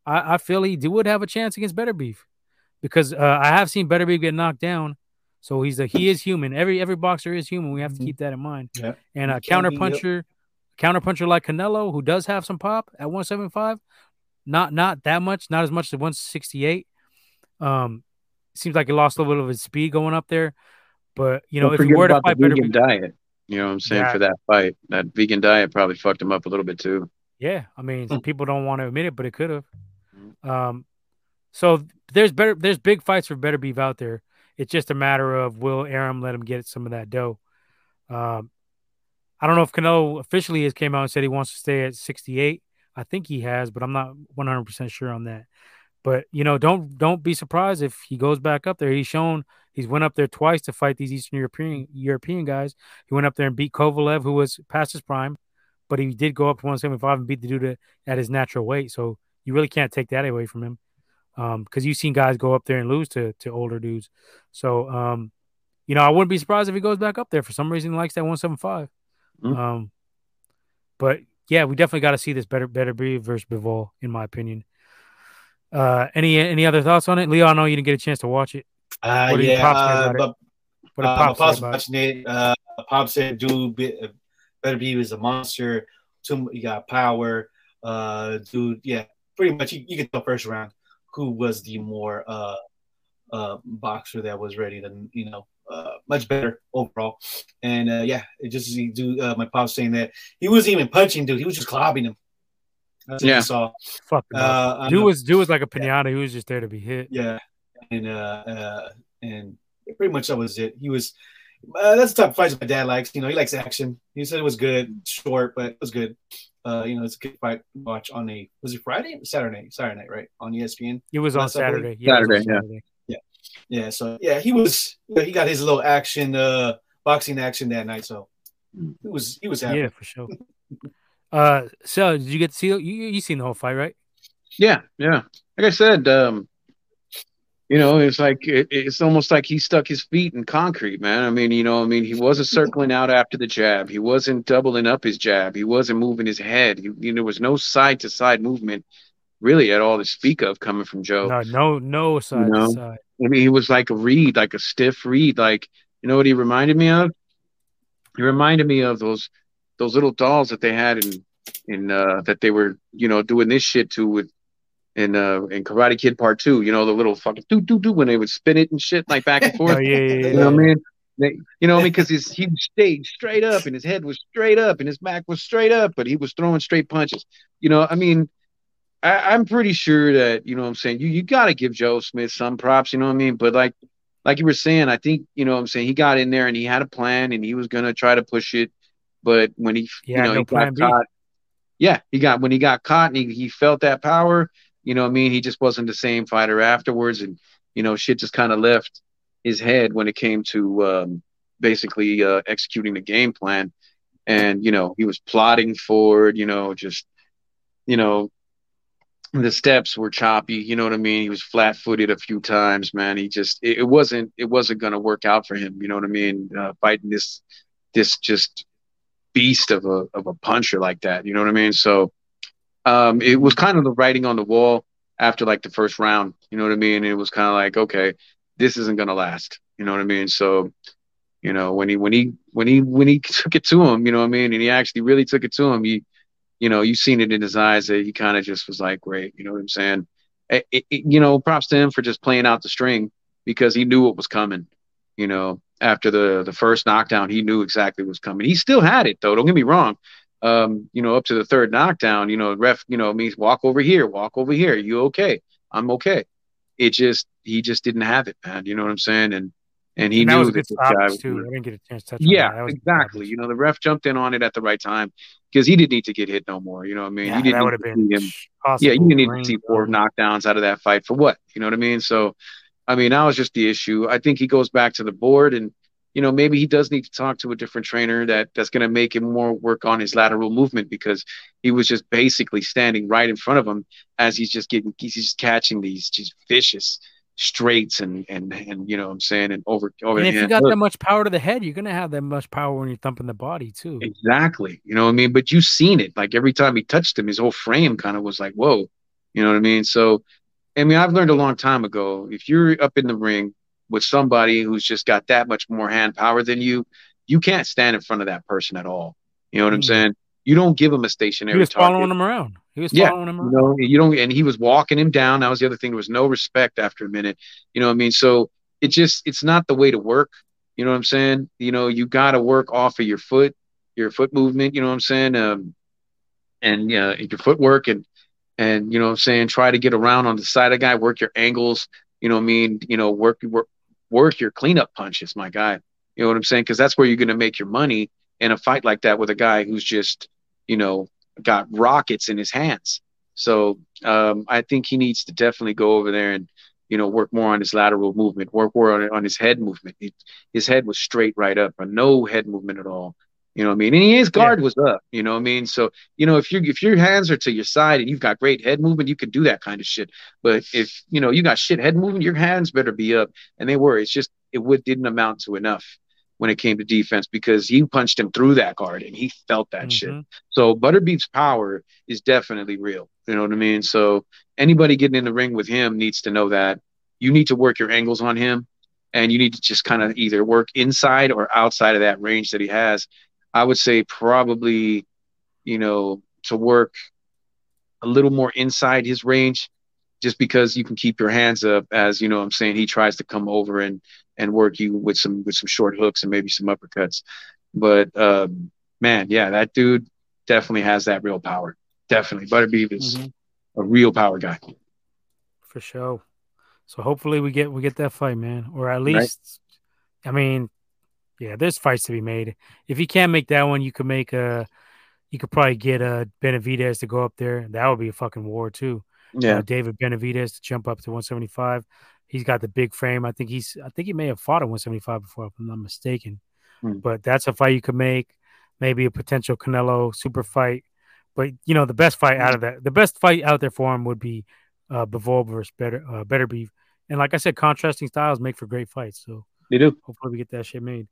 I, I feel he would have a chance against Better Beef because uh, I have seen Better Beef get knocked down. So he's a he is human. Every every boxer is human. We have to mm-hmm. keep that in mind. Yeah. And a counter puncher, counter puncher like Canelo, who does have some pop at 175, not not that much, not as much as 168. Um, seems like he lost a little bit of his speed going up there. But you know, Don't if he were to fight vegan diet, you know what I'm saying yeah. for that fight, that vegan diet probably fucked him up a little bit too. Yeah, I mean, hmm. people don't want to admit it, but it could have. Hmm. Um, so there's better, there's big fights for better beef out there. It's just a matter of will Arum let him get some of that dough. Um, I don't know if Canelo officially has came out and said he wants to stay at 68. I think he has, but I'm not 100 percent sure on that. But you know, don't don't be surprised if he goes back up there. He's shown he's went up there twice to fight these Eastern European European guys. He went up there and beat Kovalev, who was past his prime, but he did go up to 175 and beat the dude at his natural weight. So you really can't take that away from him, because um, you've seen guys go up there and lose to to older dudes. So um, you know, I wouldn't be surprised if he goes back up there for some reason. He likes that 175. Mm-hmm. Um, but yeah, we definitely got to see this better Beterbiev versus Bivol, in my opinion. Uh, any any other thoughts on it, Leo? I know you didn't get a chance to watch it. Uh, what yeah, uh, but, what uh, Pop Pop's watching it. Uh, Pop said, "Dude, better be is a monster. Too, you got power, uh, dude. Yeah, pretty much. You, you can tell first round who was the more uh, uh, boxer that was ready to, you know, uh, much better overall. And uh, yeah, it just do uh, my pop saying that he wasn't even punching, dude. He was just clobbing him. That's yeah. saw. Fuck. Uh, dude was dude was like a pinata. Yeah. He was just there to be hit. Yeah, and uh, uh, and pretty much that was it. He was. Uh, that's the type of fights my dad likes. You know, he likes action. He said it was good, short, but it was good. Uh, you know, it's a good fight to watch on a was it Friday, Saturday, Saturday night, right on ESPN. It was on Saturday. Yeah, Saturday, on Saturday. yeah, yeah, yeah. So yeah, he was. You know, he got his little action, uh, boxing action that night. So he was he was happy. Yeah, for sure. Uh, so did you get to see you? You seen the whole fight, right? Yeah, yeah. Like I said, um, you know, it's like it, it's almost like he stuck his feet in concrete, man. I mean, you know, I mean, he wasn't circling out after the jab. He wasn't doubling up his jab. He wasn't moving his head. He, you know, there was no side to side movement really at all to speak of coming from Joe. No, no, no side you know? to side. I mean, he was like a reed, like a stiff reed. Like, you know what he reminded me of? He reminded me of those those little dolls that they had in in uh that they were you know doing this shit to with in uh in Karate Kid Part Two. You know the little fucking do do do when they would spin it and shit like back and forth. oh, yeah, yeah, yeah, you know what I mean? They, you know, because his he stayed straight up and his head was straight up and his back was straight up, but he was throwing straight punches. You know, I mean, I, am pretty sure that you know what I'm saying. You you got to give Joe Smith some props. You know what I mean? But like like you were saying, I think you know what I'm saying. He got in there and he had a plan and he was gonna try to push it. But when he, yeah, you know, no he got caught, yeah, he got when he got caught and he, he felt that power. You know, what I mean, he just wasn't the same fighter afterwards, and you know, shit just kind of left his head when it came to um, basically uh, executing the game plan. And you know, he was plotting forward. You know, just you know, the steps were choppy. You know what I mean? He was flat-footed a few times, man. He just it, it wasn't it wasn't gonna work out for him. You know what I mean? Uh, fighting this this just beast of a of a puncher like that. You know what I mean? So um, it was kind of the writing on the wall after like the first round. You know what I mean? It was kind of like, okay, this isn't gonna last. You know what I mean? So, you know, when he when he when he when he took it to him, you know what I mean, and he actually really took it to him, he, you know, you seen it in his eyes that he kind of just was like, great. You know what I'm saying? It, it, you know, props to him for just playing out the string because he knew what was coming. You know, after the the first knockdown, he knew exactly what was coming. He still had it though. Don't get me wrong. Um, you know, up to the third knockdown, you know, ref, you know, means walk over here, walk over here. You okay? I'm okay. It just he just didn't have it, man. You know what I'm saying? And and he and knew that, that guy too. I didn't get a chance to touch. Yeah, exactly. You know, the ref jumped in on it at the right time because he didn't need to get hit no more. You know what I mean? Yeah, he didn't that would have been him. Yeah, you didn't need to see four knockdowns out of that fight for what? You know what I mean? So, I mean, that was just the issue. I think he goes back to the board and you know, maybe he does need to talk to a different trainer that that's going to make him more work on his lateral movement because he was just basically standing right in front of him as he's just getting he's just catching these just vicious, straights and and and you know what I'm saying and over over. And if you got hook. that much power to the head, you're gonna have that much power when you're thumping the body too. Exactly. You know what I mean? But you've seen it. Like every time he touched him, his whole frame kind of was like, whoa. You know what I mean? So, I mean, I've learned a long time ago if you're up in the ring with somebody who's just got that much more hand power than you, you can't stand in front of that person at all. You know what I'm Mhm. saying? You don't give him a stationary He was target. following him around. He was Yeah, following him You around. know, you don't, and he was walking him down. That was the other thing. There was no respect after a minute. You know what I mean? So it just, it's not the way to work. You know what I'm saying? You know, you got to work off of your foot, your foot movement. You know what I'm saying? Um, and yeah, your footwork and and you know what I'm saying. Try to get around on the side of the guy. Work your angles. You know what I mean? You know, work work work your cleanup punches, my guy. You know what I'm saying? Because that's where you're going to make your money in a fight like that with a guy who's just, you know, got rockets in his hands. So um, I think he needs to definitely go over there and, you know, work more on his lateral movement, work more on, on his head movement. It, his head was straight right up, or no head movement at all. You know what I mean? And his guard was up. You know what I mean? So you know if you if your hands are to your side and you've got great head movement, you can do that kind of shit. But if you know you got shit head movement, your hands better be up. And they were. It's just it would didn't amount to enough when it came to defense because you punched him through that guard and he felt that shit. Mhm. So Butterbeef's power is definitely real. You know what I mean? So anybody getting in the ring with him needs to know that you need to work your angles on him and you need to just kind of either work inside or outside of that range that he has. I would say probably, you know, to work a little more inside his range just because you can keep your hands up as, you know I'm saying, he tries to come over and and work you with some with some short hooks and maybe some uppercuts. But um man, yeah, that dude definitely has that real power. Definitely. Butterbeef is Mhm. a real power guy. for sure. So hopefully we get we get that fight, man, or at least, I mean, yeah, there's fights to be made. If you can't make that one, you could make a, you could probably get a Benavidez to go up there. That would be a fucking war too. Uh, David Benavidez to jump up to 175. He's got the big frame. I think he's. I think he may have fought at 175 before, if I'm not mistaken. Hmm. But that's a fight you could make. Maybe a potential Canelo super fight. But you know, the best fight out of that, the best fight out there for him would be uh, Bivol versus Better uh, Better Beef. And like I said, contrasting styles make for great fights. So they do. hopefully we get that shit made.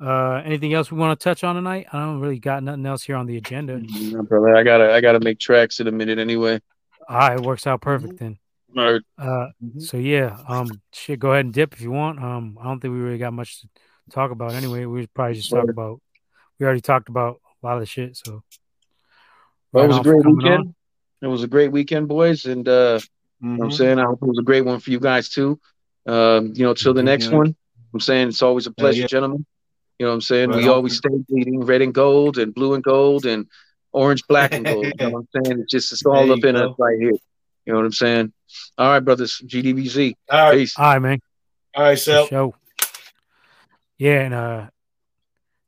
Uh, anything else we want to touch on tonight? I don't really got nothing else here on the agenda. Yeah, brother, I gotta I gotta make tracks in a minute anyway. Ah, it works out perfect then. All right. Uh, Mhm. so yeah, um, shit, go ahead and dip if you want. Um, I don't think we really got much to talk about anyway. We probably just talk about. We already talked about a lot of the shit. So Well, it was a Right great weekend. on. It was a great weekend, boys, and uh, you know I'm Mhm. saying I hope it was a great one for you guys too. Um, you know, till the Yeah. next one. I'm saying it's always a pleasure, yeah. gentlemen. You know what I'm saying? Right we always stay bleeding red and gold and blue and gold and orange, black and gold. you know what I'm saying? It's just it's all There up in go. us right here. You know what I'm saying? All right, brothers. GDBZ. All right, Peace. all right, man. all right, For so sure. Yeah, and uh,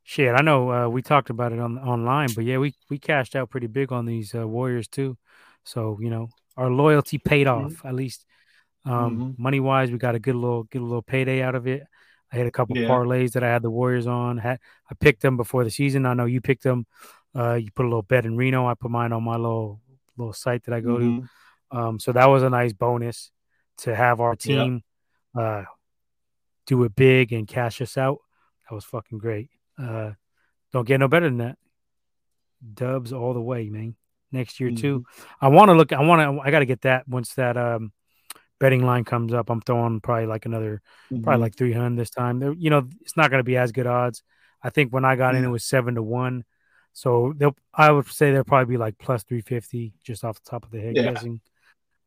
shit, I know uh, we talked about it on online, but yeah, we we cashed out pretty big on these uh, Warriors too. So you know, our loyalty paid off at least. Um, Mhm. money wise, we got a good little good little payday out of it. I had a couple Yeah. parlays that I had the Warriors on. Had I picked them before the season. I know you picked them. Uh, you put a little bet in Reno. I put mine on my little little site that I go to. Mhm. Um, so that was a nice bonus to have our Yeah. team uh, do it big and cash us out. That was fucking great. Uh, don't get no better than that. Dubs all the way, man. Next year too. Mm-hmm. I want to look. I want to. I got to get that once that um, betting line comes up. I'm throwing probably like another, Mhm. probably like 300 this time. You know, it's not going to be as good odds. I think when I got in, it was seven to one. So they'll. I would say they'll probably be like plus 350 just off the top of the head Yeah. guessing.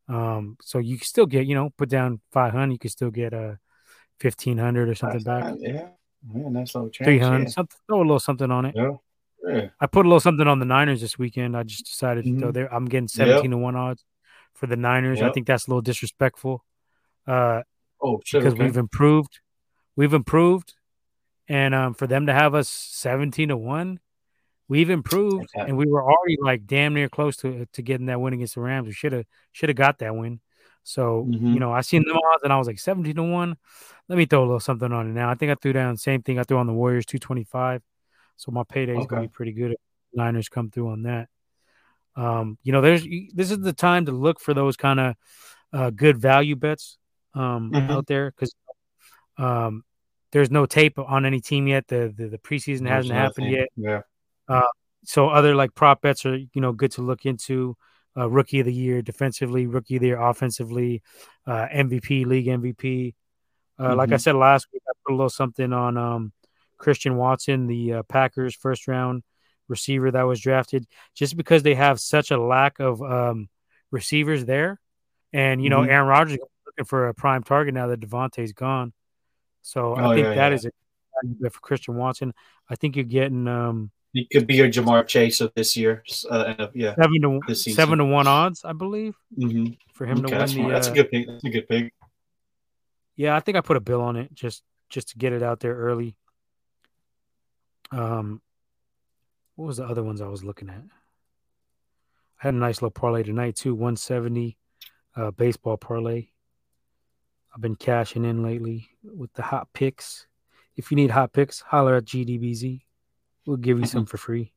Um, so you can still get, you know, put down 500, you can still get a uh, 1500 or something back. That's not- Yeah, yeah, nice little chance. 300, something, throw a little something on it. Yeah. yeah. I put a little something on the Niners this weekend. I just decided to throw Mhm. there. I'm getting 17 to 1 odds for the Niners. I think that's a little disrespectful. Uh, Oh, shit. because okay. we've improved. We've improved. And um, for them to have us 17 to 1, we've improved. Okay. And we were already like damn near close to to getting that win against the Rams. We should have should have got that win. So, Mhm. you know, I seen them odds and I was like 17 to 1. Let me throw a little something on it now. I think I threw down same thing I threw on the Warriors 225. So my payday is gonna be pretty good if Niners come through on that. Um, you know, there's this is the time to look for those kind of uh, good value bets. um, Mhm. out there because um, there's no tape on any team yet. The the, the preseason There's hasn't happened yet. Yeah. So other like prop bets are you know good to look into. Uh, rookie of the year defensively, rookie of the year offensively, uh, MVP, league MVP. Uh, Like I Mhm. said last week, I put a little something on um, Christian Watson, the uh, Packers first round receiver that was drafted, just because they have such a lack of um, receivers there, and you know Mhm. Aaron Rodgers looking for a prime target now that Davante's gone. So I Oh, think yeah, that yeah. is a for Christian Watson. I think you're getting um, He could be your Ja'Marr Chase of this year. Uh, yeah. seven to This seven to one odds, I believe, Mm-hmm. for him Okay, to win the. that's a uh, good pick. That's a good pick. Yeah, I think I put a bill on it just just to get it out there early. Um, what was the other ones I was looking at? I had a nice little parlay tonight too, one seventy, uh, baseball parlay. I've been cashing in lately with the hot picks. If you need hot picks, holler at GDBZ. We'll give you some for free.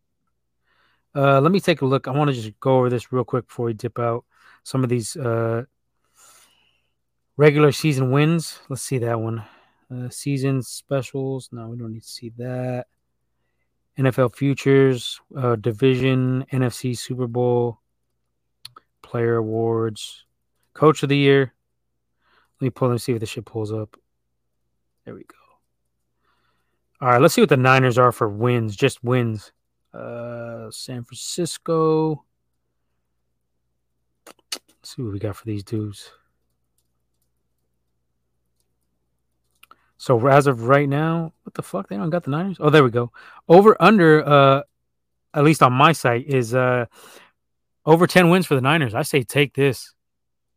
Uh, let me take a look. I want to just go over this real quick before we dip out. Some of these uh, regular season wins. Let's see that one. Uh, season specials. No, we don't need to see that. NFL futures, uh, division, NFC Super Bowl, player awards, coach of the year. Let me pull and see if this shit pulls up. There we go. All right, let's see what the Niners are for wins, just wins. Uh, San Francisco. Let's see what we got for these dudes. So as of right now, what the fuck? They don't got the Niners. Oh, there we go. Over under. Uh, at least on my site is uh over ten wins for the Niners. I say take this.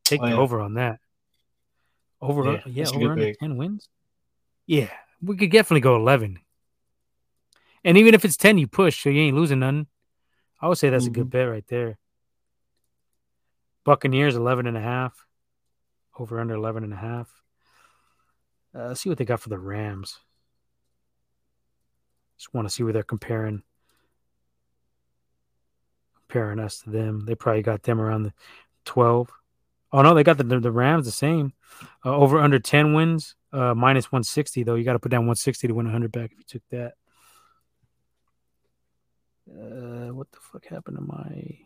Take Oh, the over on that. Over, Yeah, yeah, yeah over under ten wins. Yeah, we could definitely go eleven. And even if it's ten, you push, so you ain't losing nothing. I would say that's a good Mhm. bet right there. Buccaneers 11 and a half. Over under 11 and a half. Uh, see what they got for the Rams. Just want to see where they're comparing comparing us to them. They probably got them around the 12. Oh no, they got the the Rams the same. Uh, over under 10 wins, uh, minus 160 though. You got to put down 160 to win 100 back if you took that. Uh, what the fuck happened to my?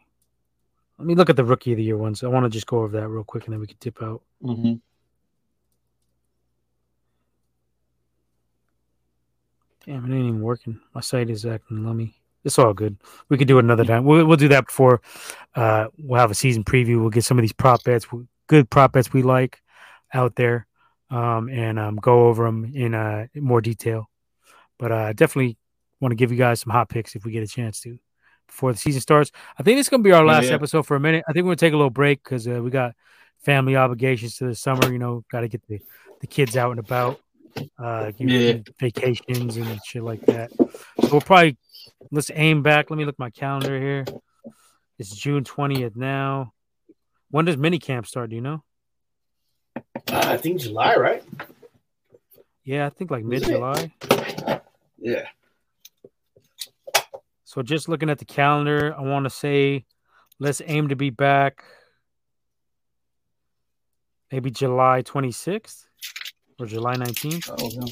Let me look at the rookie of the year ones. I want to just go over that real quick, and then we can dip out. Mm-hmm. Damn, it ain't even working. My site is acting lummy. It's all good. We could do it another time. We'll, we'll do that before uh, we'll have a season preview. We'll get some of these prop bets, good prop bets we like out there, um, and um, go over them in uh, more detail. But uh, definitely want to give you guys some hot picks if we get a chance to before the season starts. I think this is going to be our Yeah, last yeah. episode for a minute. I think we're going to take a little break because uh, we got family obligations to the summer. You know, got to get the, the kids out and about, uh, give Yeah. vacations and shit like that. So we'll probably let's aim back. Let me look my calendar here. It's June twentieth now. When does mini camp start? Do you know? I think July, right? Yeah, I think like mid? July. Yeah. So just looking at the calendar, I want to say let's aim to be back maybe July 26th or July 19th. Oh, no. What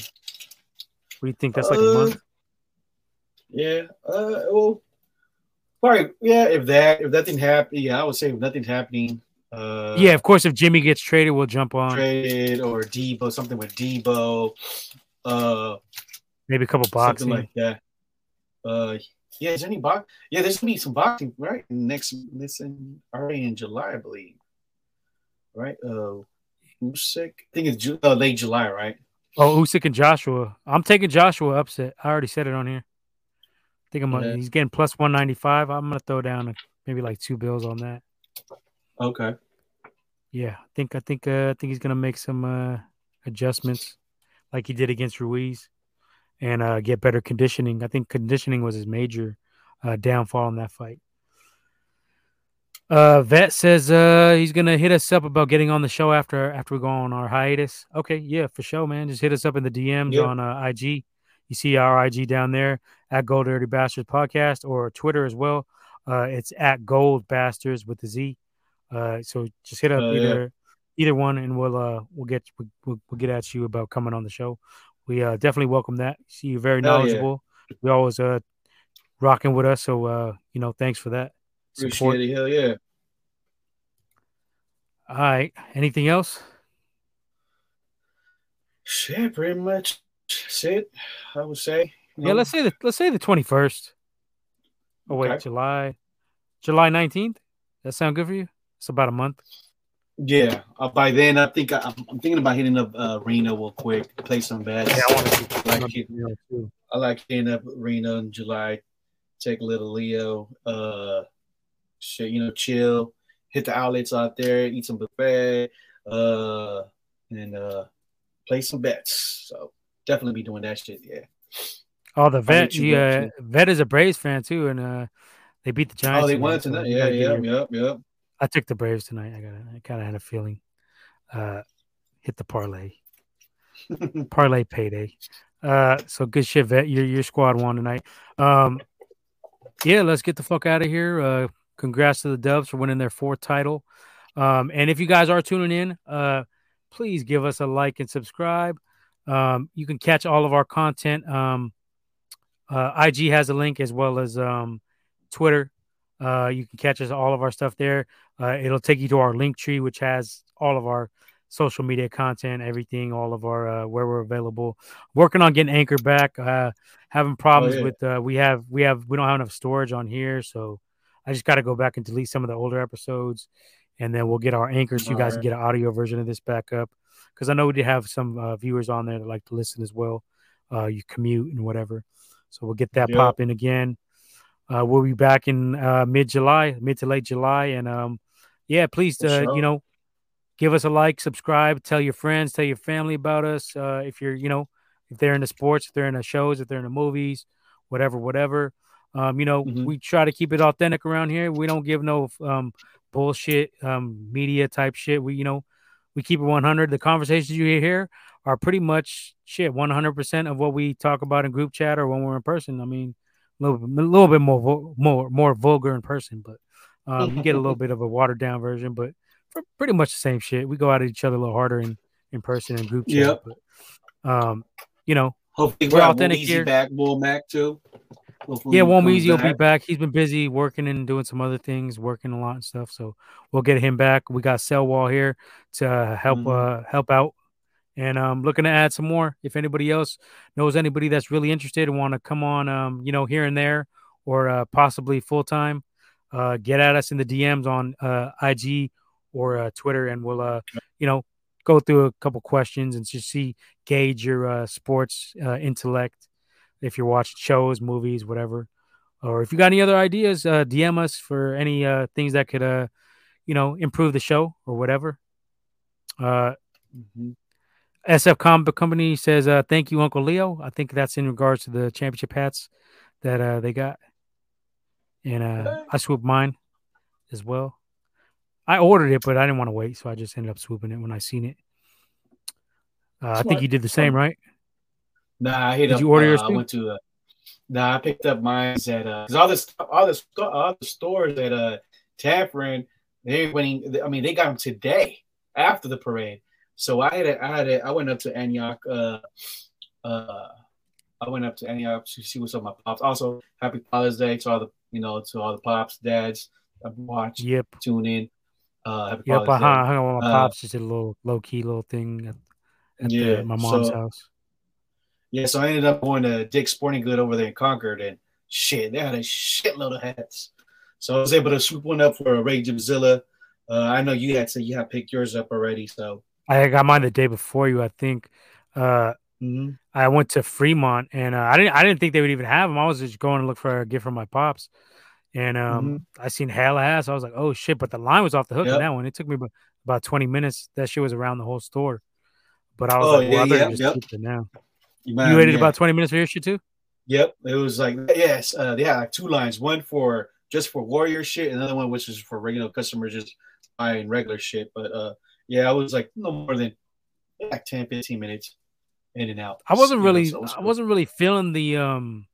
do you think? That's like a Uh, month. Yeah. Uh. Well. Probably. Yeah. If that if nothing happened, yeah, I would say if nothing's happening. Uh, Yeah, of course. If Jimmy gets traded, we'll jump on Traded or Deebo, something with Deebo. Uh. maybe a couple boxing. Something like that. Uh. Yeah. Is there any box? Yeah. There's gonna be some boxing right next. This in already in July, I believe. Right. Uh. Usyk. I think it's Ju- uh, late July, right? oh, Usyk and Joshua. I'm taking Joshua upset. I already said it on here. I think I'm. Yeah. He's getting plus 195. I'm gonna throw down maybe like two bills on that. Okay. Yeah, I think I think uh, I think he's gonna make some uh, adjustments, like he did against Ruiz, and uh, get better conditioning. I think conditioning was his major uh, downfall in that fight. Uh, Vet says uh, he's gonna hit us up about getting on the show after after we go on our hiatus. Okay, yeah, for sure, man. Just hit us up in the DMs Yeah. on uh, IG. You see our IG down there at Gold Dirty Bastards Podcast or Twitter as well. Uh, it's at Gold Bastards with the Z. Uh, so just hit up Oh, yeah. either either one, and we'll uh we'll get we'll, we'll get at you about coming on the show. We uh definitely welcome that. See you very Hell yeah. knowledgeable. We always uh rocking with us, so uh you know thanks for that. Support. Appreciate it. Hell yeah. All right. Anything else? Shit, pretty much. That's it. I would say. You Yeah, let's say the let's say the twenty first. Oh wait, Okay. July, July nineteenth. That sound good for you? It's about a month. Yeah. Uh, by then, I think I, I'm, I'm thinking about hitting up uh, Reno real quick, play some bets. want to Like it. too. I like hitting up Reno in July. Take a little Leo. Uh, shit, you know, chill. Hit the outlets out there. Eat some buffet. Uh, and uh, play some bets. So definitely be doing that shit. Yeah. Oh, the vet. Yeah, up, vet is a Braves fan too, and uh, they beat the Giants. Oh, they won tonight. Yeah, yeah, yep, yep. I took the Braves tonight. I got. I kind of had a feeling. Uh, hit the parlay. parlay payday. Uh, so good shit, vet. Your your squad won tonight. Um, yeah, let's get the fuck out of here. Uh, congrats to the Dubs for winning their fourth title. Um, and if you guys are tuning in, uh, please give us a like and subscribe. Um, you can catch all of our content. Um, uh, IG has a link as well as um, Twitter. Uh, you can catch us all of our stuff there. Uh, it'll take you to our link tree, which has all of our social media content, everything, all of our uh, where we're available. Working on getting Anchor back. Uh, having problems yeah. with uh, we have we have we don't have enough storage on here, so I just got to go back and delete some of the older episodes, and then we'll get our anchors. so you guys can get an audio version of this back up. Because I know we did have some uh, viewers on there that like to listen as well. Uh, you commute and whatever, so we'll get that Yep. pop in again. Uh, we'll be back in uh, mid July, mid to late July, and um, yeah, please, uh, sure. you know, give us a like, subscribe, tell your friends, tell your family about us. Uh, if you're, you know, if they're into sports, if they're into shows, if they're into movies, whatever, whatever. Um, you know, Mhm. we try to keep it authentic around here. We don't give no um bullshit um media type shit. We, you know, we keep it 100. The conversations you hear here are pretty much shit 100% of what we talk about in group chat or when we're in person. I mean, a little, bit- a little bit more more more vulgar in person, but um, you get a little bit of a watered down version, but for pretty much the same shit. We go out at each other a little harder in in person and group chat. Yep. But, um, you know, Hopefully, We're we're authentic here. back, Bull Mac too. Hopefully yeah, he Easy will be back. He's been busy working and doing some other things, working a lot and stuff. So we'll get him back. We got Cell Wall here to help Mhm. uh, help out, and um, looking to add some more. If anybody else knows anybody that's really interested and want to come on, um, you know, here and there, or uh, possibly full time, uh, get at us in the DMs on uh, IG or uh, Twitter, and we'll, uh, you know, go through a couple questions and just see gauge your uh, sports uh, intellect. If you're watching shows, movies, whatever, or if you got any other ideas, uh, DM us for any uh, things that could, uh, you know, improve the show or whatever. Uh, Mhm. SF Comic Company says, uh, "Thank you, Uncle Leo." I think that's in regards to the championship hats that uh, they got, and uh, I swooped mine as well. I ordered it, but I didn't want to wait, so I just ended up swooping it when I seen it. Uh, I think you did the same, right? Nah, I hit Did up. you order uh, yours I went to. Uh, nah, I picked up mine at uh, cause all this, all the, all the stores at uh, Tanforan, they're winning. I mean, they got them today after the parade. So I had, a, I had, a, I went up to Antioch. Uh, uh, I went up to Antioch to see what's up with my pops. Also, happy Father's Day to all the, you know, to all the pops, dads. that watch, Yep. tune in. Uh, happy Yep. I Father's hung, Day. hung out with my Uh, pops, just did a little low key little thing at, at the- my mom's so- house. Yeah, so I ended up going to Dick's Sporting Good over there in Concord, and shit, they had a shitload of hats. So I was able to swoop one up for a Ray Jimzilla. Uh, I know you had said you had picked yours up already, so I got mine the day before you, I think. Uh, mhm. I went to Fremont and uh, I didn't I didn't think they would even have them. I was just going to look for a gift for my pops, and um, I seen hella ass. I was like, oh shit! But the line was off the hook Yep. on that one. It took me about, about twenty minutes. That shit was around the whole store. But I was Oh, like, well, I yeah, better yep, just yep. keep it now. Might- You waited yeah. about twenty minutes for your shit too. Yep, it was like yes, uh, had like two lines, one for just for warrior shit, and another one which is for regular customers just buying regular shit. But uh, yeah, I was like no more than like 10, 15 minutes in and out. I wasn't You know, really so was I cool. wasn't really feeling the um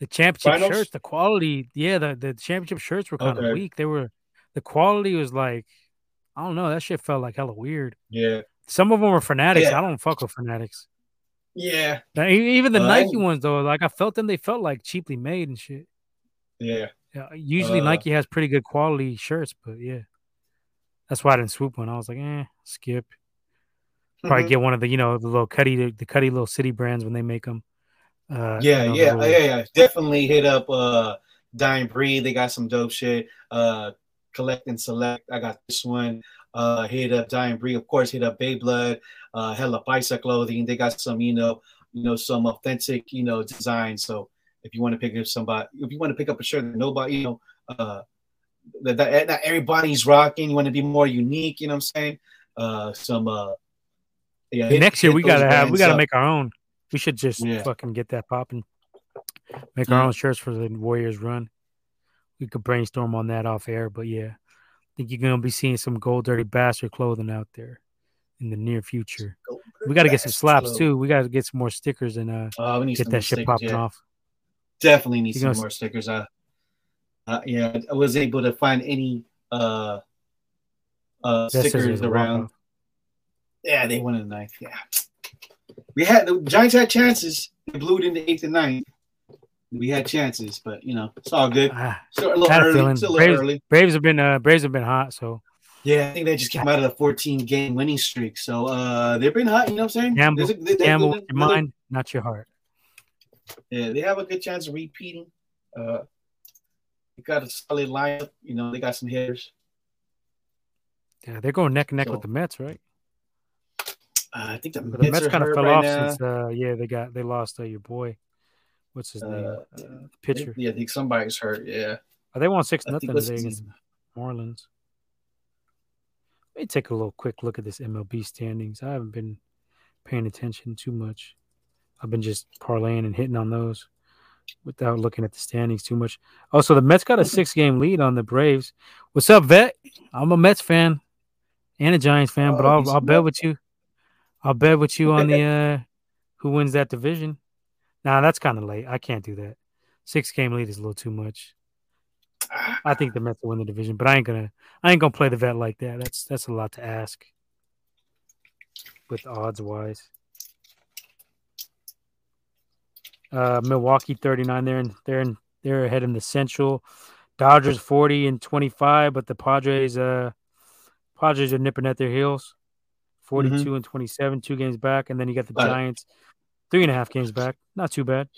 the championship Finals? shirts. The quality, yeah, the the championship shirts were kind of weak. They were the quality was like I don't know. That shit felt like hella weird. Yeah. Some of them were fanatics. Yeah. I don't fuck with fanatics. Yeah. Now, even the Uh, Nike ones though, like I felt them. They felt like cheaply made and shit. Yeah. Yeah, usually Uh, Nike has pretty good quality shirts, but yeah, that's why I didn't swoop one. I was like, eh, skip. Probably Mhm. get one of the you know the little cutty the cutty little city brands when they make them. Uh, Yeah, you know, yeah, little- yeah, yeah. Definitely hit up uh Dying Breed. They got some dope shit. Uh Collect and Select. I got this one. Uh hit up Dying Breed. Of course, hit up Bayblood, uh Hella Bicep Clothing. They got some, you know, you know, some authentic, you know, design. So if you want to pick up somebody, if you want to pick up a shirt that nobody, you know, uh that, that not everybody's rocking, you want to be more unique, you know what I'm saying? Uh some uh yeah, hit- next year we gotta have we gotta up. make our own. We should just Yeah. fucking get that popping. Make our Yeah. own shirts for the Warriors run. We could brainstorm on that off air, but yeah, think you're gonna be seeing some gold dirty bastard clothing out there in the near future. We got to get some slaps too. We got to get some more stickers and uh, Uh, we need get that shit popping yeah. off. Definitely need You some more stickers. Uh, uh, yeah, I was able to find any uh, uh, stickers around. Yeah, they won in the ninth. Yeah, we had the Giants had chances. They blew it in the eighth and ninth. We had chances, but you know it's all good. Ah, Still a little early. feeling. Still a little Braves- early. Braves have been uh, Braves have been hot, so Yeah, I think they just came out of the 14 game winning streak. So uh, they've been hot. You know what I'm saying? gamble, a- they- gamble they- your mind, not your heart. Yeah, they have a good chance of repeating. Uh, they got a solid lineup. You know, they got some hitters. Yeah, they're going neck and neck So- with the Mets, right? Uh, I think the But Mets, the Mets kind of fell right off now. since uh, yeah they got they lost uh, your boy. What's his name? Uh, Uh, pitcher. Yeah, I think somebody's hurt. Yeah. Oh, they won six nothing today against? Marlins. Let me take a little quick look at this MLB standings. I haven't been paying attention too much. I've been just parlaying and hitting on those without looking at the standings too much. Oh, so the Mets got a six game lead on the Braves. What's up, Vet? I'm a Mets fan and a Giants fan, but Oh, I'll I'll bet with you. I'll bet with you on the uh who wins that division. Nah, that's kind of late. I can't do that. Six game lead is a little too much. I think the Mets will win the division, but I ain't gonna I ain't gonna play the vet like that. That's that's a lot to ask with odds wise. Uh, Milwaukee 39. They're in they're in they're ahead in the Central. Dodgers 40 and 25, but the Padres uh Padres are nipping at their heels. 42 and 27, two games back, and then you got the. Giants, three and a half games back. Not too bad.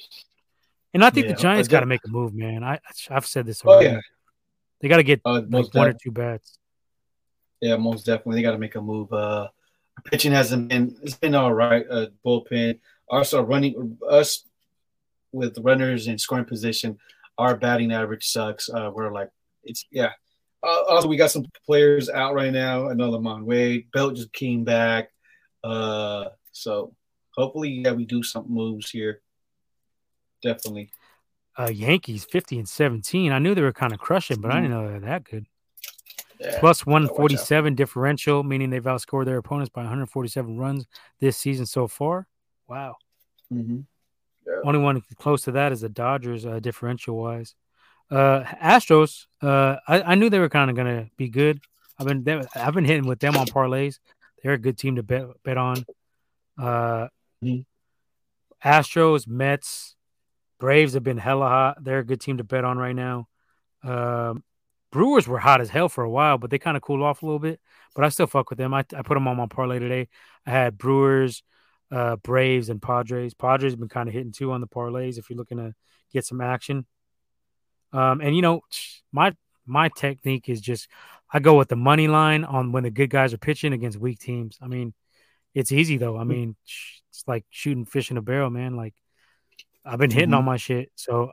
And I think Yeah, the Giants got to make a move, man. I I've said this Oh yeah. They got to get Oh, like one or two bats. yeah, most definitely. They got to make a move. Uh, pitching hasn't been. It's been all right. Uh, bullpen. Also running us with runners in scoring position. Our batting average sucks. Uh, we're like it's yeah. Uh, also, we got some players out right now. Another Mon Wade. Belt just came back. Uh, so hopefully, yeah, we do some moves here. Definitely. Uh, Yankees 50 and 17. I knew they were kind of crushing, but I didn't know they were that good. Yeah. Plus watch out. 147 differential, meaning they've outscored their opponents by 147 runs this season so far. Wow. Mhm. Only one close to that is the Dodgers, uh, differential wise. Uh, Astros, uh, I, I knew they were kind of gonna be good. I've been they, I've been hitting with them on parlays. They're a good team to bet bet on. Uh, Mhm. Astros, Mets, Braves have been hella hot. They're a good team to bet on right now. Um, Brewers were hot as hell for a while, but they kind of cooled off a little bit. But I still fuck with them. I, I put them on my parlay today. I had Brewers, uh, Braves, and Padres. Padres have been kind of hitting too on the parlays if you're looking to get some action. Um, and you know, my my technique is just I go with the money line on when the good guys are pitching against weak teams. I mean, it's easy though. I mean, it's like shooting fish in a barrel, man. Like I've been hitting Mhm. on my shit, so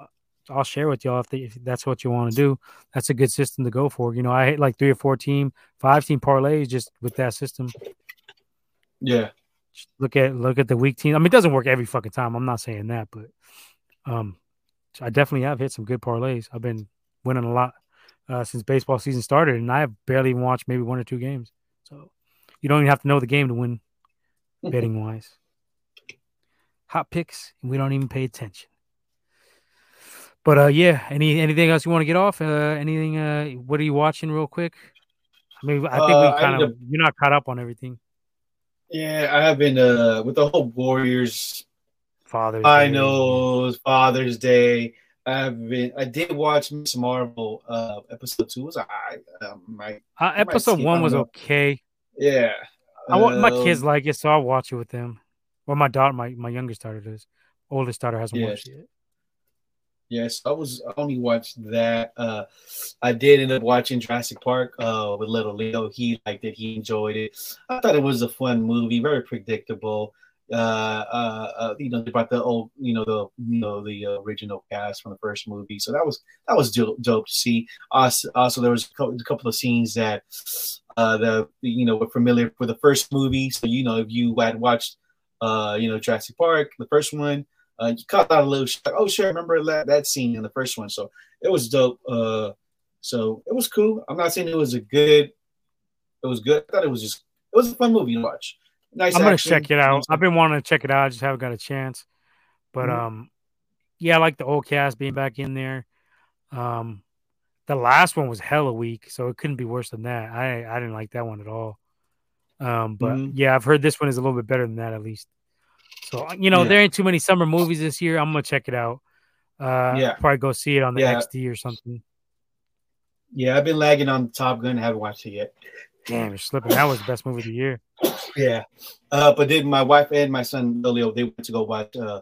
I'll share with y'all if, they, if that's what you want to do. That's a good system to go for. You know, I hit like three or four team, five team parlays just with that system. Yeah. Just look at look at the weak team. I mean, it doesn't work every fucking time. I'm not saying that, but um, I definitely have hit some good parlays. I've been winning a lot uh, since baseball season started, and I have barely even watched maybe one or two games. So you don't even have to know the game to win betting wise. Hot picks, and we don't even pay attention. But uh, yeah. Any anything else you want to get off? Uh, anything? Uh, what are you watching, real quick? I mean, I think Uh, we kind of you're not caught up on everything. Yeah, I have been uh with the whole Warriors Father's I Day. know Father's Day. I've been I did watch Ms. Marvel uh episode two. Was I um, my Uh, episode one was know. okay. yeah. I want my Um, kids like it, so I'll watch it with them. Well, my daughter, my my youngest daughter does. Oldest daughter hasn't Yes. watched it. yet. Yes, I was I only watched that. Uh I did end up watching Jurassic Park uh with little Leo. He liked it, he enjoyed it. I thought it was a fun movie, very predictable. Uh uh, uh you know, they brought the old, you know, the you know, the original cast from the first movie. So that was that was dope, dope to see. Also, also there was a couple, a couple of scenes that uh the you know were familiar for the first movie. So you know, if you had watched uh you know Jurassic Park, the first one, uh, you caught out a little sh- like, oh sure, I remember that, that scene in the first one. So it was dope. Uh, so it was cool. I'm not saying it was a good. It was good. I thought it was just it was a fun movie to watch. Nice. I'm gonna check it out. I've been wanting to check it out. I just haven't got a chance. But Mhm. um, yeah, I like the old cast being back in there. Um, the last one was hella weak, so it couldn't be worse than that. I I didn't like that one at all. Um, but Mhm. yeah, I've heard this one is a little bit better than that at least. So you know, Yeah. there ain't too many summer movies this year. I'm gonna check it out. Uh, Yeah. probably go see it on the Yeah. XD or something. Yeah, I've been lagging on Top Gun. Haven't watched it yet. Damn, you're slipping. That was the best movie of the year. Yeah. Uh, but did my wife and my son Leo? They went to go watch uh,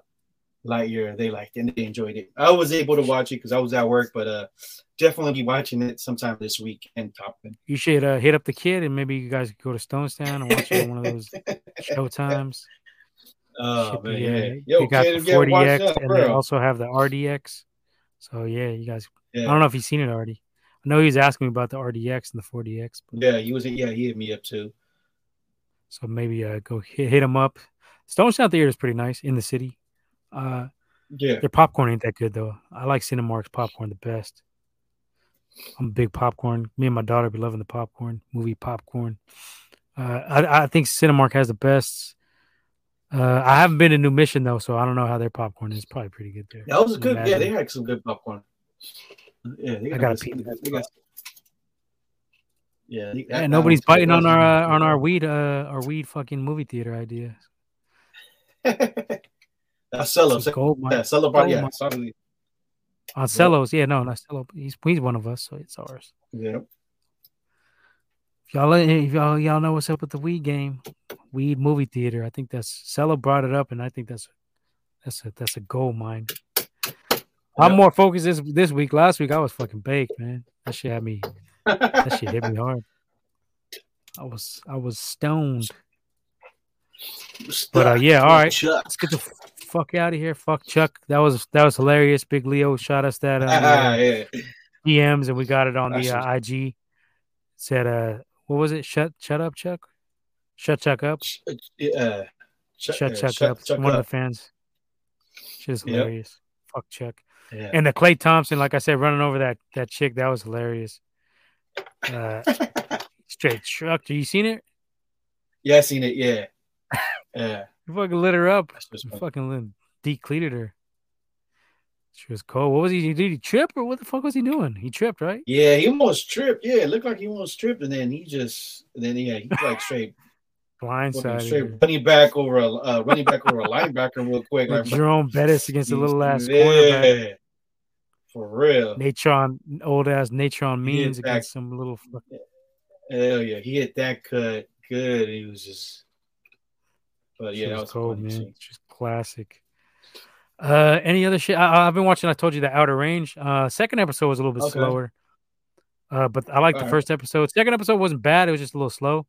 Lightyear. They liked it and they enjoyed it. I was able to watch it because I was at work, but uh, definitely be watching it sometime this week. And Top Gun. You should uh, hit up the kid and maybe you guys could go to Stonestown and watch it on one of those show times. Oh man, yeah. Yo, they got the 4DX that, and they also have the RPX. So yeah, you guys. I don't know if you've seen it already. I know he was asking me about the RPX and the 4DX, but, Yeah, he was. Yeah, he hit me up too. so maybe uh, go hit, hit him up. Stonestown Theater is pretty nice in the city. Uh, Yeah, their popcorn ain't that good though. I like Cinemark's popcorn the best. I'm a big popcorn. Me and my daughter be loving the popcorn, movie popcorn. Uh, I, I think Cinemark has the best. Uh, I haven't been to New Mission though, so I don't know how their popcorn is. Probably pretty good there. that was good. Yeah, they had some good popcorn. Yeah, they I gotta some- peep. they got- Yeah, they- Yeah, nobody's biting on our uh, on our weed uh our weed fucking movie theater idea. That's Cello. It's a gold mine. Yeah, Cello gold Yeah, mine. On Cellos, yeah, no, not Cello. He's he's one of us, so it's ours. Yeah. Y'all if y'all y'all know what's up with the weed game, weed movie theater. I think that's Cello brought it up, and I think that's that's a that's a gold mine. I'm Yep. more focused this this week. Last week I was fucking baked, man. That shit had me. That shit hit me hard. I was I was stoned. But, uh, yeah, all right. Chuck. Let's get the fuck out of here. Fuck Chuck. That was that was hilarious. Big Leo shot us that uh, yeah. DMs and we got it on the uh, IG. Said uh what was it? Shut shut up, Chuck. Shut Chuck up. Uh, Chuck, Shut uh, Chuck Chuck- up. Chuck One of the fans. Shit is Yep. hilarious. Fuck Chuck. Yeah. And the Klay Thompson, like I said, running over that that chick, that was hilarious. Uh straight truck. Do you seen it? yeah, I seen it. Yeah. Yeah. You fucking lit her up. That's just You fucking lit, decleated her. She was cold. What was he? Did he trip or what the fuck was he doing? He tripped, right? Yeah, he almost tripped. Yeah, it looked like he almost tripped, and then he just, and then yeah, he like straight, Blindsided. straight running back over a uh, running back over a linebacker real quick. Like Jerome Bettis against a little ass cornerback. for real. Natrone, old ass Natrone Means against some little. Hell yeah, he hit that cut good. He was just, but yeah, that was was cold, man. too. Just classic. Uh, any other shit? I, I've been watching. I told you the Outer Range. Uh, second episode was a little bit Okay. slower. Uh, but I like the Alright. first episode. Second episode wasn't bad. It was just a little slow.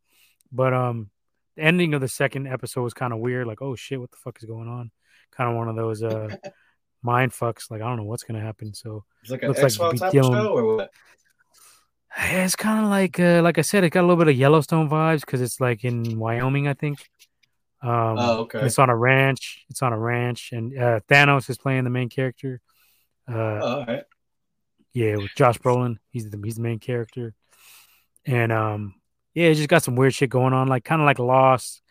But um, the ending of the second episode was kind of weird. Like, oh shit, what the fuck is going on? Kind of one of those uh mind fucks. Like, I don't know what's gonna happen. So It's like an Looks like X File be type show or what? It's kind of like uh, like I said, it got a little bit of Yellowstone vibes because it's like in Wyoming, I think. Um, Oh, okay. It's on a ranch. It's on a ranch, and uh, Thanos is playing the main character. Uh, All right. yeah, with Josh Brolin, he's the he's the main character, and um, yeah, it just got some weird shit going on, like kind of like Lost.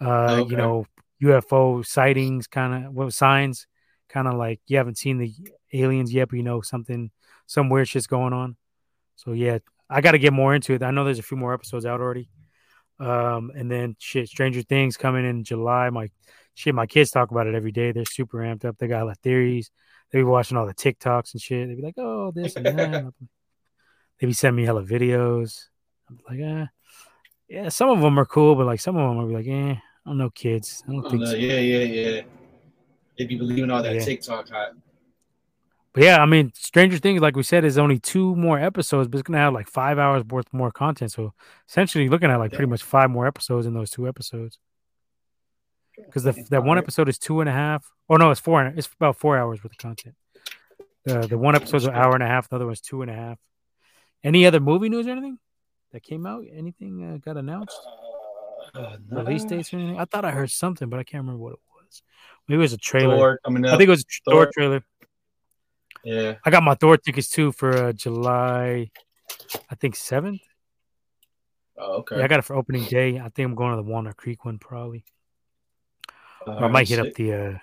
Uh, Okay. you know, UFO sightings, kind of what signs, kind of like you haven't seen the aliens yet, but you know something, some weird shit's going on. So yeah, I got to get more into it. I know there's a few more episodes out already. Um, and then shit, Stranger Things coming in July. My shit, my kids talk about it every day. They're super amped up. They got a lot of theories. They be watching all the TikToks and shit. They be like, oh, this and that. they be sending me hella videos. I'm like, ah, yeah, some of them are cool, but like some of them are like, eh, I don't know, kids. I don't think so. yeah, yeah, yeah. They be believing all that Yeah. TikTok hype. But yeah, I mean, Stranger Things, like we said, is only two more episodes, but it's gonna have like five hours worth more content. So essentially, looking at like pretty much five more episodes in those two episodes. Because the that one episode is two and a half. Oh no, it's four. and- It's about four hours worth of content. The the one episode's an hour and a half. The other one's two and a half. Any other movie news or anything that came out? Anything uh, got announced? Uh, Release dates or anything? I thought I heard something, but I can't remember what it was. Maybe it was a trailer. Thor coming up. I think it was a Thor Thor. trailer. Yeah. I got my Thor tickets too for uh, July, I think seventh. Oh, okay. Yeah, I got it for opening day. I think I'm going to the Walnut Creek one probably. Or I might hit up the uh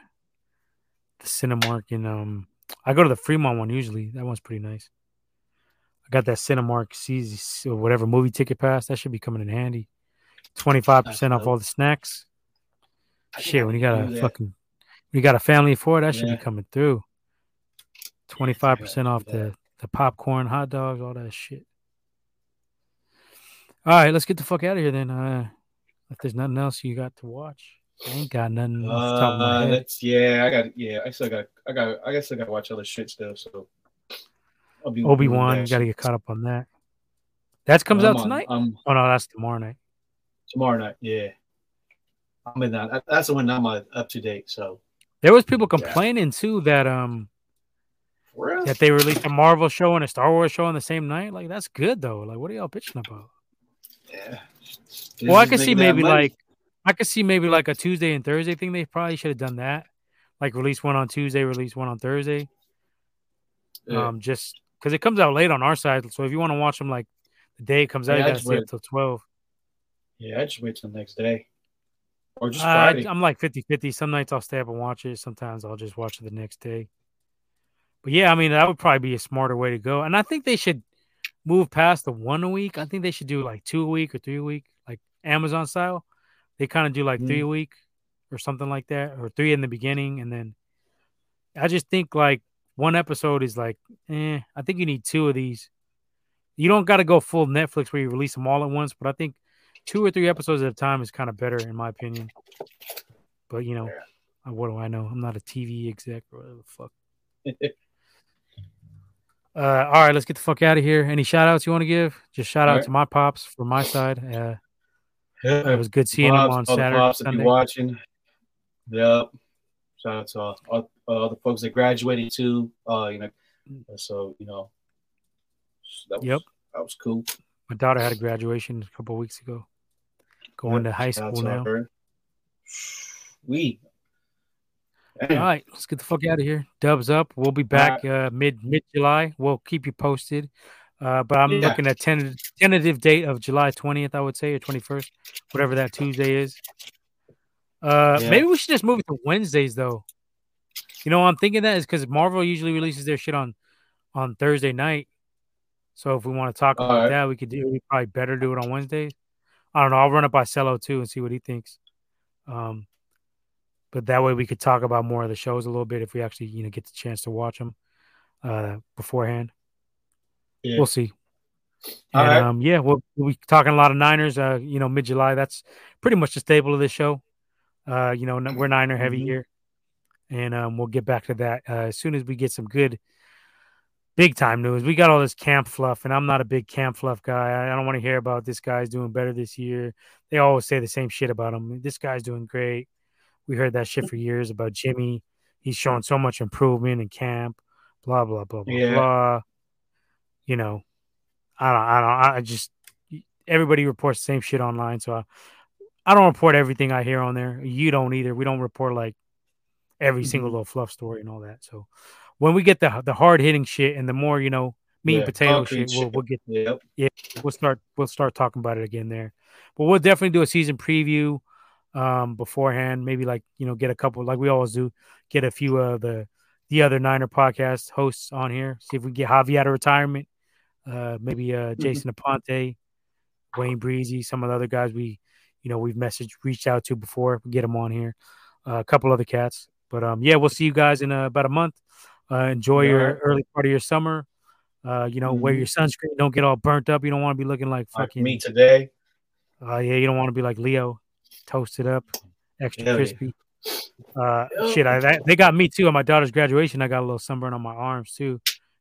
the Cinemark and um. I go to the Fremont one usually. That one's pretty nice. I got that Cinemark sees or whatever movie ticket pass. That should be coming in handy. Twenty five percent off all the snacks. Shit, when you got a fucking, when you got a family for four, that should Yeah. be coming through. Twenty five percent off the the popcorn, hot dogs, all that shit. All right, let's get the fuck out of here then. Uh, if there's nothing else you got to watch, I ain't got nothing off the top of my Uh, head. that's yeah. I got yeah. I still got. I got. I guess I got to watch other shit still. So Obi Wan, you got to get caught up on that. That comes I'm out on- tonight. I'm Oh no, that's tomorrow night. tomorrow night. Yeah. I'm in that. That's the one I'm uh, up to date. So There was people Yeah. complaining too that um that they released a Marvel show and a Star Wars show on the same night. Like that's good though. Like what are y'all bitching about? Yeah. Well, I could see maybe money. like I could see maybe like a Tuesday and Thursday thing. They probably should have done that. Like release one on Tuesday, release one on Thursday. Yeah. Um, just because it comes out late on our side. So if you want to watch them like the day it comes out, Yeah, you I gotta stay up wait. till twelve. yeah. I just wait till the next day, or just Uh, I'm like 50-50. Some nights I'll stay up and watch it. Sometimes I'll just watch it the next day. But yeah, I mean that would probably be a smarter way to go. And I think they should move past the one a week. I think they should do like two a week or three a week, like Amazon style. They kind of do like Mhm. three a week or something like that, or three in the beginning, and then I just think like one episode is like, eh. I think you need two of these. You don't got to go full Netflix where you release them all at once, but I think two or three episodes at a time is kind of better in my opinion. But you know, Yeah. what do I know? I'm not a TV exec or whatever the fuck. Uh, all right, let's get the fuck out of here. Any shout outs you want to give? Just shout out All right. to my pops from my side. Uh, Yeah. it was good seeing Pops, him on Saturday, pops Sunday. watching. Yep. Shout out to all, all, all the folks that graduated too. Uh, you know, so you know, that was, Yep. that was cool. My daughter had a graduation a couple weeks ago. Going to high school now. her. We. All right, let's get the fuck out of here. Dubs up. We'll be back uh, mid mid July. We'll keep you posted. Uh, but I'm Yeah. looking at tentative tentative date of July 20th, I would say, or 21st, whatever that Tuesday is. Uh, Yeah. maybe we should just move it to Wednesdays though. You know, I'm thinking that is because Marvel usually releases their shit on on Thursday night. So if we want to talk about Alright. that, we could do. We probably better do it on Wednesdays. I don't know. I'll run it by Cello too and see what he thinks. Um, but that way we could talk about more of the shows a little bit if we actually you know get the chance to watch them uh beforehand. Yeah. We'll see. And, right. um, yeah, we'll, we'll be talking a lot of Niners. Uh, you know, mid July. That's pretty much the staple of this show. Uh, you know, we're Niner heavy Mhm. here, and um, we'll get back to that uh, as soon as we get some good, big time news. We got all this camp fluff, and I'm not a big camp fluff guy. I don't want to hear about this guy's doing better this year. They always say the same shit about him. This guy's doing great. We heard that shit for years about Jimmy. He's showing so much improvement in camp. Blah blah blah blah Yeah. blah. You know, I don't. I don't. I just everybody reports the same shit online, so I, I don't report everything I hear on there. You don't either. We don't report like every single Mhm. little fluff story and all that. So when we get the the hard hitting shit and the more you know meat Yeah, and potato concrete shit, we'll we'll get Yep. we'll start we'll start talking about it again there. But we'll definitely do a season preview um beforehand. Maybe like you know get a couple like we always do, get a few of the the other Niner podcast hosts on here. See if we get Javi out of retirement. uh, maybe uh, Mm-hmm. Jason Aponte, Wayne Breezy, some of the other guys we, you know, we've messaged, reached out to before. We get them on here. Uh, a couple other cats, but um, yeah, we'll see you guys in uh, about a month. Uh, enjoy your early part of your summer. Uh, you know, wear Mhm. your sunscreen. Don't get all burnt up. You don't want to be looking like Like fucking me today. uh, yeah, you don't want to be like Leo, toasted up, extra Hell yeah. crispy. Uh, Yep. shit, I that, they got me too. At my daughter's graduation, I got a little sunburn on my arms too.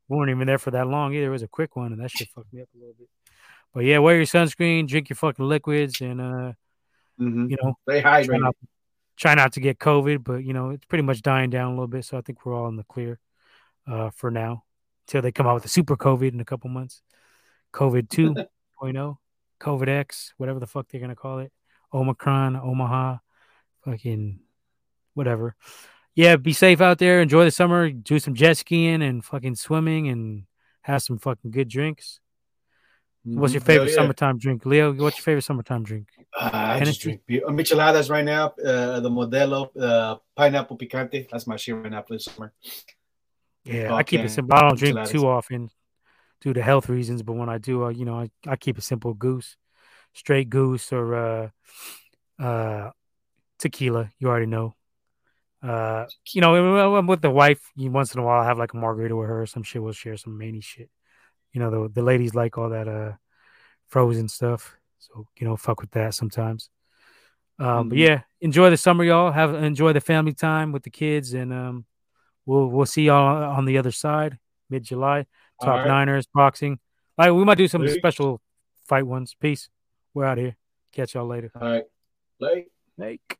We weren't even there for that long either. It was a quick one, and that shit fucked me up a little bit. But yeah, wear your sunscreen, drink your fucking liquids, and uh, Mhm. you know, Stay try hydrated. not, try not to get COVID. But you know, it's pretty much dying down a little bit, so I think we're all in the clear uh, for now until they come out with the super COVID in a couple months. COVID 2.0, COVID X, whatever the fuck they're gonna call it, Omicron, Omaha, fucking whatever. Yeah, be safe out there. Enjoy the summer. Do some jet skiing and fucking swimming and have some fucking good drinks. What's your Mhm. Favorite yeah. summertime drink, Leo? What's your favorite summertime drink? Uh, I just drink beer. Uh, micheladas right now. Uh, the Modelo uh, pineapple picante. That's my shit right now for the summer. Yeah, I keep it simple. I don't drink Micheladas. too often due to health reasons, but when I do, uh, you know, I, I keep it simple. Goose, straight goose, or uh, uh, tequila. You already know. Uh, you know, I'm with the wife, once in a while I have like a margarita with her or some shit. We'll share some many shit. You know, the the ladies like all that uh frozen stuff, so you know, fuck with that sometimes. Um, but Mhm. yeah, enjoy the summer, y'all. Have enjoy the family time with the kids, and um, we'll we'll see y'all on the other side, mid July. Top All right. Niners, boxing. Like we might do some Peace. special fight ones. Peace. We're out here. Catch y'all later. All right. Like. Like.